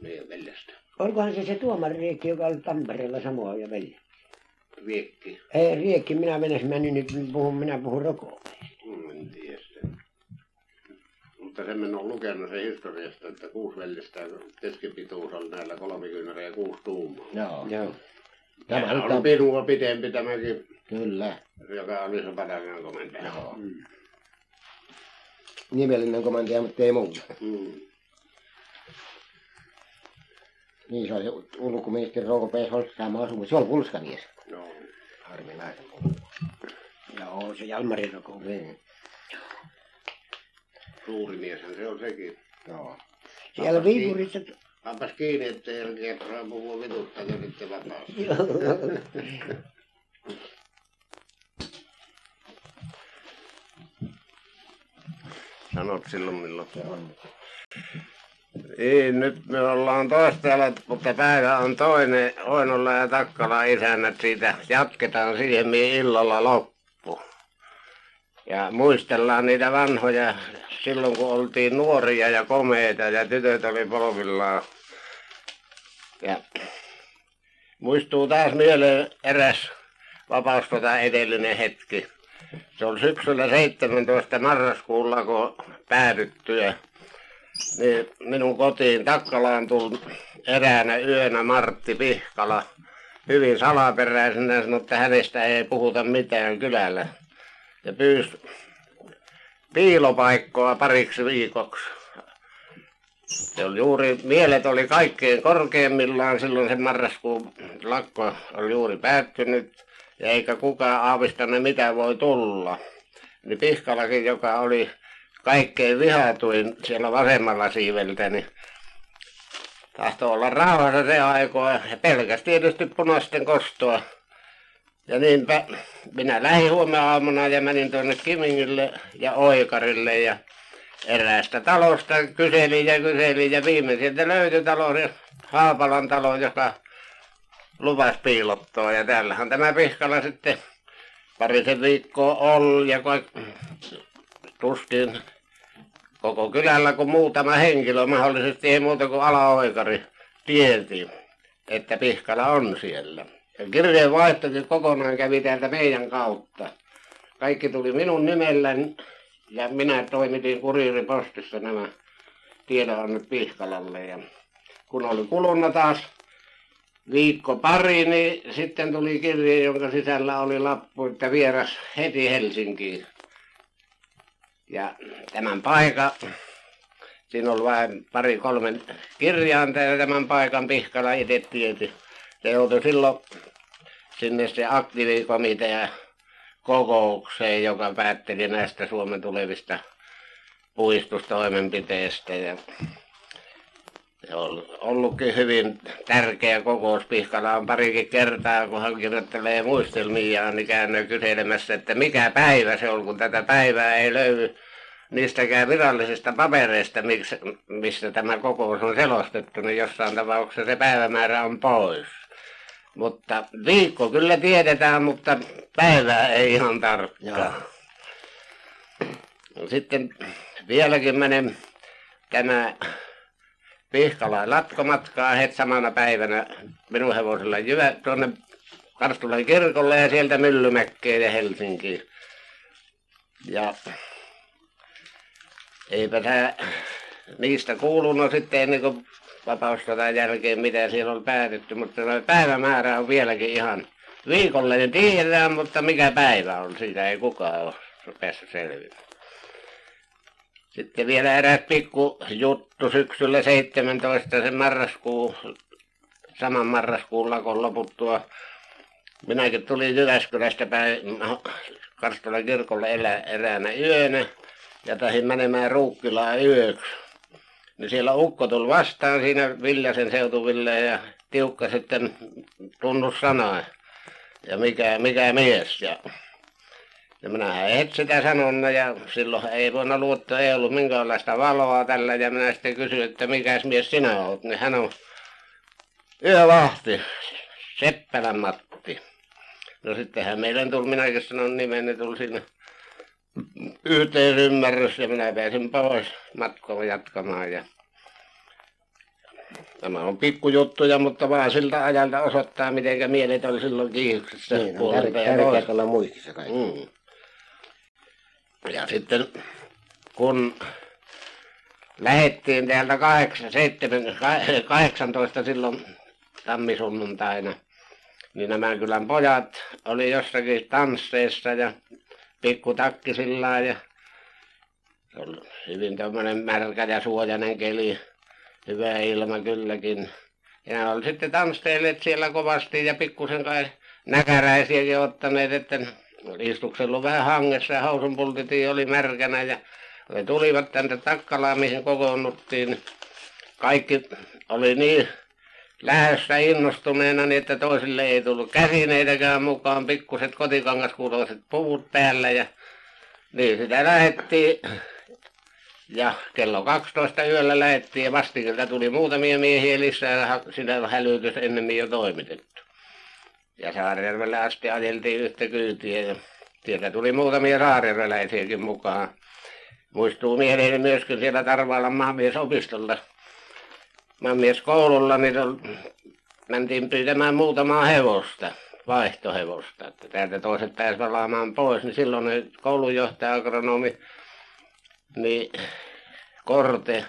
Meidän veljestä. Olikohan se se tuomari Riekki, joka oli Tampereella samoa ja veli? Viekki. Ei Riekki, minä menen, mä nyt puhun, minä puhun Rokopeista. Mm, En tiedä sitä. Mutta sen minä olen lukenut sen historiasta, että kuusi veljestä keskipituus on näillä kolme kyynärää ja kuusi tuumaa. Joo. Joo. Tämä on on, minua pitempi tämäkin, kyllä. joka oli se Padangan komentaja. Joo. Mm. Nimellinen komentaja, mutta ei muuta. Mm. Niin se oli ulkoministeri Rokopeis oli sama asu, mutta se oli pulskamies. Joo. Harvinaisen. Joo, se Jalmari Rokope. Niin. Suuri mieshän se on sekin. Joo. Siellä Viipurissa... Panpas kiinni, ettei jälkeen saa puhua vitutta ja sitten vapaasti. Sanot silloin milloin. Se on. Ei, nyt me ollaan toisteella, mutta päivä on toinen. Oinolla ja Takkala isännät siitä. Jatketaan siihen, mihin illalla loppu. Ja muistellaan niitä vanhoja silloin, kun oltiin nuoria ja komeita ja tytöt oli polvillaan. Ja muistuu taas mieleen eräs vapaussota edellinen hetki. Se on syksyllä 17. marraskuulla, kun päädyttyä niin minun kotiin Takkalaan tuli eräänä yönä Martti Pihkala. Hyvin salaperäisenä sanoi, että hänestä ei puhuta mitään kylällä. Ja pyysi piilopaikkoa pariksi viikoksi. Se oli juuri, mielet oli kaikkein korkeimmillaan silloin se marraskuun lakko oli juuri päättynyt. Ja eikä kukaan aavistanut mitä voi tulla. Niin Pihkalakin, joka oli kaikkein vihatuin siellä vasemmalla siiveltä, niin tahtoi olla rauhassa se aikoa ja pelkäsi tietysti punaisten kostoa. Ja niinpä minä lähdin huomenna aamuna ja menin tuonne Kimingille ja Oikarille ja eräästä talosta kyselin ja kyselin ja viimein sieltä löytyi talo, se Haapalan talo, joka lupasi piilottaa ja täällähän tämä Pihkala sitten parisen viikkoa oli ja tuskin koko kylällä kuin muutama henkilö, mahdollisesti ei muuta kuin alaoikari, tiesi, että Pihkala on siellä. Ja kirjeenvaihtokin kokonaan kävi täältä meidän kautta. Kaikki tuli minun nimelläni ja minä toimitin kuriiripostissa nämä tiedonannot Pihkalalle. Ja kun oli kulunut taas viikko pari, niin sitten tuli kirje, jonka sisällä oli lappu, että vieras heti Helsinkiin. Ja tämän paikan, siinä oli vain pari kolme kirjainta ja tämän paikan Pihkala itse tieti. Se joutui silloin sinne se aktiivikomitea kokoukseen, joka päätteli näistä Suomen tulevista puistustoimenpiteistä. Ja se on ollutkin hyvin tärkeä kokous. Pihkala on parikin kertaa, kun hän kirjoittelee muistelmiaan, niin käynyt kyselemässä, että mikä päivä se on, kun tätä päivää ei löydy niistäkään virallisista papereista, miksi, mistä tämä kokous on selostettu, niin jossain tapauksessa se päivämäärä on pois. Mutta viikko kyllä tiedetään, mutta päivää ei ihan tarkkaan. Sitten vieläkin menen tämä Pihkala latkomatkaa heti samana päivänä minun hevosella Jyvä tuonne Karstulan kirkolle ja sieltä Myllymäkkeen ja Helsinkiin. Ja eipä tämä niistä kuulunut sitten ennen kuin vapaussodan jälkeen, mitä siellä on päätetty, mutta päivämäärä on vieläkin ihan viikolle niin tiedetään, mutta mikä päivä on, siitä ei kukaan ole päässyt selville. Sitten vielä eräs pikku juttu syksyllä 17, sen marraskuu, saman marraskuun lakon loputtua. Minäkin tulin Jyväskylästä päin no, Karstolan kirkolle elä, eräänä yönä ja tahin menemään Ruukkilaan yöksi. Niin siellä ukko tuli vastaan siinä Viljasen seutuville ja tiukka sitten tunnus sanaa. Ja mikä, mikä mies. Ja ja minähän et sitä sanonut ja silloin ei voinut luottaa, ei ollut minkäänlaista valoa tällä ja minä sitten kysyin, että mikäs mies sinä olet, niin hän on yövahti, Seppälän Matti. No sittenhän meidän tuli, minäkin sanon nimen, niin tuli sinne yhteisymmärrys ja minä pääsin pois matkoa jatkamaan ja Tämä on pikkujuttuja, mutta vaan siltä ajalta osoittaa, miten mielet oli silloin kiihuksessa. Niin, on tärkeää olla muistissa kaikki. Mm. Ja sitten kun lähettiin täältä 8, 7, 18 silloin tammisunnuntaina, niin nämä kylän pojat oli jossakin tansseissa ja pikkutakki ja se oli hyvin tämmöinen märkä ja suojainen keli, hyvä ilma kylläkin. Ja ne oli sitten tansseilleet siellä kovasti ja pikkusen kai näkäräisiäkin ottaneet, että istuksellut vähän hangessa ja hausunpultitin oli märkänä ja ne tulivat tänne Takkalaan, mihin kokoonnuttiin. Kaikki oli niin lähdössä innostuneena, niin että toisille ei tullut käsineitäkään mukaan, pikkuset kotikangaskuuloiset puvut päällä ja niin sitä lähettiin. Ja kello 12 yöllä lähettiin ja vastikilta tuli muutamia miehiä lisää ja sitä hälytys ennemmin jo toimitettu. Ja Saarijärvelle asti ajeltiin yhtä kyytiä ja sieltä tuli muutamia saarijärveläisiäkin mukaan. Muistuu mieleeni myöskin siellä Tarvaalan maamiesopistolla, maamieskoululla, niin mentiin pyytämään muutamaa hevosta, vaihtohevosta. Että täältä toiset pääsivät valaamaan pois, niin silloin koulunjohtaja agronomi, niin Korte,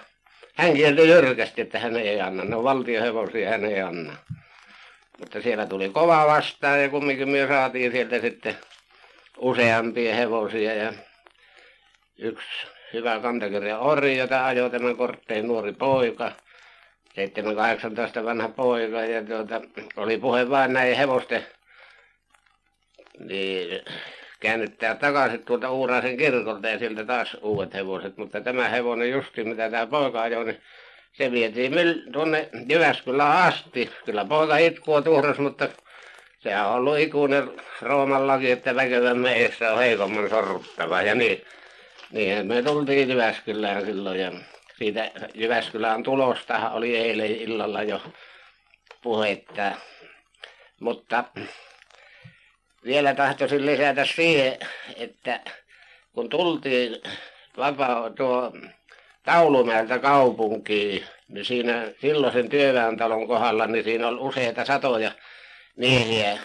hän kielti jyrkästi, että hän ei anna. Ne on valtiohevosia, hän ei anna. Mutta siellä tuli kova vastaan ja kumminkin me saatiin sieltä sitten useampia hevosia ja yksi hyvä kantakirja ori, jota ajoi tämä kortteen nuori poika. 7-18 vanha poika ja tuota, oli puhe vain näin hevosten niin käännyttää takaisin tuolta Uuraisen kirkolta ja sieltä taas uudet hevoset. Mutta tämä hevonen justi, mitä tämä poika ajoi, niin se vietiin tuonne Jyväskylään asti. Kyllä poika itkua tuhras, mutta sehän on ollut ikuinen Rooman laki, että väkevän meissä on heikomman sorruttava. Ja niin, niin me tultiin Jyväskylään silloin ja siitä Jyväskylään tulosta oli eilen illalla jo puhetta. Mutta vielä tahtoisin lisätä siihen, että kun tultiin vapaa tuo Taulumäeltä kaupunkiin, niin siinä silloisen työväentalon kohdalla, niin siinä oli useita satoja miehiä,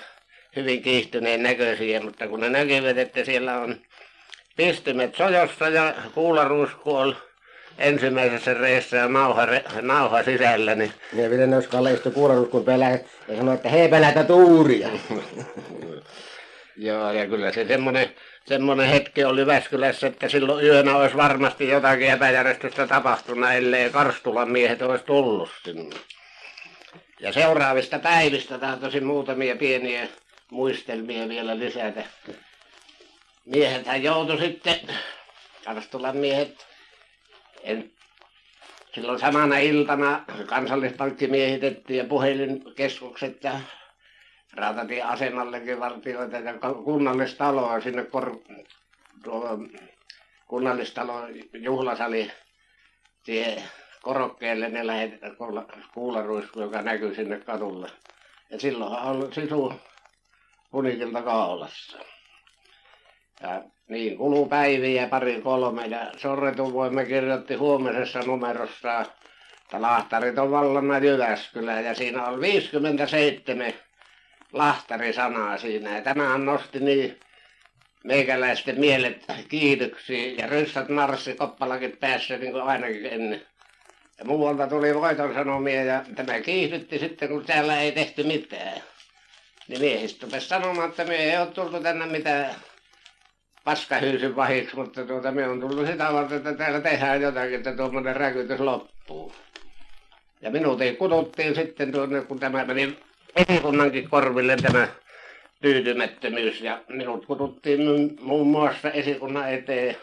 hyvin kiihtyneen näköisiä, mutta kun ne näkivät, että siellä on pistimet sojossa ja kuularuusku oli ensimmäisessä reessä ja nauha, nauha sisällä, niin... Ja vielä ne olisi kalleistu kuularuuskun pelää ja sanoi, että hei pelätä tuuria. Joo, ja kyllä se semmoinen semmoinen hetki oli Väskylässä, että silloin yönä olisi varmasti jotakin epäjärjestystä tapahtunut, ellei Karstulan miehet olisi tullut sinne. Ja seuraavista päivistä tahtoisin muutamia pieniä muistelmia vielä lisätä. Miehethän joutui sitten, Karstulan miehet, silloin samana iltana kansallispankki miehitettiin ja puhelinkeskukset ja rautatieasemallekin vartioita ja kunnallistaloa sinne tuolla kunnallistalon juhlasali siihen korokkeelle ne lähetetään kuularuisku, joka näkyy sinne katulle. Ja silloin on sisu punikilta kaulassa. Ja niin kuluu päiviä pari kolme ja Sorretun kirjoitti huomisessa numerossa, että lahtarit on vallannut Jyväskylään ja siinä on 57 lahtarisanaa siinä. Ja tämähän nosti niin meikäläisten mielet kiihdyksiin ja ryssät marssi koppalakin päässä niin kuin ainakin ennen. Ja muualta tuli voiton sanomia ja tämä kiihdytti sitten kun täällä ei tehty mitään. Niin miehistä sanomaan, että me ei ole tultu tänne mitään paskahyysyn vahiksi, mutta tuota me on tullut sitä varten, että täällä tehdään jotakin, että tuommoinen räkytys loppuu. Ja minut ei kututtiin sitten tuonne, kun tämä meni esikunnankin korville tämä tyytymättömyys. Ja minut kututtiin muun muassa esikunnan eteen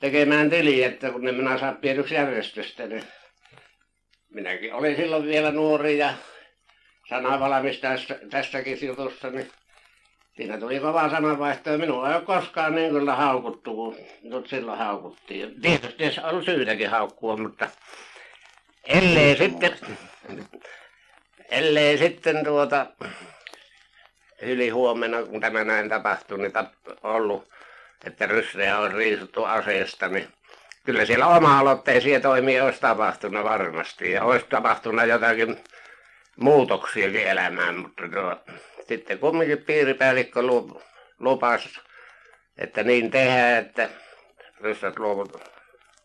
tekemään tiliä, että kun en minä saa pieneksi järjestystä, niin minäkin olin silloin vielä nuori ja sana valmistaessa tästäkin jutussa, niin siinä tuli kova sananvaihto ja minua ei ole koskaan niin kyllä haukuttu kuin nyt silloin haukuttiin. Tietysti on syytäkin haukkua, mutta ellei sitten, ellei sitten tuota yli huomenna, kun tämä näin tapahtui, niin tap- ollut, että ryssejä on riisuttu aseesta, niin kyllä siellä oma-aloitteisia toimia olisi tapahtunut varmasti ja olisi tapahtunut jotakin muutoksiakin elämään, mutta tuo, sitten kumminkin piiripäällikkö lupasi, että niin tehdään, että ryssät luovut,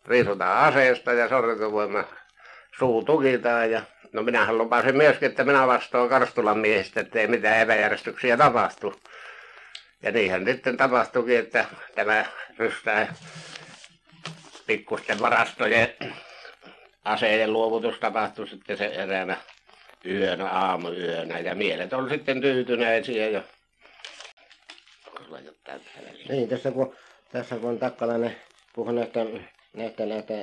riisutaan aseesta ja sortovoima suu tukitaan ja no minähän lupasin myöskin, että minä vastaan Karstulan miehistä, että ei mitään epäjärjestyksiä tapahtu. Ja niinhän sitten tapahtuikin, että tämä rystää pikkusten varastojen aseiden luovutus tapahtui sitten se eräänä yönä, aamuyönä. Ja mielet on sitten tyytyneisiä ja niin, tässä kun, tässä kun Takkalainen puhui näistä, näistä, näistä,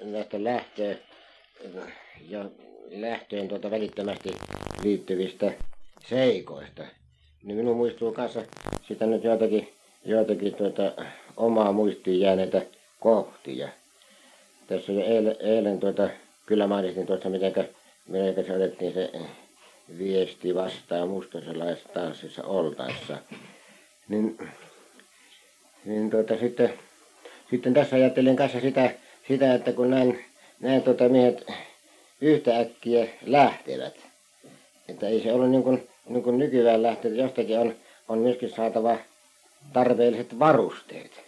näistä lähtöä, ja lähtöön tuota välittömästi liittyvistä seikoista, niin minun muistuu kanssa sitä nyt joitakin, joitakin tuota, omaa muistiin jääneitä kohtia. Tässä jo eilen, eilen tuota, kyllä mainitsin tuossa, miten miten se otettiin se viesti vastaan mustasalaisessa tanssissa oltaessa. Niin, niin tuota, sitten, sitten tässä ajattelin kanssa sitä, sitä että kun näin, näin tuota miehet yhtäkkiä lähtevät. Että ei se ollut niin kuin, niin kuin nykyään lähtenyt, jostakin on, on myöskin saatava tarpeelliset varusteet.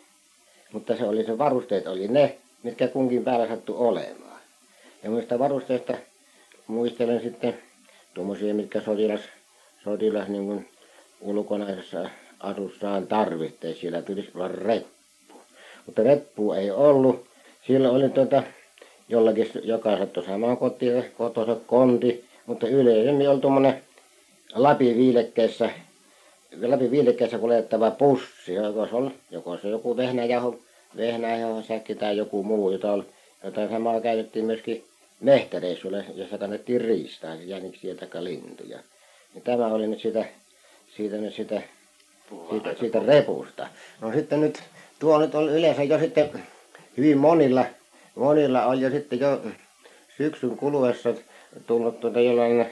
Mutta se oli se varusteet oli ne, mitkä kunkin päällä sattui olemaan. Ja muista varusteista muistelen sitten tuommoisia, mitkä sotilas, sotilas niin kuin ulkonaisessa asussaan tarvitsee. Siellä tulisi olla reppu. Mutta reppu ei ollut. Siellä oli tuota, jollakin, joka sattui samaan kotiin, kotoisa konti, mutta yleisemmin oli tuommoinen lapiviilekkeessä, lapiviilekkeessä kuljettava pussi, joko se, oli, joko se joku vehnäjaho, vehnäjahosäkki tai joku muu, jota, jota samaa käytettiin myöskin mehtäreissuille, jossa kannettiin riistaa, jäniksiä tai lintuja. Ja tämä oli nyt sitä, siitä, nyt sitä, siitä, siitä repusta. No sitten nyt, tuo nyt on yleensä jo sitten hyvin monilla, monilla on jo sitten jo syksyn kuluessa tullut tuota jollainen,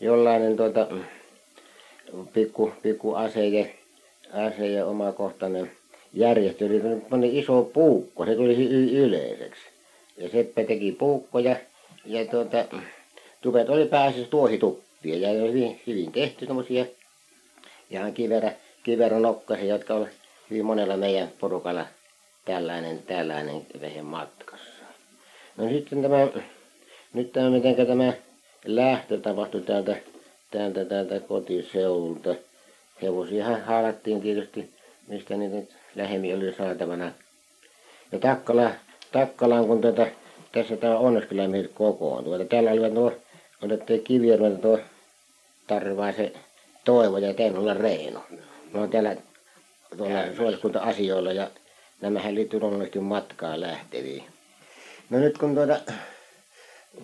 jollainen tuota, pikku, pikku aseje, aseje omakohtainen järjestö. Eli iso puukko, se tuli yleiseksi. Ja Seppä teki puukkoja ja tuota, tupet oli pääasiassa tuohituppia ja ne oli hyvin, hyvin tehty semmoisia ihan kiverä, kiveronokkaisia, jotka oli hyvin monella meidän porukalla tällainen, tällainen vehen matkassa. No sitten tämä, nyt tämä, miten tämä lähtö tapahtui täältä, täältä, täältä kotiseulta. Hevosia haalattiin tietysti, mistä niitä lähemmin oli saatavana. Ja Takkala, Takkalaan, kun tätä tässä tämä Onneskylämiehet kokoontuu. Että täällä olivat nuo, otettiin Kivijärveltä tuo Tarvaisen Toivo ja Teinolla Reino. Ne on täällä tuolla suojeluskunta-asioilla ja nämähän liittyy luonnollisesti matkaan lähteviin. No nyt kun tuota,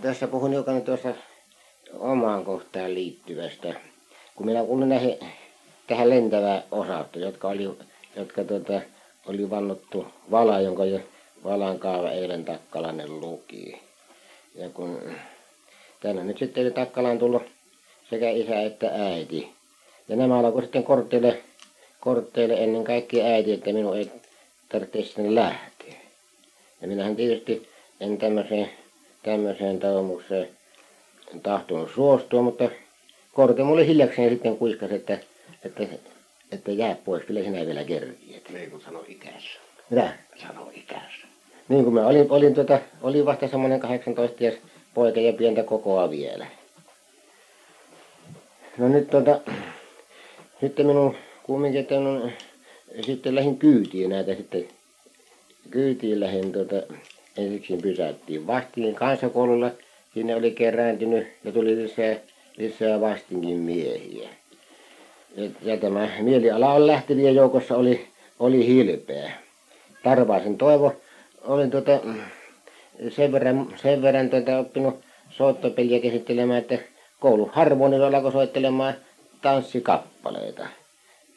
tässä puhun jokainen tuossa omaan kohtaan liittyvästä. Kun minä kuulin näihin, tähän lentävää osausta, jotka, oli, jotka tuota, oli vannottu vala, jonka jo valan kaava eilen Takkalainen luki. Ja kun tänne nyt sitten oli Takkalaan tullut sekä isä että äiti. Ja nämä alkoi sitten kortteille, kortteille ennen kaikkea äiti, että minun ei tarvitse sinne lähteä. Ja minähän tietysti en tämmöiseen, tämmöiseen taumukseen tahtonut suostua, mutta korte mulle hiljakseen sitten kuiskas, että, että, että jää pois, kyllä sinä vielä kerkiät. Niin kuin sanoi ikässä. Mitä? Sano ikässä. Niin kuin mä olin, olin, tuota, olin vasta semmoinen 18 poika ja pientä kokoa vielä. No nyt tuota, sitten minun kumminkin, että minun, sitten lähdin kyytiin näitä sitten, kyytiin lähdin tuota, ensiksi pysäyttiin Vastingin kansakoululla, sinne oli kerääntynyt ja tuli lisää, lisää Vastingin miehiä. Ja, ja tämä mieliala on lähtevien joukossa oli, oli hilpeä. Tarvaisen toivo, olin tuota, sen verran, sen verran tuota, oppinut soittopeliä käsittelemään, että koulu harmonilla alkoi soittelemaan tanssikappaleita.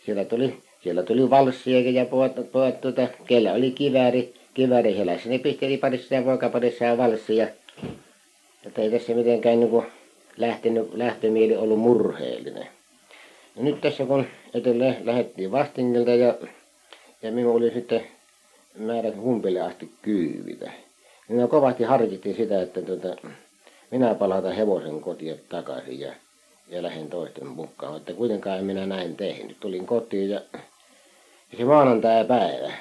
Siellä tuli, siellä tuli valssiakin ja pojat, pojat tuota, kellä oli kivääri, kivääri helässä. Ne pisteli parissa ja poikaparissa ja valssia. Että ei tässä mitenkään niin kuin lähtenyt, lähtömieli ollut murheellinen. Ja nyt tässä kun etelä lähdettiin Vastingilta ja, ja minun oli sitten määrät humpille asti kyyvitä. Minä kovasti harkittiin sitä, että tuota, minä palata hevosen kotiin takaisin ja, ja lähden toisten mukaan. Että kuitenkaan en minä näin tehnyt. Tulin kotiin ja, ja se maanantai päivä.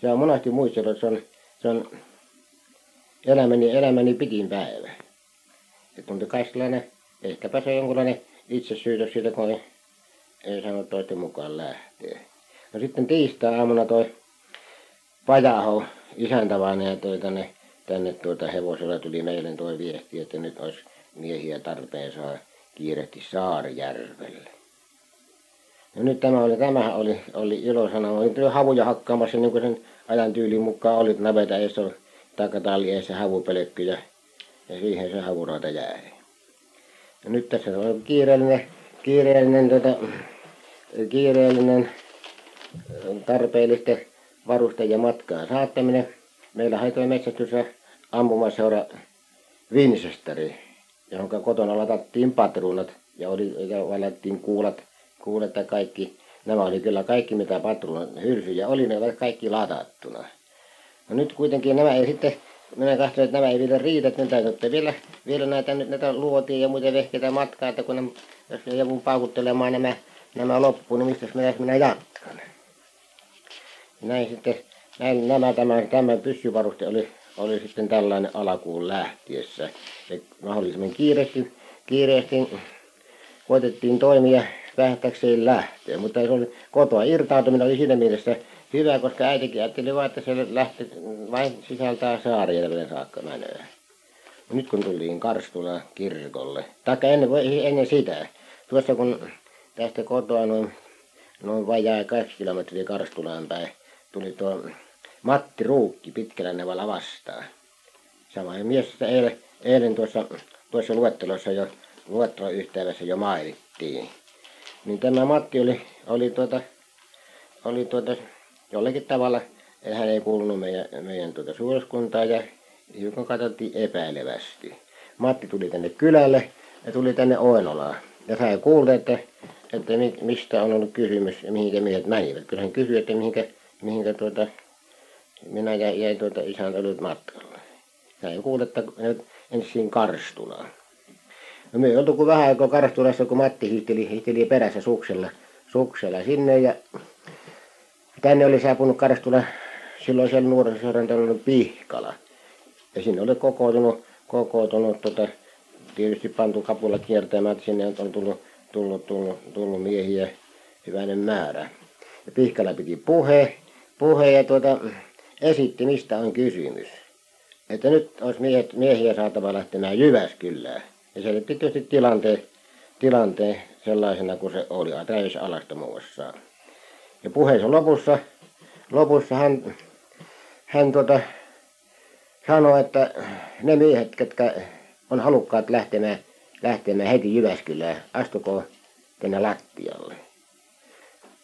Se on monesti muistellut, että se on, se on elämäni, elämäni pitin päivä. Että on kai sellainen, ehkäpä se jonkunlainen syytös siitä, kun ei, ei saanut toisten mukaan lähteä. No sitten tiistai-aamuna toi Pajaho isäntävainen toi tänne tänne tuota hevosella tuli meille tuo viesti, että nyt olisi miehiä tarpeen saa kiirehti Saarijärvelle. No nyt tämä oli, tämä oli, oli ilosana. Oli jo havuja hakkaamassa niin kuin sen ajan tyylin mukaan oli, naveta eessä oli takatalli eessä havupelkky ja, ja siihen se havuraata jäi. Ja nyt tässä on kiireellinen, kiireellinen, tuota, kiireellinen tarpeellisten varustajien matkaan saattaminen meillä haitoi metsästys- ja ampumaseura Winchesteri, johon kotona latattiin patruunat ja, oli, ja valettiin kuulat, kuulet ja kaikki. Nämä oli kyllä kaikki mitä patruunat hylsyjä oli, ne olivat kaikki latattuna. No nyt kuitenkin nämä ei sitten, minä katsoin, että nämä ei vielä riitä, että täytyy vielä, vielä näitä, näitä luotiin ja muita vehkeitä matkaa, että kun ne, jos joku paukuttelemaan nämä, nämä loppuun, niin mistä minä, minä jatkan. Näin sitten näin, nämä, tämä, tämä pyssyvaruste oli, oli sitten tällainen alakuun lähtiessä. Ja mahdollisimman kiireesti, kiireesti koitettiin toimia vähtäkseen lähteä, mutta se oli kotoa irtautuminen oli siinä mielessä hyvä, koska äitikin ajatteli vain, että se lähti vain sisältää Saarijärven saakka menee. Nyt kun tultiin Karstula kirkolle, taikka ennen, ennen sitä, tuossa kun tästä kotoa noin, noin vajaa kaksi kilometriä Karstulaan päin, tuli tuo Matti Ruukki pitkällä nevalla vastaan. Sama mies, että eilen, eilen tuossa, tuossa luettelossa jo, luetteloyhteydessä jo mainittiin. Niin tämä Matti oli, oli, tuota, oli tuota, jollakin tavalla, hän ei kuulunut meidän, meidän tuota suoskuntaa ja hiukan katsottiin epäilevästi. Matti tuli tänne kylälle ja tuli tänne Oenolaan. Ja sai kuulla, että, että mistä on ollut kysymys ja mihinkä miehet menivät. Kyllä hän kysyi, että mihinkä, mihinkä tuota, minä jäin, jäin tuota isäntä nyt matkalla. Kuulla, että ensin Karstulaan. No me oltu kuin vähän aikaa Karstulassa, kun Matti hiihteli, hiihteli perässä suksella, suksella sinne ja tänne oli saapunut Karstula silloin siellä nuorisoseuran ollut Pihkala. Ja sinne oli kokoutunut, kokoutunut tota, tietysti pantu kapulla kiertämään, että sinne on tullut, tullut, tullut, tullut miehiä hyvänen määrä. Ja Pihkala piti puhe, puhe ja tuota, esitti, mistä on kysymys. Että nyt olisi miehet, miehiä saatava lähtemään Jyväskylään. Ja selitti tietysti tilanteen, tilanteen sellaisena kuin se oli, täysalasta muodossaan. Ja puheessa lopussa, lopussa hän, hän tuota, sanoi, että ne miehet, jotka on halukkaat lähtemään, lähtemään heti Jyväskylään, astukoon tänne lattialle.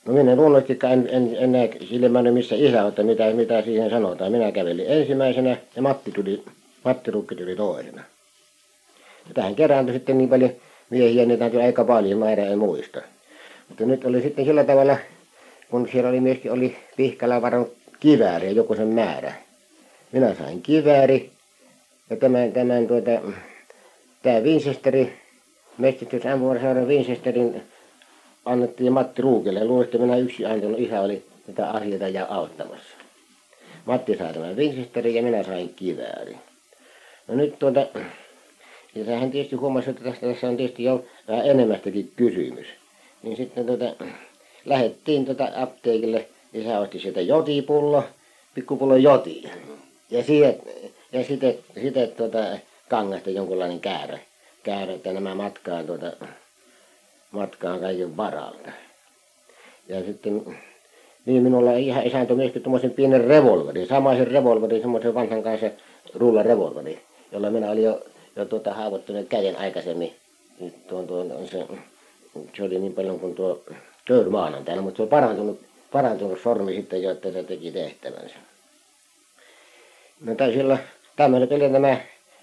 No minä luonnollisesti en, en, en näe silmäni missä isä, että mitä, mitä siihen sanotaan. Minä kävelin ensimmäisenä ja Matti tuli, Matti Rukki tuli toisena. Ja tähän kerääntyi sitten niin paljon miehiä, niitä on aika paljon, määrä en muista. Mutta nyt oli sitten sillä tavalla, kun siellä oli myöskin oli Pihkala varannut joku sen määrä. Minä sain kivääri ja tämän, tämän tuota, tämä Winchesteri, mestitys M-vuoroseuden Winchesterin annettiin Matti Ruukille. Luulen, että minä yksi antanut isä oli tätä asiaa ja auttamassa. Matti sai tämän Winchesterin ja minä sain kivääri. No nyt tuota, ja sehän tietysti huomasi, että tästä tässä on tietysti jo vähän enemmästäkin kysymys. Niin sitten tuota, lähettiin tuota apteekille, isä osti sieltä jotipullo, pikkupullo joti. Ja sitten, ja sitten, sitten tuota, kangasta jonkunlainen käärä. Käärä, että nämä matkaan tuota, matkaan kaiken varalta. Ja sitten niin minulla ihan isäntä myöskin tuommoisen pienen revolverin, samaisen revolverin, semmoisen vanhan kanssa rulla revolveri, jolla minä olin jo, jo tuota haavoittunut käden aikaisemmin. Tuon, tuon, se, se oli niin paljon kuin tuo täällä, mutta se on parantunut, parantunut sormi sitten jo, että se teki tehtävänsä. No sillä tämmöiset oli nämä,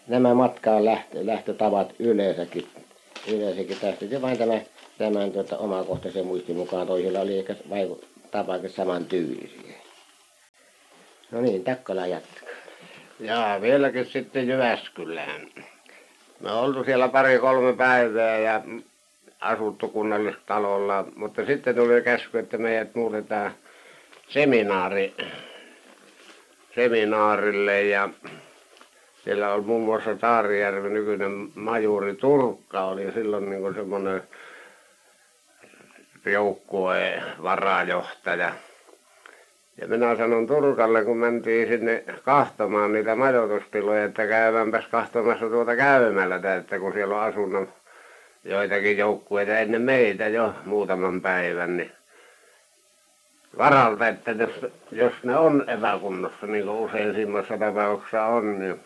nämä matkaan lähtö, lähtötavat yleensäkin, yleensäkin tästä. vain tämä tämän tuota, omakohtaisen muistin mukaan toisilla oli ehkä vaiku, saman tyylisiä. No niin, Takkala jatkaa. Jaa, vieläkin sitten Jyväskylään. Me oltu siellä pari-kolme päivää ja asuttu kunnallistalolla, mutta sitten tuli käsky, että meidät muutetaan seminaari, seminaarille ja siellä oli muun muassa Taarijärven nykyinen majuri Turkka oli silloin niin semmoinen joukkueen varajohtaja. Ja minä sanon Turkalle, kun mentiin sinne kahtomaan niitä majoitustiloja, että käymäänpäs kahtomassa tuota käymällä, että kun siellä on asunut joitakin joukkueita ennen meitä jo muutaman päivän, niin varalta, että jos, jos ne on epäkunnossa, niin kuin usein semmoisessa tapauksessa on, niin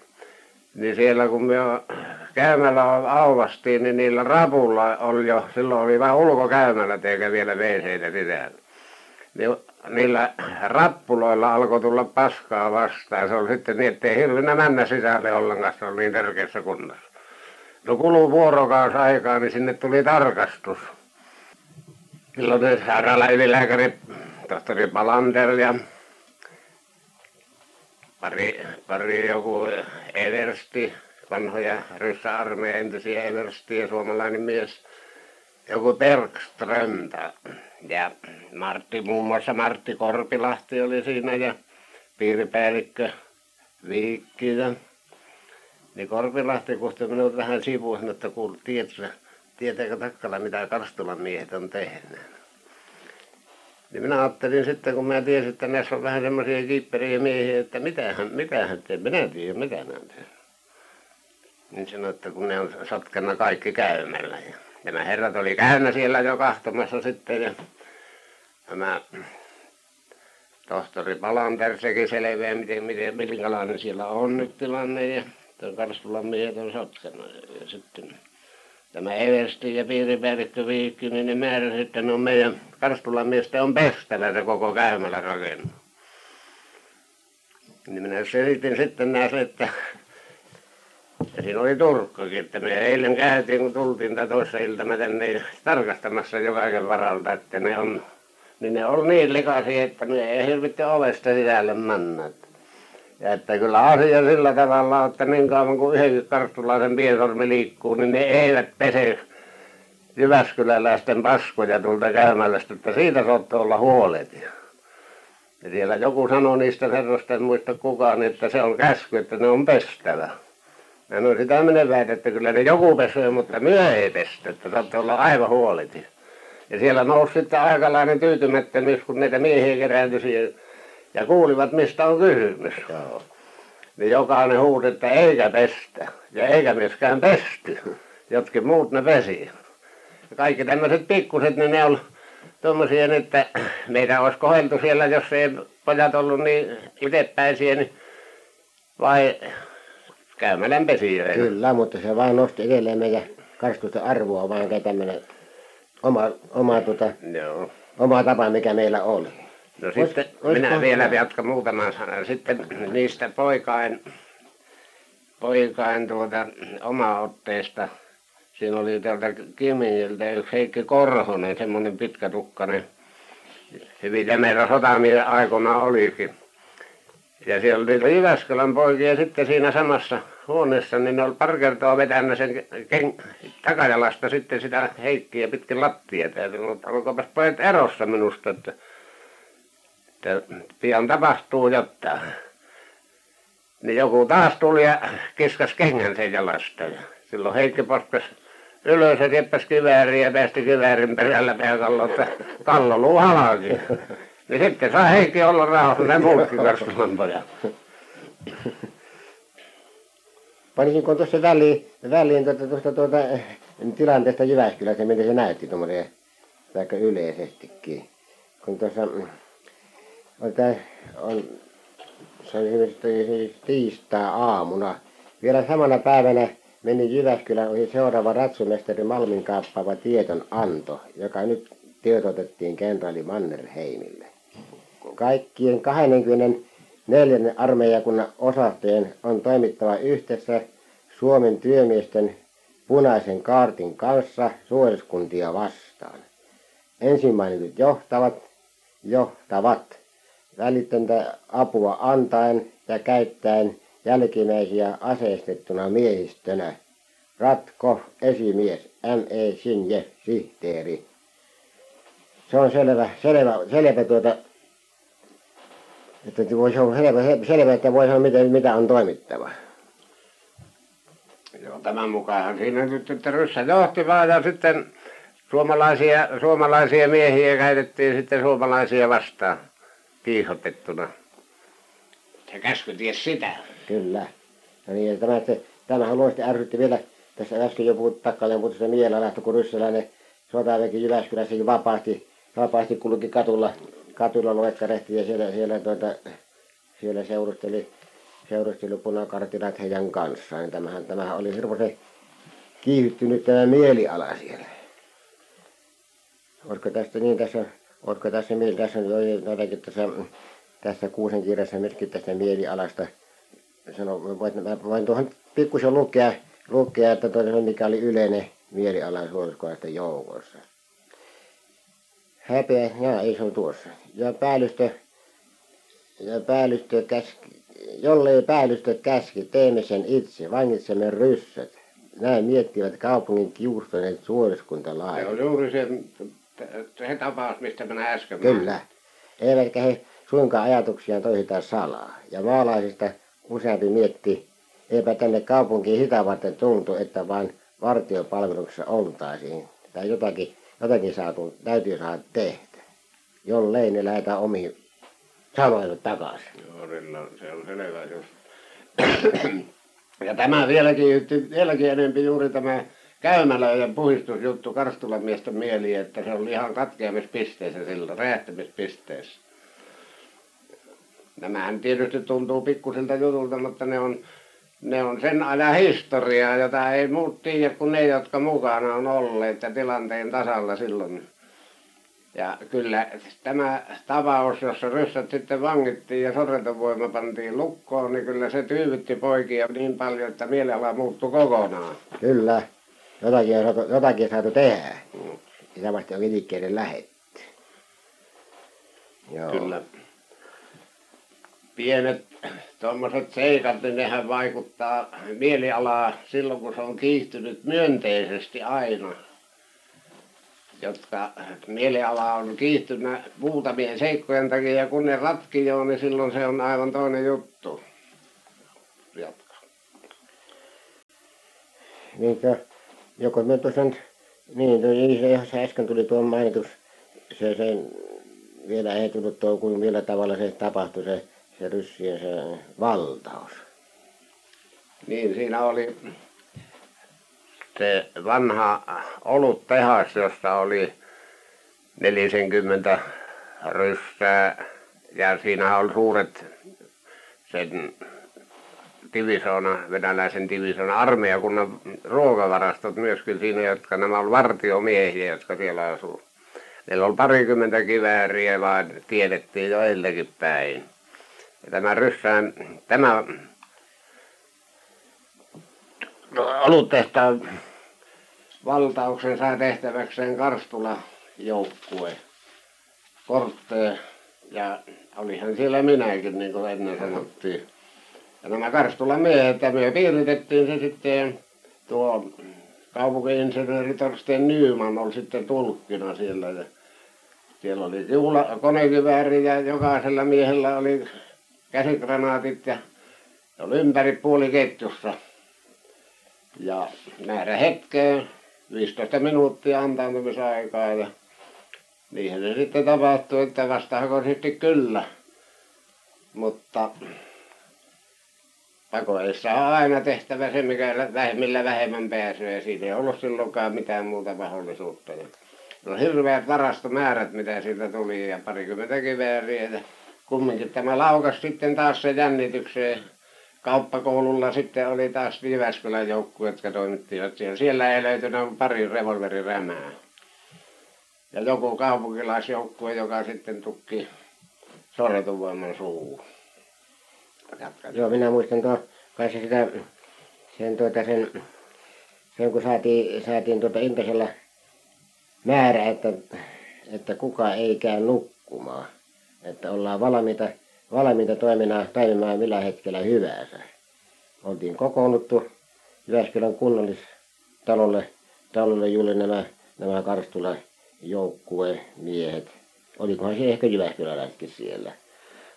niin siellä kun me käymällä auvastiin, niin niillä rapulla oli jo, silloin oli vain ulkokäymällä eikä vielä wc sisällä. Niin niillä rappuloilla alkoi tulla paskaa vastaan. Se oli sitten niin, ettei hirvinä mennä sisälle ollenkaan, se oli niin tärkeässä kunnossa. No kuluu vuorokaus aikaa, niin sinne tuli tarkastus. Silloin sairaala-ylilääkäri tohtori Palander ja pari, pari joku Eversti, vanhoja ryssäarmeijan entisiä ja suomalainen mies, joku Bergström ja Martti, muun muassa Martti Korpilahti oli siinä ja piiripäällikkö Viikki ja niin Korpilahti kuhtui minut vähän sivuun, että kuul, tiedätkö, tietääkö Takkala mitä Karstulan miehet on tehnyt. Niin minä ajattelin sitten, kun mä tiesin, että näissä on vähän semmoisia kiipperiä miehiä, että mitähän, mitähän te, minä tiedän, mitä ne on tehnyt. Niin sanoi, että kun ne on sotkena kaikki käymällä. Ja nämä herrat oli käynyt siellä jo kahtomassa sitten ja tämä tohtori Palanter sekin selviää, miten, miten, minkälainen siellä on nyt tilanne ja Karstulan miehet on sotkena. Ja sitten tämä Eversti ja piiripäällikkö Viikki, niin ne määräsi, että ne on meidän Karstulan miestä on pestävä se koko käymällä rakennus. Niin minä selitin sitten näin, että ja siinä oli Turkkokin, että me eilen käytiin, kun tultiin tai toissa iltana tänne tarkastamassa jo kaiken varalta, että ne on, niin ne on niin likaisia, että ne ei hirvitti ovesta sisälle mennä. Ja että kyllä asia sillä tavalla, että niin kauan kuin yhden karstulaisen piensormi liikkuu, niin ne eivät pese Jyväskyläläisten paskoja tuolta käymälästä, että siitä saatte olla huolet. Ja siellä joku sanoi niistä herroista, en muista kukaan, että se on käsky, että ne on pestävä. Ja no sitä minä väitän, että kyllä ne joku pesee, mutta myö ei pestä, että saatte olla aivan huoleti. Ja siellä nousi sitten aikalainen tyytymättömyys, kun näitä miehiä kerääntyi ja kuulivat, mistä on kysymys. Joo. Niin jokainen huusi, että eikä pestä. Ja eikä myöskään pesty. Jotkin muut ne pesi. Kaikki tämmöiset pikkuset, niin ne on tuommoisia, että meitä olisi koheltu siellä, jos ei pojat ollut niin itsepäisiä, niin vai käymälän pesijöitä. Kyllä, mutta se vaan nosti edelleen meidän karstusten arvoa, vaan tämmöinen oma, oma tota, Joo. oma tapa, mikä meillä oli. No Olis- sitten olisiko- minä vielä jatkan muutaman sanan. Sitten niistä poikain, poikain tuota omaotteista. Siinä oli täältä Kimingiltä yksi Heikki Korhonen, semmoinen pitkätukkainen. Hyvin jämerä sotamiehen aikoina olikin. Ja siellä oli niitä Jyväskylän poikia sitten siinä samassa huoneessa, niin ne oli pari kertaa vetänyt sen ken, takajalasta sitten sitä Heikkiä pitkin lattiaa. Mutta olkoonpas pojat erossa minusta, että että pian tapahtuu jotain. Niin joku taas tuli ja kiskas kengän sen jalasta. Ja silloin Heikki poskas ylös ja tieppasi kivääriä ja päästi kiväärin perällä pääkallo, että kallo luu halki. Niin sitten saa Heikki olla rauhassa, ne muutkin Karstulan pojat. Panisinko tuossa väliin, väliin tuota, tuosta tuota, tilanteesta Jyväskylässä, miten se näytti tuommoinen, vaikka yleisestikin. Kun tuossa mm, on, tää, on se oli esimerkiksi siis tiistai-aamuna. Vielä samana päivänä meni Jyväskylän ohi seuraava ratsumestari Malmin kaappaava tieton anto, joka nyt tiedotettiin kenraali Mannerheimille. Kaikkien 24 armeijakunnan osastojen on toimittava yhdessä Suomen työmiesten punaisen kaartin kanssa suoriskuntia vastaan. Ensimmäiset johtavat, johtavat välitöntä apua antaen ja käyttäen jälkimmäisiä aseistettuna miehistönä. Ratko, esimies, M.E. Sinje, sihteeri. Se on selvä, selvä, selvä tuota, että voisi olla selvä, selvä, että voisi olla miten, mitä on toimittava. Joo, tämän mukaan siinä nyt, että ryssä johti vaan ja sitten suomalaisia, suomalaisia miehiä käytettiin sitten suomalaisia vastaan kiihotettuna. Se käsky ties sitä. Kyllä. No niin, ja tämä, että, tämähän luonnollisesti ärsytti vielä, tässä äsken jo puhut takkaleen puhuttu sitä mielenlähtö, kun ryssäläinen sotaväki Jyväskylässäkin vapaasti, vapaasti kulki katulla, katulla loikkarehti ja siellä, siellä, tuota, siellä seurusteli, seurusteli punakartilat heidän kanssaan. Niin Tämähän, tämähän oli hirveän kiihdyttynyt tämä mieliala siellä. Olisiko tästä niin tässä, olisiko tässä, tässä nyt oli jotakin tässä, tässä kuusen kirjassa myöskin tästä mielialasta. Sano, voin, mä voin tuohon pikkusen lukea, lukea että tuota, mikä oli yleinen mieliala suoriskohdasten joukossa. Häpeä, jaa, ei se ole tuossa. Ja päällystö, ja päällystö käski, jollei päällystö käski, teemme sen itse, vangitsemme ryssät. Näin miettivät kaupungin kiustoneet Se suoriskuntalaiset. on juuri se, se tapaus, mistä minä äsken Kyllä. Eivätkä he suinkaan ajatuksiaan toisita salaa. Ja maalaisista useampi mietti, eipä tänne kaupunkiin sitä varten tultu, että vain vartiopalveluksessa oltaisiin. Tai jotakin, jotakin saatu, täytyy saada tehdä. Jollei ne lähdetään omiin samoille takaisin. Joo, se on selvä just. ja tämä vieläkin, vieläkin enempi juuri tämä käymälöiden puhistusjuttu Karstulan miesten mieliin, että se oli ihan katkeamispisteessä silloin, räjähtämispisteessä. Nämähän tietysti tuntuu pikkusilta jutulta, mutta ne on, ne on sen ajan historiaa, jota ei muut tiedä kuin ne, jotka mukana on olleet ja tilanteen tasalla silloin. Ja kyllä tämä tapaus, jossa ryssät sitten vangittiin ja sorretovoima pantiin lukkoon, niin kyllä se tyydytti poikia niin paljon, että mieliala muuttui kokonaan. Kyllä. Jotakin on saatu, jotakin saatu tehdä. Samasti on liikkeelle lähetty. Joo. Pienet tuommoiset seikat, niin nehän vaikuttaa mielialaa silloin, kun se on kiihtynyt myönteisesti aina. Jotka mieliala on kiihtynyt muutamien seikkojen takia ja kun ne ratkii niin silloin se on aivan toinen juttu. Jatka. Niinkö, joko me tuossa nyt, niin, tuo- niin se, äsken tuli tuo mainitus, se, se vielä ei tullut tuo, kuin millä tavalla se tapahtui, se, se ryssien se valtaus. Niin, siinä oli se vanha oluttehas, jossa oli 40 ryssää ja siinä oli suuret sen divisoona, venäläisen divisoona armeijakunnan ruokavarastot myöskin siinä, jotka nämä oli vartiomiehiä, jotka siellä asuu. Meillä oli parikymmentä kivääriä vaan tiedettiin jo päin. Ja tämä Ryssään, tämä no, oluttehtaan valtauksen sai tehtäväkseen Karstula joukkue. Kortteen ja olihan siellä minäkin, niin kuin ennen sanottiin. Ja nämä Karstulan miehet, ja me piiritettiin se sitten tuo kaupunkiinsinööri Torsten Nyman oli sitten tulkkina siellä. Ja siellä oli juhla, konekivääri ja jokaisella miehellä oli käsikranaatit ja oli ympäri puoli ketjussa. Ja määrä hetkeen, 15 minuuttia antautumisaikaa ja niinhän se sitten tapahtui, että vastahakoisesti kyllä. Mutta pakoissa on aina tehtävä se, mikä millä vähemmän pääsee. Siinä ei ollut silloinkaan mitään muuta mahdollisuutta. Ja no hirveät varastomäärät, mitä siitä tuli ja parikymmentä kivääriä. Ja kumminkin tämä laukas sitten taas se jännitykseen. Kauppakoululla sitten oli taas Jyväskylän joukkue, jotka toimittivat siellä. Siellä ei löytynyt pari revolverirämää. Ja joku kaupunkilaisjoukkue, joka sitten tukki sorretuvoiman suuhun. Joo, minä muistan tuo kanssa sitä, sen, tuota, sen, sen kun saatiin, saatiin tuota iltasella määrä, että, että kuka ei käy nukkumaan. Että ollaan valmiita, valmiita toimimaan, toimimaan millä hetkellä hyvänsä. Oltiin kokoonnuttu Jyväskylän kunnallistalolle talolle juuri nämä, nämä Karstula joukkueen miehet. Olikohan se ehkä Jyväskyläläisetkin siellä.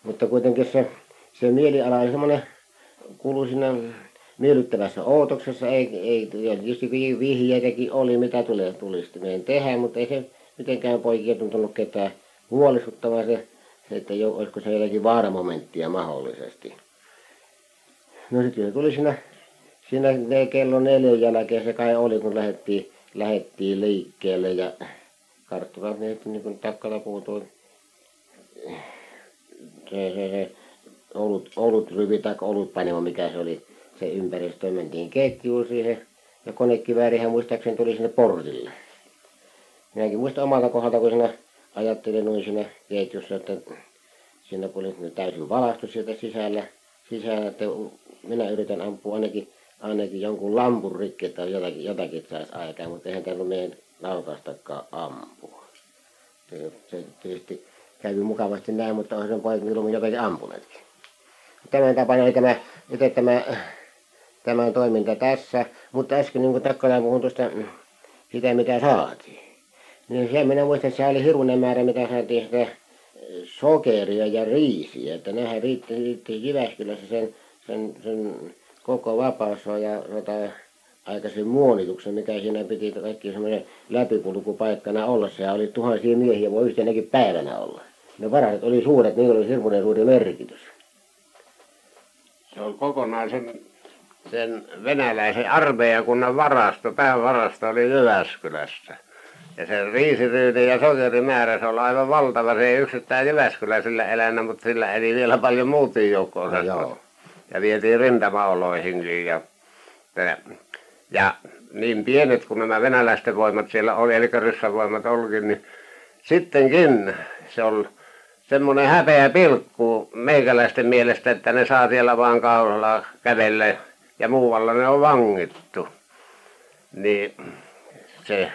Mutta kuitenkin se se mieliala oli semmoinen, kuului siinä miellyttävässä ootoksessa, ei, ei, tietysti vihjeitäkin oli, mitä tulee, tulisi meidän tehdä, mutta ei se mitenkään poikia tuntunut ketään huolestuttamaan se, että jo, olisiko se jotakin vaaramomenttia mahdollisesti. No sitten se tuli siinä, siinä kello neljän jälkeen se kai oli, kun lähdettiin, lähdettiin liikkeelle ja karttuvat niin, niin kuin takkala puutui se, se, se olut, olut ryvi tai olutpanimo, mikä se oli se ympäristö. Mentiin ketjuun siihen ja konekiväärihän muistaakseni tuli sinne portille. Minäkin muistan omalta kohdalta, kun siinä ajattelin noin siinä ketjussa, että siinä oli täysin valastu sieltä sisällä, sisällä, että minä yritän ampua ainakin, ainakin jonkun lampun rikki, että jotakin, jotakin saisi aikaa, mutta eihän täällä meidän laukaistakaan ampua. Se, se tietysti kävi mukavasti näin, mutta olisi sen poikin jotakin ampuneetkin tämän tapana oli tämä, itse tämä, tämä toiminta tässä. Mutta äsken niin kuin Takkalaan puhun tuosta sitä, mitä saatiin. Niin se minä muistan, että se oli hirmuinen määrä, mitä saatiin sitä sokeria ja riisiä. Että nehän riitti, riitti Jyväskylässä sen, sen, sen koko vapaus ja tota, aikaisen muonituksen, mikä siinä piti kaikki semmoinen läpikulkupaikkana olla. Se oli tuhansia miehiä, voi yhtenäkin päivänä olla. Ne varat oli suuret, niillä oli hirmuinen suuri merkitys se on kokonaisen sen venäläisen armeijakunnan varasto, päävarasto oli Jyväskylässä. Ja se riisiryyni ja sokerimäärä, se on aivan valtava. Se ei yksittäin Jyväskyläisillä elänyt, mutta sillä eli vielä paljon muutin joukkoon. No, ja vietiin rintamaoloihinkin. Ja, ja niin pienet kuin nämä venäläisten voimat siellä oli, eli ryssävoimat olikin, niin sittenkin se oli semmoinen häpeä pilkku meikäläisten mielestä, että ne saa siellä vaan kaulalla kävellä ja muualla ne on vangittu. Niin se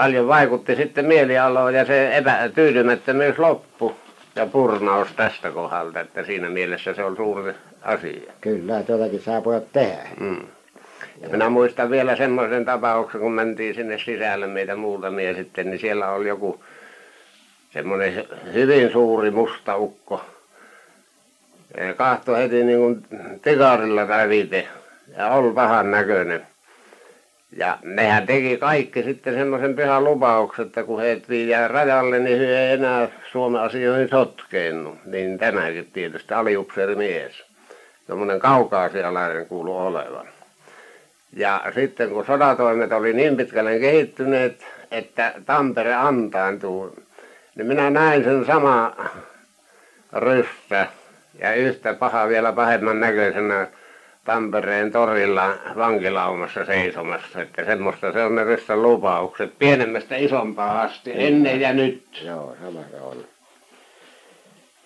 paljon vaikutti sitten mielialoon ja se epätyydymättömyys loppu ja purnaus tästä kohdalta, että siinä mielessä se on suuri asia. Kyllä, tuotakin saa pojat tehdä. Mm. Ja minä muistan vielä semmoisen tapauksen, kun mentiin sinne sisälle meitä muutamia sitten, niin siellä oli joku semmoinen hyvin suuri musta ukko. Ja kahtoi heti niin kuin tikarilla lävite ja oli pahan näköinen. Ja nehän teki kaikki sitten semmoisen pyhän lupauksen, että kun he jää rajalle, niin he ei enää Suomen asioihin sotkeennu. Niin tämäkin tietysti mies. Semmoinen kaukaasialainen kuulu olevan. Ja sitten kun sodatoimet oli niin pitkälle kehittyneet, että Tampere antaantui niin minä näin sen sama ryssä ja yhtä paha vielä pahemman näköisenä Tampereen torilla vankilaumassa seisomassa, että semmoista se on ne lupaukset pienemmästä isompaa asti, ennen ja nyt. Joo, sama se on.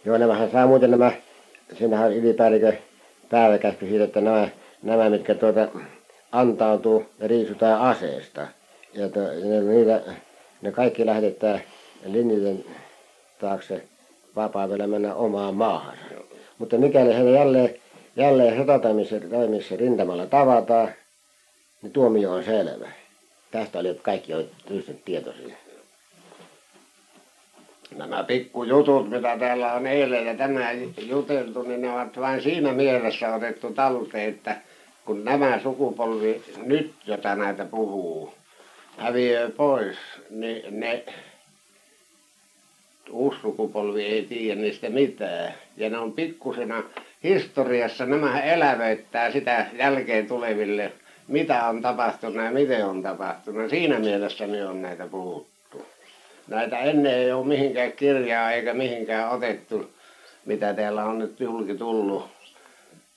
Joo, nämähän saa muuten nämä, siinähän on ylipäällikö päiväkäsky siitä, että nämä, nämä mitkä tuota antautuu ja riisutaan aseesta. Ja, to, ja ne, niitä, ne kaikki lähetetään linjojen taakse vapaudella mennä omaan maahansa. Mutta mikäli he jälleen, jälleen sotatoimissa rintamalla tavataan, niin tuomio on selvä. Tästä oli kaikki jo tietoisia nämä pikkujutut, mitä täällä on eilen ja tänään juteltu, niin ne ovat vain siinä mielessä otettu talteen, että kun nämä sukupolvi nyt, jota näitä puhuu, häviää pois, niin ne uusi sukupolvi ei tiedä niistä mitään. Ja ne on pikkusena historiassa, nämä elävöittää sitä jälkeen tuleville, mitä on tapahtunut ja miten on tapahtunut. Siinä mielessä ne on näitä puhuttu näitä ennen ei ole mihinkään kirjaa eikä mihinkään otettu, mitä täällä on nyt julki tullut.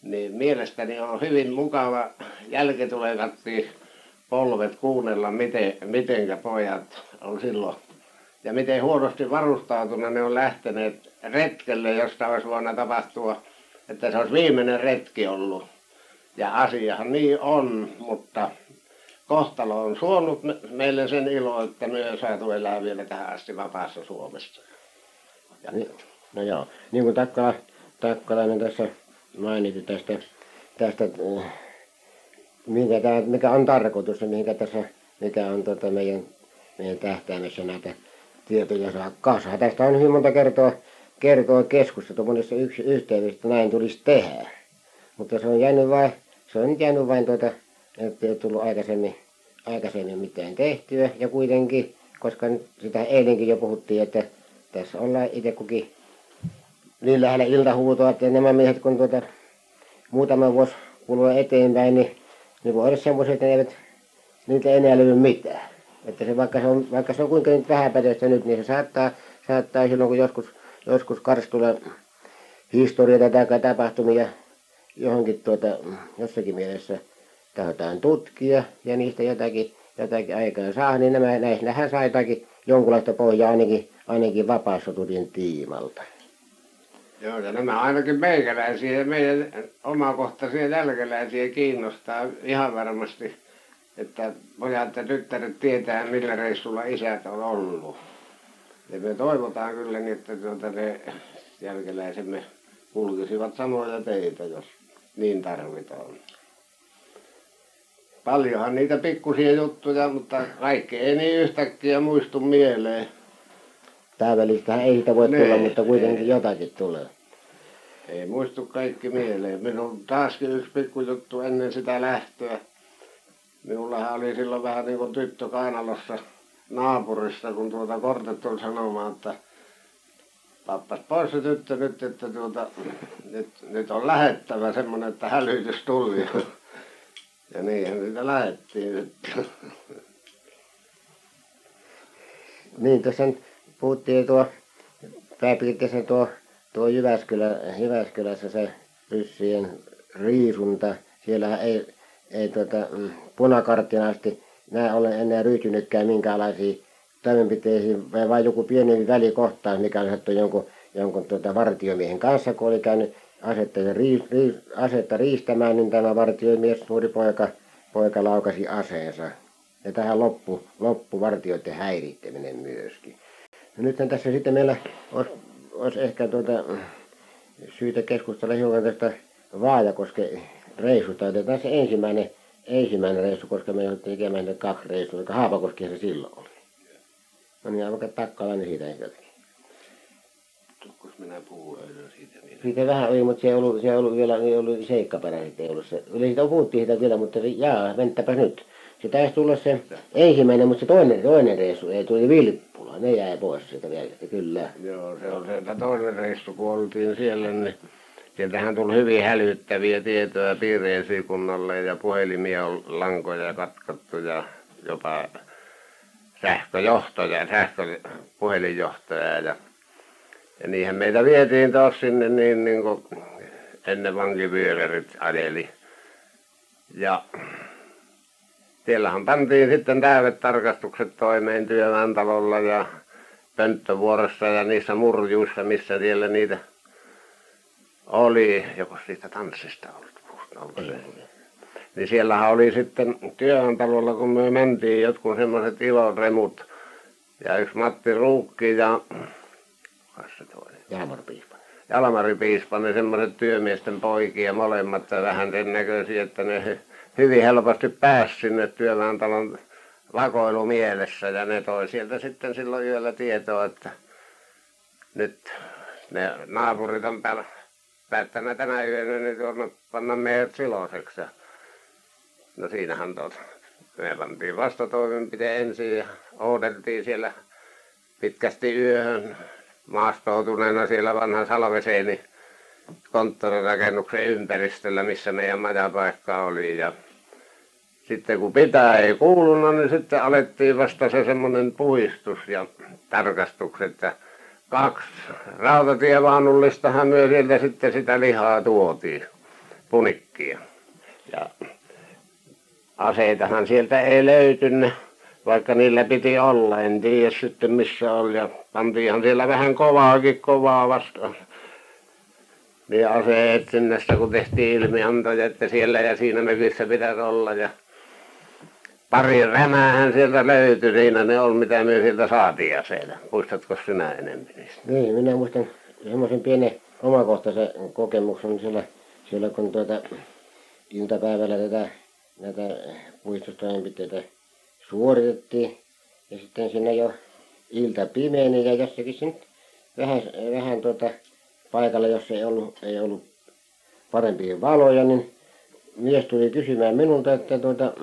Niin mielestäni on hyvin mukava jälkitulevatti polvet kuunnella, miten, mitenkä pojat on silloin ja miten huonosti varustautunut ne on lähteneet retkelle, josta olisi voinut tapahtua, että se olisi viimeinen retki ollut. Ja asiahan niin on, mutta kohtalo on suonut meille sen ilo, että me on saatu elää vielä tähän asti vapaassa Suomessa. Ja. Niin, no joo, niin kuin Takkala, Takkalainen tässä mainitsi tästä, tästä äh, mikä, tämä, mikä on tarkoitus ja mikä, tässä, mikä on tota meidän, meidän tähtäimessä näitä tietoja saa kasvaa. Tästä on hyvin monta kertoa, keskusteltu monessa yksi yhteydessä, että näin tulisi tehdä. Mutta se on jäänyt vain, se on nyt jäänyt vain tuota, että ei tullut aikaisemmin, aikaisemmin mitään tehtyä. Ja kuitenkin, koska sitä eilenkin jo puhuttiin, että tässä ollaan itse kukin niin lähellä iltahuutoa, että nämä miehet kun tuota muutama vuosi kuluu eteenpäin, niin, niin voi olla semmoisia, että ne eivät, niitä enää löydy mitään. Että se, vaikka, se on, vaikka se on kuinka nyt vähäpätöistä nyt, niin se saattaa, saattaa silloin kun joskus, joskus karstulla historiaa tai tapahtumia johonkin tuota, jossakin mielessä tahdotaan tutkia ja niistä jotakin, jotakin aikaa saa, niin nämä, näistähän saa jotakin jonkunlaista pohjaa ainakin, ainakin vapaasoturien tiimalta. Joo, ja nämä ainakin meikäläisiä ja meidän omakohtaisia jälkeläisiä kiinnostaa ihan varmasti, että pojat ja tyttäret tietää, millä reissulla isät on ollut. Ja me toivotaan kyllä niin, että tuota ne jälkeläisemme kulkisivat samoja teitä, jos niin tarvitaan paljonhan niitä pikkusia juttuja, mutta kaikki ei niin yhtäkkiä muistu mieleen. Täydellistähän ei sitä voi tulla, mutta kuitenkin ei. jotakin tulee. Ei muistu kaikki mieleen. Minun taaskin yksi pikkujuttu ennen sitä lähtöä. Minullahan oli silloin vähän niin kuin tyttö kainalossa naapurissa, kun tuota kortet tuli sanomaan, että pappas pois se tyttö nyt, että tuota, nyt, nyt on lähettävä semmoinen, että hälytys tuli. Ja niinhän sitä lähdettiin sitten. niin, tuossa puhuttiin tuo pääpiirteisen tuo, tuo Jyväskylä, Jyväskylässä se ryssien riisunta. Siellähän ei, ei tuota, mm, punakarttiin asti näin olen enää ryhtynytkään minkäänlaisiin toimenpiteisiin, vai vain joku pieni välikohtaus, mikä on sattu jonkun, jonkun tuota, vartiomiehen kanssa, kun oli käynyt asetta, ja asetta riistämään, niin tämä vartioimies, nuori poika, poika laukasi aseensa. Ja tähän loppu, loppu vartioiden häirittäminen myöskin. No nythän tässä sitten meillä olisi, olisi ehkä tuota, syytä keskustella hiukan tästä Vaajakoske reissusta. Otetaan se ensimmäinen, ensimmäinen reissu, koska me jouduttiin tekemään kaksi reissua, joka Haapakoski se silloin oli. No niin, vaikka takkalainen siitä ehkä jotenkin minä puhun öillä siitä vielä. Siitä vähän oli, mutta se ei ollut, se ei ollut vielä ei ollut seikkaperäisesti. Ei ollut se. Eli siitä puhuttiin sitä vielä, mutta jaa, mentäpä nyt. Se taisi tulla se ensimmäinen, mutta se toinen, toinen reissu ei tuli Vilppula. Ne jäi pois sieltä vielä, kyllä. Joo, se on se toinen reissu, kun oltiin siellä, niin sieltähän tuli hyvin hälyttäviä tietoja piireesikunnalle ja puhelimia on lankoja katkottu ja jopa sähköjohtoja, sähköpuhelinjohtoja ja ja niinhän meitä vietiin taas sinne niin, niin kuin ennen vankivyölerit ajeli. Ja siellähän pantiin sitten täydetarkastukset toimeen työväentalolla ja Pönttövuorossa ja niissä murjuissa, missä siellä niitä oli, joko siitä tanssista ollut, onko se? Niin siellähän oli sitten työväentalolla, kun me mentiin, jotkut semmoiset iloremut ja yksi Matti Ruukki ja kas se toinen? Jalmari Piispa. Jalmari Piispa, ne semmoiset työmiesten poikia molemmat ja vähän sen näköisiä, että ne hyvin helposti pääsi sinne työväentalon vakoilu mielessä ja ne toi sieltä sitten silloin yöllä tietoa, että nyt ne naapurit on päällä päättänyt tänä yönä niin tuonne panna meidät siloseksi. Ja no siinähän tuota, me pantiin vastatoimenpiteen ensin ja odoteltiin siellä pitkästi yöhön maastoutuneena siellä vanhan Salveseeni konttorirakennuksen ympäristöllä, missä meidän majapaikka oli. Ja sitten kun pitää ei kuulunut, niin sitten alettiin vasta se semmoinen puistus ja tarkastukset. Ja kaksi rautatievaunulistahan myös sieltä sitten sitä lihaa tuotiin, punikkia. Ja aseitahan sieltä ei löytynyt, vaikka niillä piti olla, en tiedä sitten missä oli. Ja pantiinhan siellä vähän kovaakin kovaa vastaan. Niin aseetsinnästä kun tehtiin ilmiantoja, että siellä ja siinä mökissä pitäisi olla. Ja pari rämäähän sieltä löytyi, siinä ne oli mitä me sieltä saatiin aseita. Muistatko sinä enemmän niistä? Niin, minä muistan semmoisen pienen omakohtaisen kokemuksen siellä, siellä kun tuota iltapäivällä tätä, näitä puistostoimenpiteitä suoritettiin. Ja sitten siinä jo ilta pimeeni ja jossakin sen vähän, vähän tuota paikalla, jos ei ollut, ei ollut parempia valoja, niin mies tuli kysymään minulta, että tuota,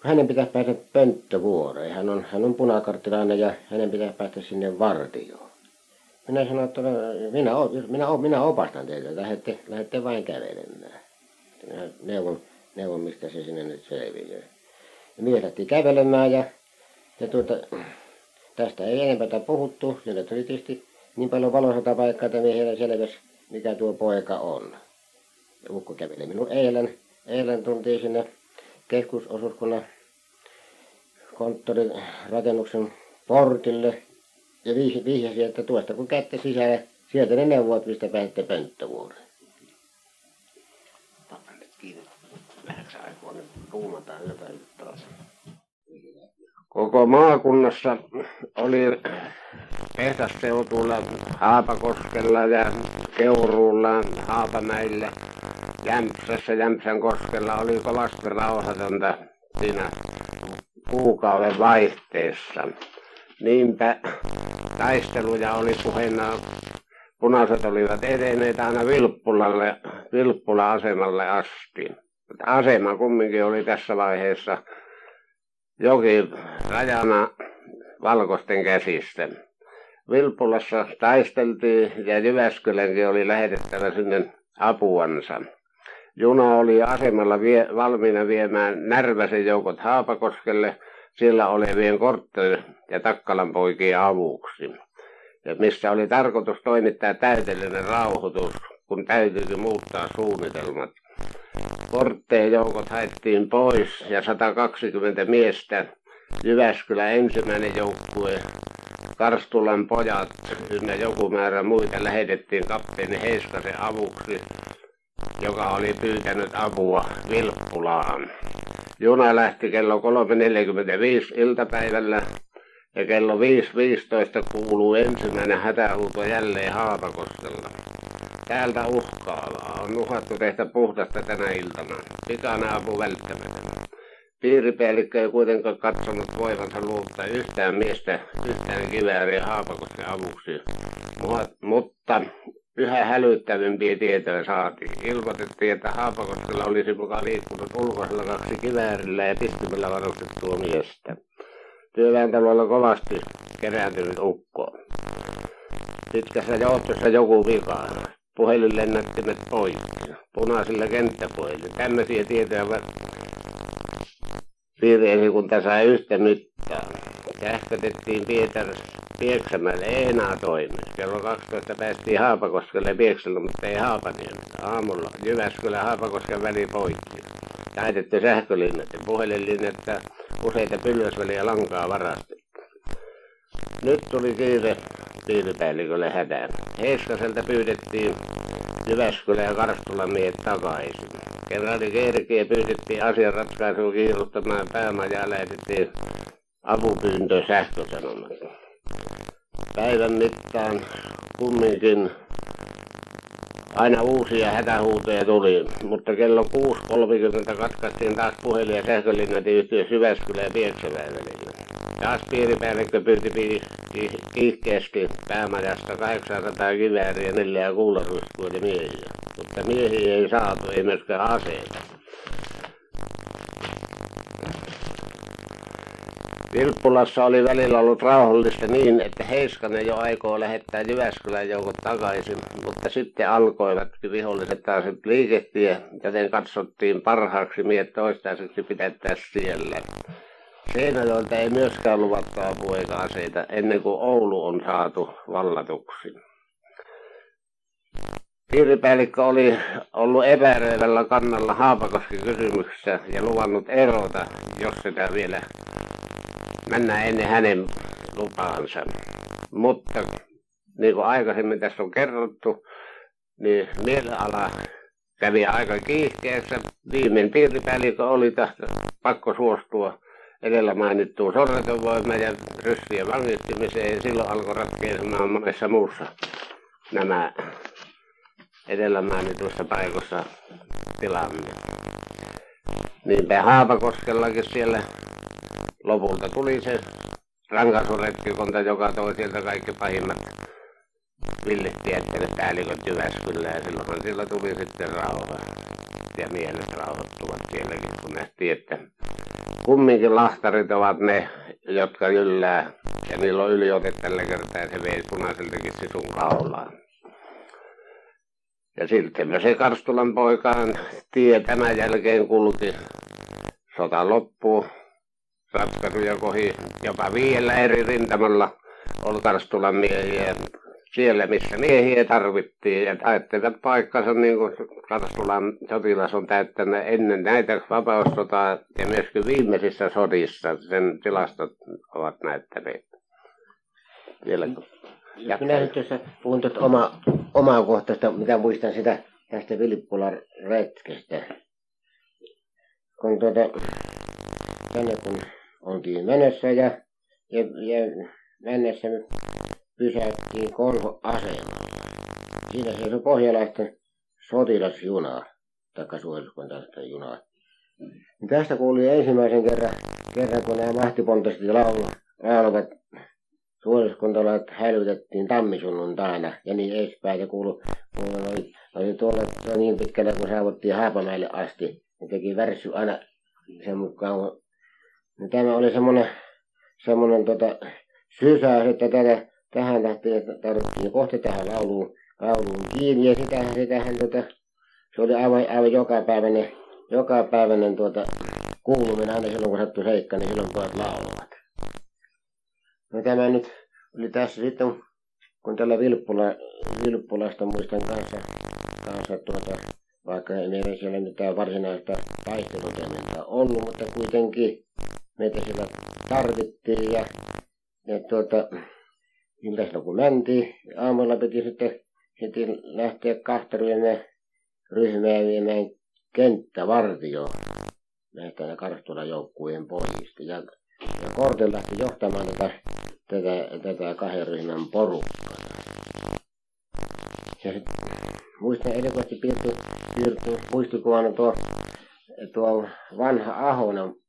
hänen pitäisi päästä pönttövuoreen. Hän on, hän on punakarttilainen ja hänen pitäisi päästä sinne vartioon. Minä sanoin, että minä, minä, minä opastan teitä, lähdette, lähdette vain kävelemään. Minä neuvon, neuvon, mistä se sinne nyt selviää. Ja mies lähti kävelemään ja, ja tuota, tästä ei enempää puhuttu. Siellä tuli tietysti niin paljon valoisata paikkaa, että miehellä selvisi, mikä tuo poika on. Ukko käveli minun eilen, eilen tuntiin sinne keskusosuuskunnan konttorin rakennuksen portille ja vihjasi, että tuosta kun kätte sisälle, sieltä ne neuvot, mistä pääsette pönttövuoreen. Panna nyt kiinni. Vähäksi aikaa nyt tuumataan taas. Koko maakunnassa oli tehdasseutuilla Haapakoskella ja Keuruulla, Haapamäillä, Jämpsässä, Jämsän koskella oli kovasti rauhatonta siinä kuukauden vaihteessa. Niinpä taisteluja oli puheena, punaiset olivat edenneet aina Vilppulalle, Vilppula-asemalle asti. Asema kumminkin oli tässä vaiheessa joki rajana valkoisten käsistä. Vilppulassa taisteltiin ja Jyväskylänkin oli lähetettävä sinne apuansa. Juna oli asemalla vie, valmiina viemään Närväsen joukot Haapakoskelle siellä olevien Kortteli ja Takkalan poikien avuksi. Ja missä oli tarkoitus toimittaa täydellinen rauhoitus, kun täytyy muuttaa suunnitelmat. Kortteen joukot haettiin pois ja 120 miestä Jyväskylä ensimmäinen joukkue Karstulan pojat ynnä joku määrä muita lähetettiin kapteeni Heiskasen avuksi, joka oli pyytänyt apua Vilppulaan. Juna lähti kello 3.45 iltapäivällä ja kello 5.15 kuuluu ensimmäinen hätähuuto jälleen Haapakoskella. Täältä uhkaavaa on uhattu tehdä puhdasta tänä iltana. Pikainen apu välttämätön. Piiripäällikkö ei kuitenkaan katsonut voivansa luovuttaa yhtään miestä, yhtään kivääriä Haapakosken avuksi, mutta yhä hälyttävimpiä tietoja saatiin. Ilmoitettiin, että Haapakoskella olisi mukaan liikkunut ulkoisella kaksi kiväärillä ja pistimellä varustettua miestä. Työväentalolla kovasti kerääntynyt ukko. Pitkässä johtossa joku vika. Puhelinlennättimet poikki. Punaisilla kenttäpuhelin. Tämmöisiä tietoja piiriesikunta sai yhtä mittaa. Sähkötettiin Pietarissa Pieksämäelle, ei enää toimi. Kello 12 päästiin Haapakoskelle Pieksällä, mutta ei Haapaniemellä. Aamulla Jyväskylä Haapakosken väli poikki. taitettu sähkölinnat ja puhelinlinnat ja useita pylväsväliä lankaa varasti. Nyt tuli kiire piiripäällikölle hätään. Heiskaselta pyydettiin Jyväskylä ja Karstulan miehet takaisin. Kenraali Keirikiä pyydettiin asian ratkaisuun kiiruttamaan päämajaa lähetettiin avupyyntö sähkösanomat. Päivän mittaan kumminkin aina uusia hätähuutoja tuli, mutta kello 6.30 katkaistiin taas puhelin ja sähkölinnat yhteys Jyväskylä ja Pieksävää välillä. Taas piiripäällikkö pyyti kiihkeästi päämajasta 800 kivääriä ja neljää kuularuiskuja miehiä, mutta miehiä ei saatu, ei myöskään aseita. Vilppulassa oli välillä ollut rauhallista niin, että Heiskanen jo aikoo lähettää Jyväskylän joukot takaisin, mutta sitten alkoivat viholliset taas liikehtiä, joten katsottiin parhaaksi miehet toistaiseksi pidettää siellä. Seinäjoelta ei myöskään luvattu apua eikä aseita ennen kuin Oulu on saatu vallatuksi. Piiripäällikkö oli ollut epäröivällä kannalla Haapakoski kysymyksessä ja luvannut erota, jos sitä vielä mennään ennen hänen lupaansa. Mutta niin kuin aikaisemmin tässä on kerrottu, niin mieliala kävi aika kiihkeässä. Viimein piiripäällikö oli tahto, pakko suostua edellä mainittuun sorretonvoimaan ja ryssien vangittimiseen. Silloin alkoi ratkeisemaan monessa muussa nämä edellä mainituissa paikoissa tilanne. Niinpä Haapakoskellakin siellä lopulta tuli se rankaisuretkikonta, joka toi sieltä kaikki pahimmat villitiettele päälliköt Jyväskylään ja silloinhan siellä tuli sitten rauha. Ja mielet rauhoittuvat sielläkin, kun nähtiin, että kumminkin lahtarit ovat ne, jotka yllää. Ja niillä on yliote tällä kertaa ja se vei punaiseltakin sisun kaulaan. Ja sitten se Karstulan poikaan tie tämän jälkeen kulki. Sota loppuu ratkaisuja kohi jopa viidellä eri rintamalla oli Karstulan miehiä siellä, missä miehiä tarvittiin ja täyttivät paikkansa niin kuin Karstulan sotilas on täyttänyt ennen näitä vapaussotaa ja myöskin viimeisissä sodissa sen tilastot ovat näyttäneet. Vielä Jos minä nyt tuossa puhun tuota oma, omaa kohtaista, mitä muistan sitä tästä Vilippulan retkestä. Kun tuota, tänne kun oltiin menossa ja, ja, ja mennessä pysähtiin Kolho asemalla. Siinä seisoi pohjalaisten sotilasjuna, taikka suojeluskuntaista junaa. Tästä kuuli ensimmäisen kerran, kerran kun nämä mahtipontoisesti laulu, laulavat suojeluskuntalaiset hälytettiin tammisunnuntaina ja niin edespäin. Ja kuulu, kuulu oli, oli tuolla niin pitkälle kun saavuttiin Haapamäelle asti. Ne teki värssy aina sen mukaan, niin tämä oli semmoinen, semmoinen tota, sysäys, että tätä, tähän lähtee, tarvittiin kohta tähän lauluun, lauluun kiinni. Ja sitähän, sitähän tota, se oli aivan, aivan jokapäiväinen, jokapäiväinen tuota, kuuluminen aina silloin, kun sattui seikka, niin silloin pojat laulavat. No tämä nyt oli tässä sitten, kun tällä Vilppula, Vilppulasta muistan kanssa, kanssa tuota, vaikka ei meillä siellä mitään varsinaista taistelutoimintaa ollut, mutta kuitenkin meitä siellä tarvittiin ja, ja tuota, iltasella kun mentiin, aamulla piti sitten, sitten lähteä kahta ryhmää viemään kenttävartioon näistä Karstulan joukkueen pojista. Ja, ja Kortel lähti johtamaan tätä, tätä, tätä kahden ryhmän porukkaa. Ja sit, muistan erikoisesti piirty, piirty muistikuvana tuo, tuo vanha Ahonen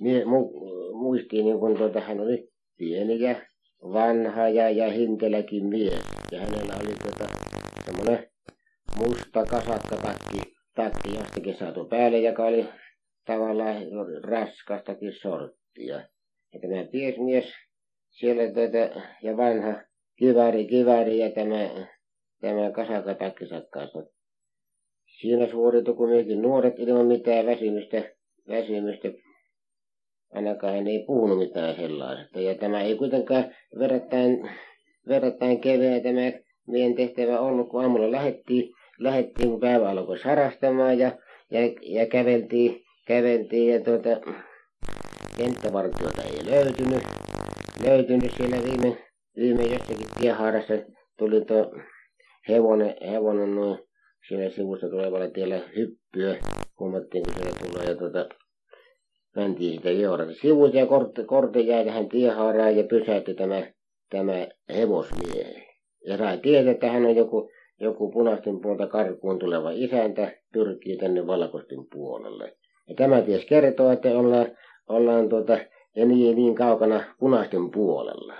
mie, mu, muistiin niin kun tuota, hän oli pieni ja vanha ja, ja hinteläkin mies. Ja hänellä oli tuota, semmoinen musta kasakkatakki takki jostakin saatu päälle, joka oli tavallaan raskastakin sorttia. Ja tämä piesmies siellä tuota, ja vanha kiväri, kiväri ja tämä, tämä kasakatakkinsa kanssa. Siinä suoritu kumminkin nuoret ilman mitään väsymystä, väsymystä ainakaan ei puhunut mitään sellaisesta. Ja tämä ei kuitenkaan verrattain, verrattain keveä tämä meidän tehtävä ollut, kun aamulla lähettiin, lähettiin kun päivä alkoi sarastamaan ja, ja, ja käveltiin, käventiin ja tuota, kenttävartiota ei löytynyt. Löytynyt siellä viime, viime jossakin tiehaarassa tuli tuo hevonen, hevonen noin siellä sivusta tulevalla tiellä hyppyä. Huomattiin, kun siellä tulee ja tuota, mentiin sitä joorata sivuun ja kortti, kortti jäi tähän tiehaaraan ja pysäytti tämä, tämä hevosmiehe. Ja sai tietää, että hän on joku, joku punaisten puolta karkuun tuleva isäntä, pyrkii tänne valkoisten puolelle. Ja tämä ties kertoo, että ollaan, ollaan tuota, ja niin, niin kaukana punaisten puolella.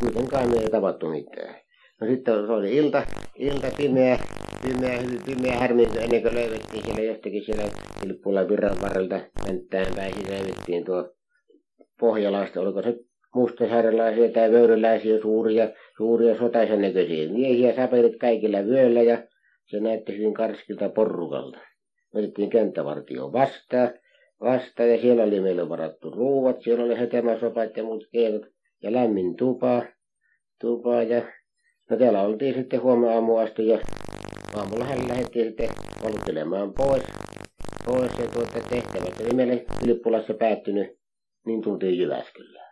Kuitenkaan ei tavattu mitään. No sitten se oli ilta, ilta pimeä, pimeä, pimeä härmi, ennen kuin löydettiin siellä jostakin siellä Ilppulan virran varrelta mänttään päin, löydettiin tuo Pohjalaista, oliko se mustasaarelaisia tai vöyryläisiä suuria, suuria sotaisen näköisiä miehiä, saperit kaikilla vyöllä ja se näytti hyvin karskilta porrukalta. Me otettiin kenttävartio vastaan, vastaan ja siellä oli meille varattu ruuat, siellä oli hetemäsopat ja muut keitot ja lämmin tupa, tupa ja no täällä oltiin sitten huomenna aamu asti ja aamulla hän lähdettiin sitten valutelemaan pois, pois ja tuota tehtävät oli meille Ylippulassa päättynyt, niin tultiin Jyväskylään.